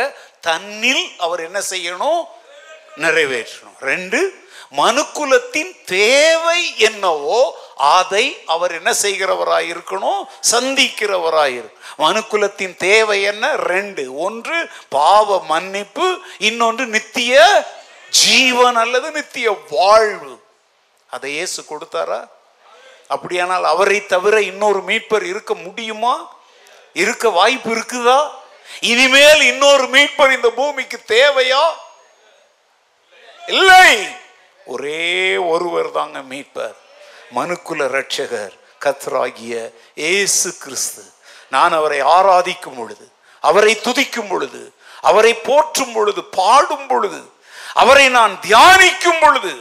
S2: தன்னில் அவர் என்ன செய்யணும் நிறைவேற்றணும் ரெண்டு மனுக்குலத்தின் தேவை என்னவோ அதை அவர் என்ன செய்கிறவராய் இருக்கணும் சந்திக்கிறவராய் மனுக்குலத்தின் தேவை என்ன ரெண்டு ஒன்று பாவ மன்னிப்பு இன்னொன்று நித்திய ஜீவன் அல்லது நித்திய வாழ்வு அதை இயேசு கொடுத்தாரா அப்படியானால் அவரை தவிர இன்னொரு மீட்பர் இருக்க முடியுமா இருக்க வாய்ப்பு இருக்குதா இனிமேல் இன்னொரு மீட்பர் இந்த பூமிக்கு தேவையா இல்லை ஒரே ஒருவர் தாங்க மீட்பர் மனுக்குல ரட்சகர் கத்ராகிய ஏசு கிறிஸ்து நான் அவரை ஆராதிக்கும் பொழுது அவரை துதிக்கும் பொழுது அவரை போற்றும் பொழுது பாடும் பொழுது அவரை நான் தியானிக்கும் பொழுது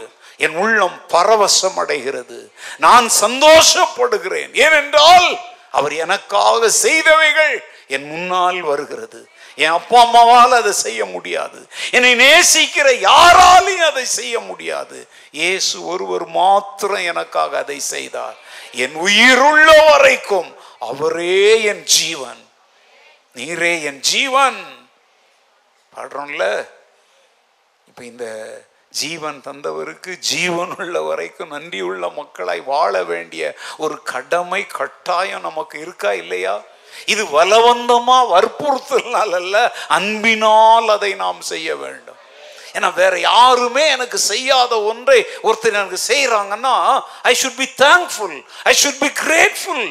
S2: என் உள்ளம் பரவசம் அடைகிறது நான் சந்தோஷப்படுகிறேன் ஏனென்றால் அவர் எனக்காக செய்தவைகள் என் முன்னால் வருகிறது என் அப்பா அம்மாவால் அதை செய்ய முடியாது என்னை நேசிக்கிற யாராலையும் அதை செய்ய முடியாது இயேசு ஒருவர் மாத்திரம் எனக்காக அதை செய்தார் என் உயிருள்ள வரைக்கும் அவரே என் ஜீவன் நீரே என் ஜீவன் பாடுறோம்ல இப்போ இந்த ஜீவன் தந்தவருக்கு ஜீவன் உள்ள வரைக்கும் நன்றி உள்ள மக்களாய் வாழ வேண்டிய ஒரு கடமை கட்டாயம் நமக்கு இருக்கா இல்லையா இது வலவந்தமா வற்புறுத்தல் அல்ல அன்பினால் அதை நாம் செய்ய வேண்டும் ஏன்னா வேற யாருமே எனக்கு செய்யாத ஒன்றை ஒருத்தர் எனக்கு செய்யறாங்கன்னா I should be thankful I should be grateful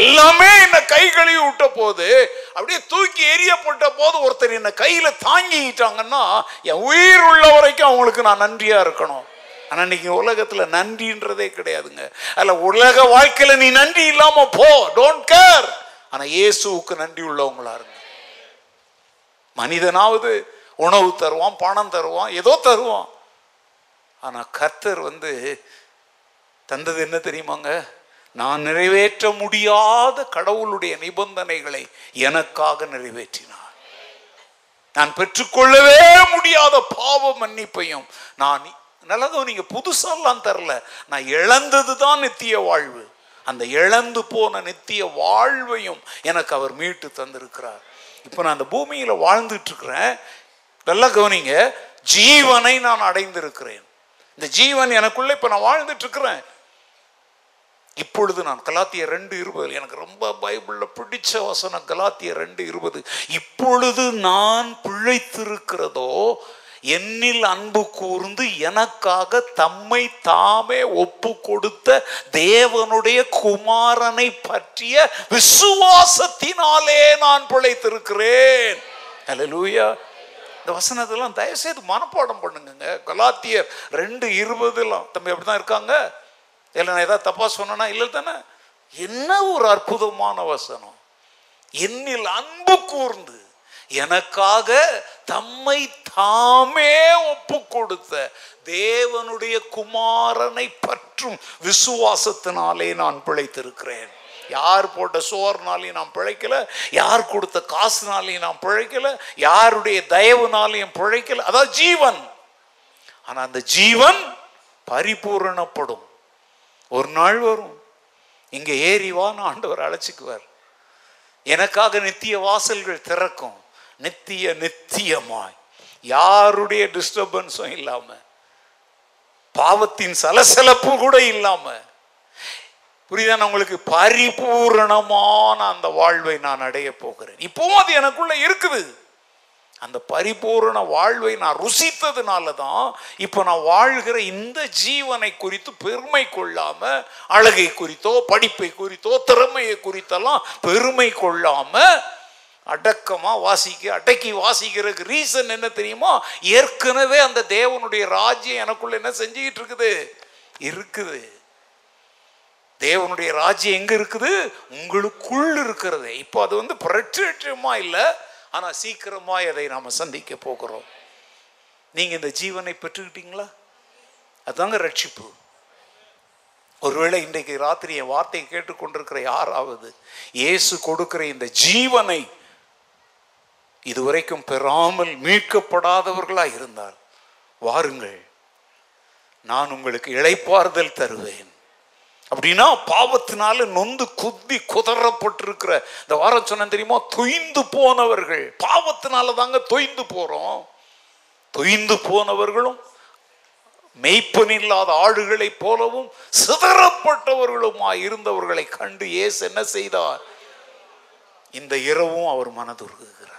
S2: எல்லாமே என்ன கை கழுவி விட்ட போது அப்படியே தூக்கி எரியப்பட்ட போது ஒருத்தர் என்ன கையில தாங்கிக்கிட்டாங்கன்னா என் உயிர் உள்ள வரைக்கும் அவங்களுக்கு நான் நன்றியா இருக்கணும் ஆனால் இன்னைக்கு உலகத்தில் நன்றின்றதே கிடையாதுங்க அதில் உலக வாழ்க்கையில் நீ நன்றி இல்லாமல் போ டோன்ட் கேர் ஆனால் இயேசுவுக்கு நன்றி உள்ளவங்களா இருங்க மனிதனாவது உணவு தருவான் பணம் தருவான் ஏதோ தருவான் ஆனால் கர்த்தர் வந்து தந்தது என்ன தெரியுமாங்க நான் நிறைவேற்ற முடியாத கடவுளுடைய நிபந்தனைகளை எனக்காக நிறைவேற்றினார் நான் பெற்றுக்கொள்ளவே முடியாத பாவ மன்னிப்பையும் நான் நல்லதோ நீங்கள் புதுசெல்லாம் தரல நான் இழந்தது தான் நித்திய வாழ்வு அந்த இழந்து போன நித்திய வாழ்வையும் எனக்கு அவர் மீட்டு தந்திருக்கிறார் இப்போ நான் அந்த பூமியில் இருக்கிறேன் நல்ல கவனிங்க ஜீவனை நான் அடைந்திருக்கிறேன் இந்த ஜீவன் எனக்குள்ளே இப்போ நான் இருக்கிறேன் இப்பொழுது நான் கலாத்திய ரெண்டு இருபது எனக்கு ரொம்ப பைபிளில் பிடிச்ச வசனம் கலாத்திய ரெண்டு இருபது இப்பொழுது நான் பிழைத்திருக்கிறதோ என்னில் அன்பு கூர்ந்து எனக்காக தம்மை தாமே ஒப்பு கொடுத்த தேவனுடைய குமாரனை பற்றிய விசுவாசத்தினாலே நான் பிழைத்திருக்கிறேன் லூயா இந்த வசனத்தெல்லாம் தயவுசெய்து மனப்பாடம் பண்ணுங்க கலாத்தியர் ரெண்டு இருபதுலாம் தம்பி அப்படிதான் இருக்காங்க இல்லை நான் ஏதாவது தப்பா சொன்னா இல்லை தானே என்ன ஒரு அற்புதமான வசனம் என்னில் அன்பு கூர்ந்து எனக்காக தம்மை தாமே ஒப்பு கொடுத்த தேவனுடைய குமாரனை பற்றும் விசுவாசத்தினாலே நான் பிழைத்திருக்கிறேன் யார் போட்ட சோர்னாலையும் நான் பிழைக்கல யார் கொடுத்த காசுனாலையும் நான் பிழைக்கல யாருடைய தயவுனாலையும் பிழைக்கல அதான் ஜீவன் ஆனால் அந்த ஜீவன் பரிபூரணப்படும் ஒரு நாள் வரும் இங்கே ஏறிவான்னு ஆண்டவர் அழைச்சிக்குவார் எனக்காக நித்திய வாசல்கள் திறக்கும் நித்திய நித்தியமாய் யாருடைய டிஸ்டர்பன்ஸும் இல்லாம பாவத்தின் சலசலப்பும் கூட இல்லாம புரியுதான உங்களுக்கு பரிபூரணமான அந்த வாழ்வை நான் அடைய போகிறேன் இப்பவும் அது எனக்குள்ள இருக்குது அந்த பரிபூரண வாழ்வை நான் ருசித்ததுனால தான் இப்போ நான் வாழ்கிற இந்த ஜீவனை குறித்து பெருமை கொள்ளாம அழகை குறித்தோ படிப்பை குறித்தோ திறமையை குறித்தெல்லாம் பெருமை கொள்ளாம அடக்கமாக வாசிக்க அடக்கி வாசிக்கிறதுக்கு ரீசன் என்ன தெரியுமோ ஏற்கனவே அந்த தேவனுடைய ராஜ்யம் எனக்குள்ள என்ன செஞ்சுக்கிட்டு இருக்குது இருக்குது தேவனுடைய ராஜ்யம் எங்கே இருக்குது உங்களுக்குள் இருக்கிறது இப்போ அது வந்து பிரச்சமா இல்லை ஆனால் சீக்கிரமாக அதை நாம் சந்திக்க போகிறோம் நீங்கள் இந்த ஜீவனை பெற்றுக்கிட்டீங்களா அதுதாங்க ரட்சிப்பு ஒருவேளை இன்றைக்கு ராத்திரி என் வார்த்தையை கேட்டுக்கொண்டிருக்கிற யாராவது இயேசு கொடுக்கிற இந்த ஜீவனை இதுவரைக்கும் பெறாமல் மீட்கப்படாதவர்களாக இருந்தால் வாருங்கள் நான் உங்களுக்கு இழைப்பாறுதல் தருவேன் அப்படின்னா பாவத்தினால நொந்து குத்தி குதறப்பட்டிருக்கிற இந்த வாரம் சொன்ன தெரியுமா தொய்ந்து போனவர்கள் பாவத்தினால தாங்க தொய்ந்து போறோம் தொய்ந்து போனவர்களும் மெய்ப்பன் இல்லாத ஆடுகளைப் போலவும் சிதறப்பட்டவர்களுமா இருந்தவர்களை கண்டு ஏசு என்ன செய்தார் இந்த இரவும் அவர் மனதுருகுகிறார்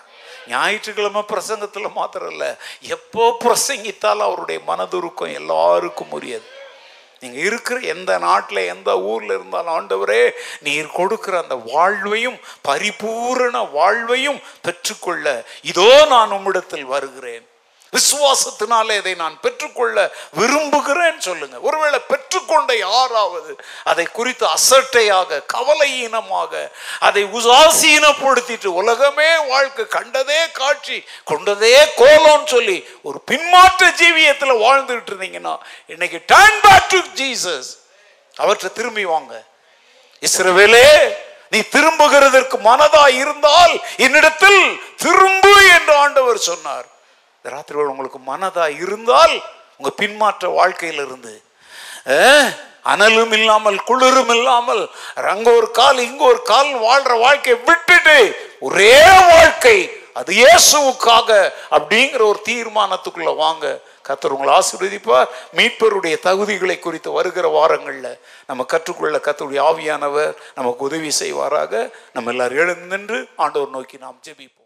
S2: ஞாயிற்றுக்கிழமை பிரசங்கத்தில் மாத்திரம் இல்லை எப்போ பிரசங்கித்தாலும் அவருடைய மனதுருக்கம் எல்லாருக்கும் உரியது நீங்கள் இருக்கிற எந்த நாட்டில் எந்த ஊரில் இருந்தாலும் ஆண்டவரே நீர் கொடுக்கிற அந்த வாழ்வையும் பரிபூரண வாழ்வையும் பெற்றுக்கொள்ள இதோ நான் உம்மிடத்தில் வருகிறேன் விசுவாசத்தினாலே இதை நான் பெற்றுக்கொள்ள விரும்புகிறேன் சொல்லுங்க ஒருவேளை பெற்றுக்கொண்ட யாராவது அதை குறித்து அசட்டையாக கவலையீனமாக அதை உசாசீனப்படுத்திட்டு உலகமே வாழ்க்கை கண்டதே காட்சி கொண்டதே கோலம்னு சொல்லி ஒரு பின்மாற்ற ஜீவியத்தில் வாழ்ந்துகிட்டு இருந்தீங்கன்னா இன்னைக்கு டர்ன் பேக் டு ஜீசஸ் அவற்றை திரும்பி வாங்க இஸ்ரவேலே நீ திரும்புகிறதற்கு மனதா இருந்தால் என்னிடத்தில் திரும்பு என்று ஆண்டவர் சொன்னார் இந்த ராத்திரி உங்களுக்கு மனதா இருந்தால் உங்க பின்மாற்ற வாழ்க்கையில இருந்து அனலும் இல்லாமல் குளிரும் இல்லாமல் அங்க ஒரு கால் இங்க ஒரு கால் வாழ்ற வாழ்க்கையை விட்டுட்டு ஒரே வாழ்க்கை அது இயேசுக்காக அப்படிங்கிற ஒரு தீர்மானத்துக்குள்ள வாங்க கத்தர் உங்களை ஆசீர்வதிப்பா மீட்பருடைய தகுதிகளை குறித்து வருகிற வாரங்களில் நம்ம கற்றுக்கொள்ள கத்தருடைய ஆவியானவர் நமக்கு உதவி செய்வாராக நம்ம எல்லாரும் எழுந்து நின்று ஆண்டவர் நோக்கி நாம் ஜெபிப்போம்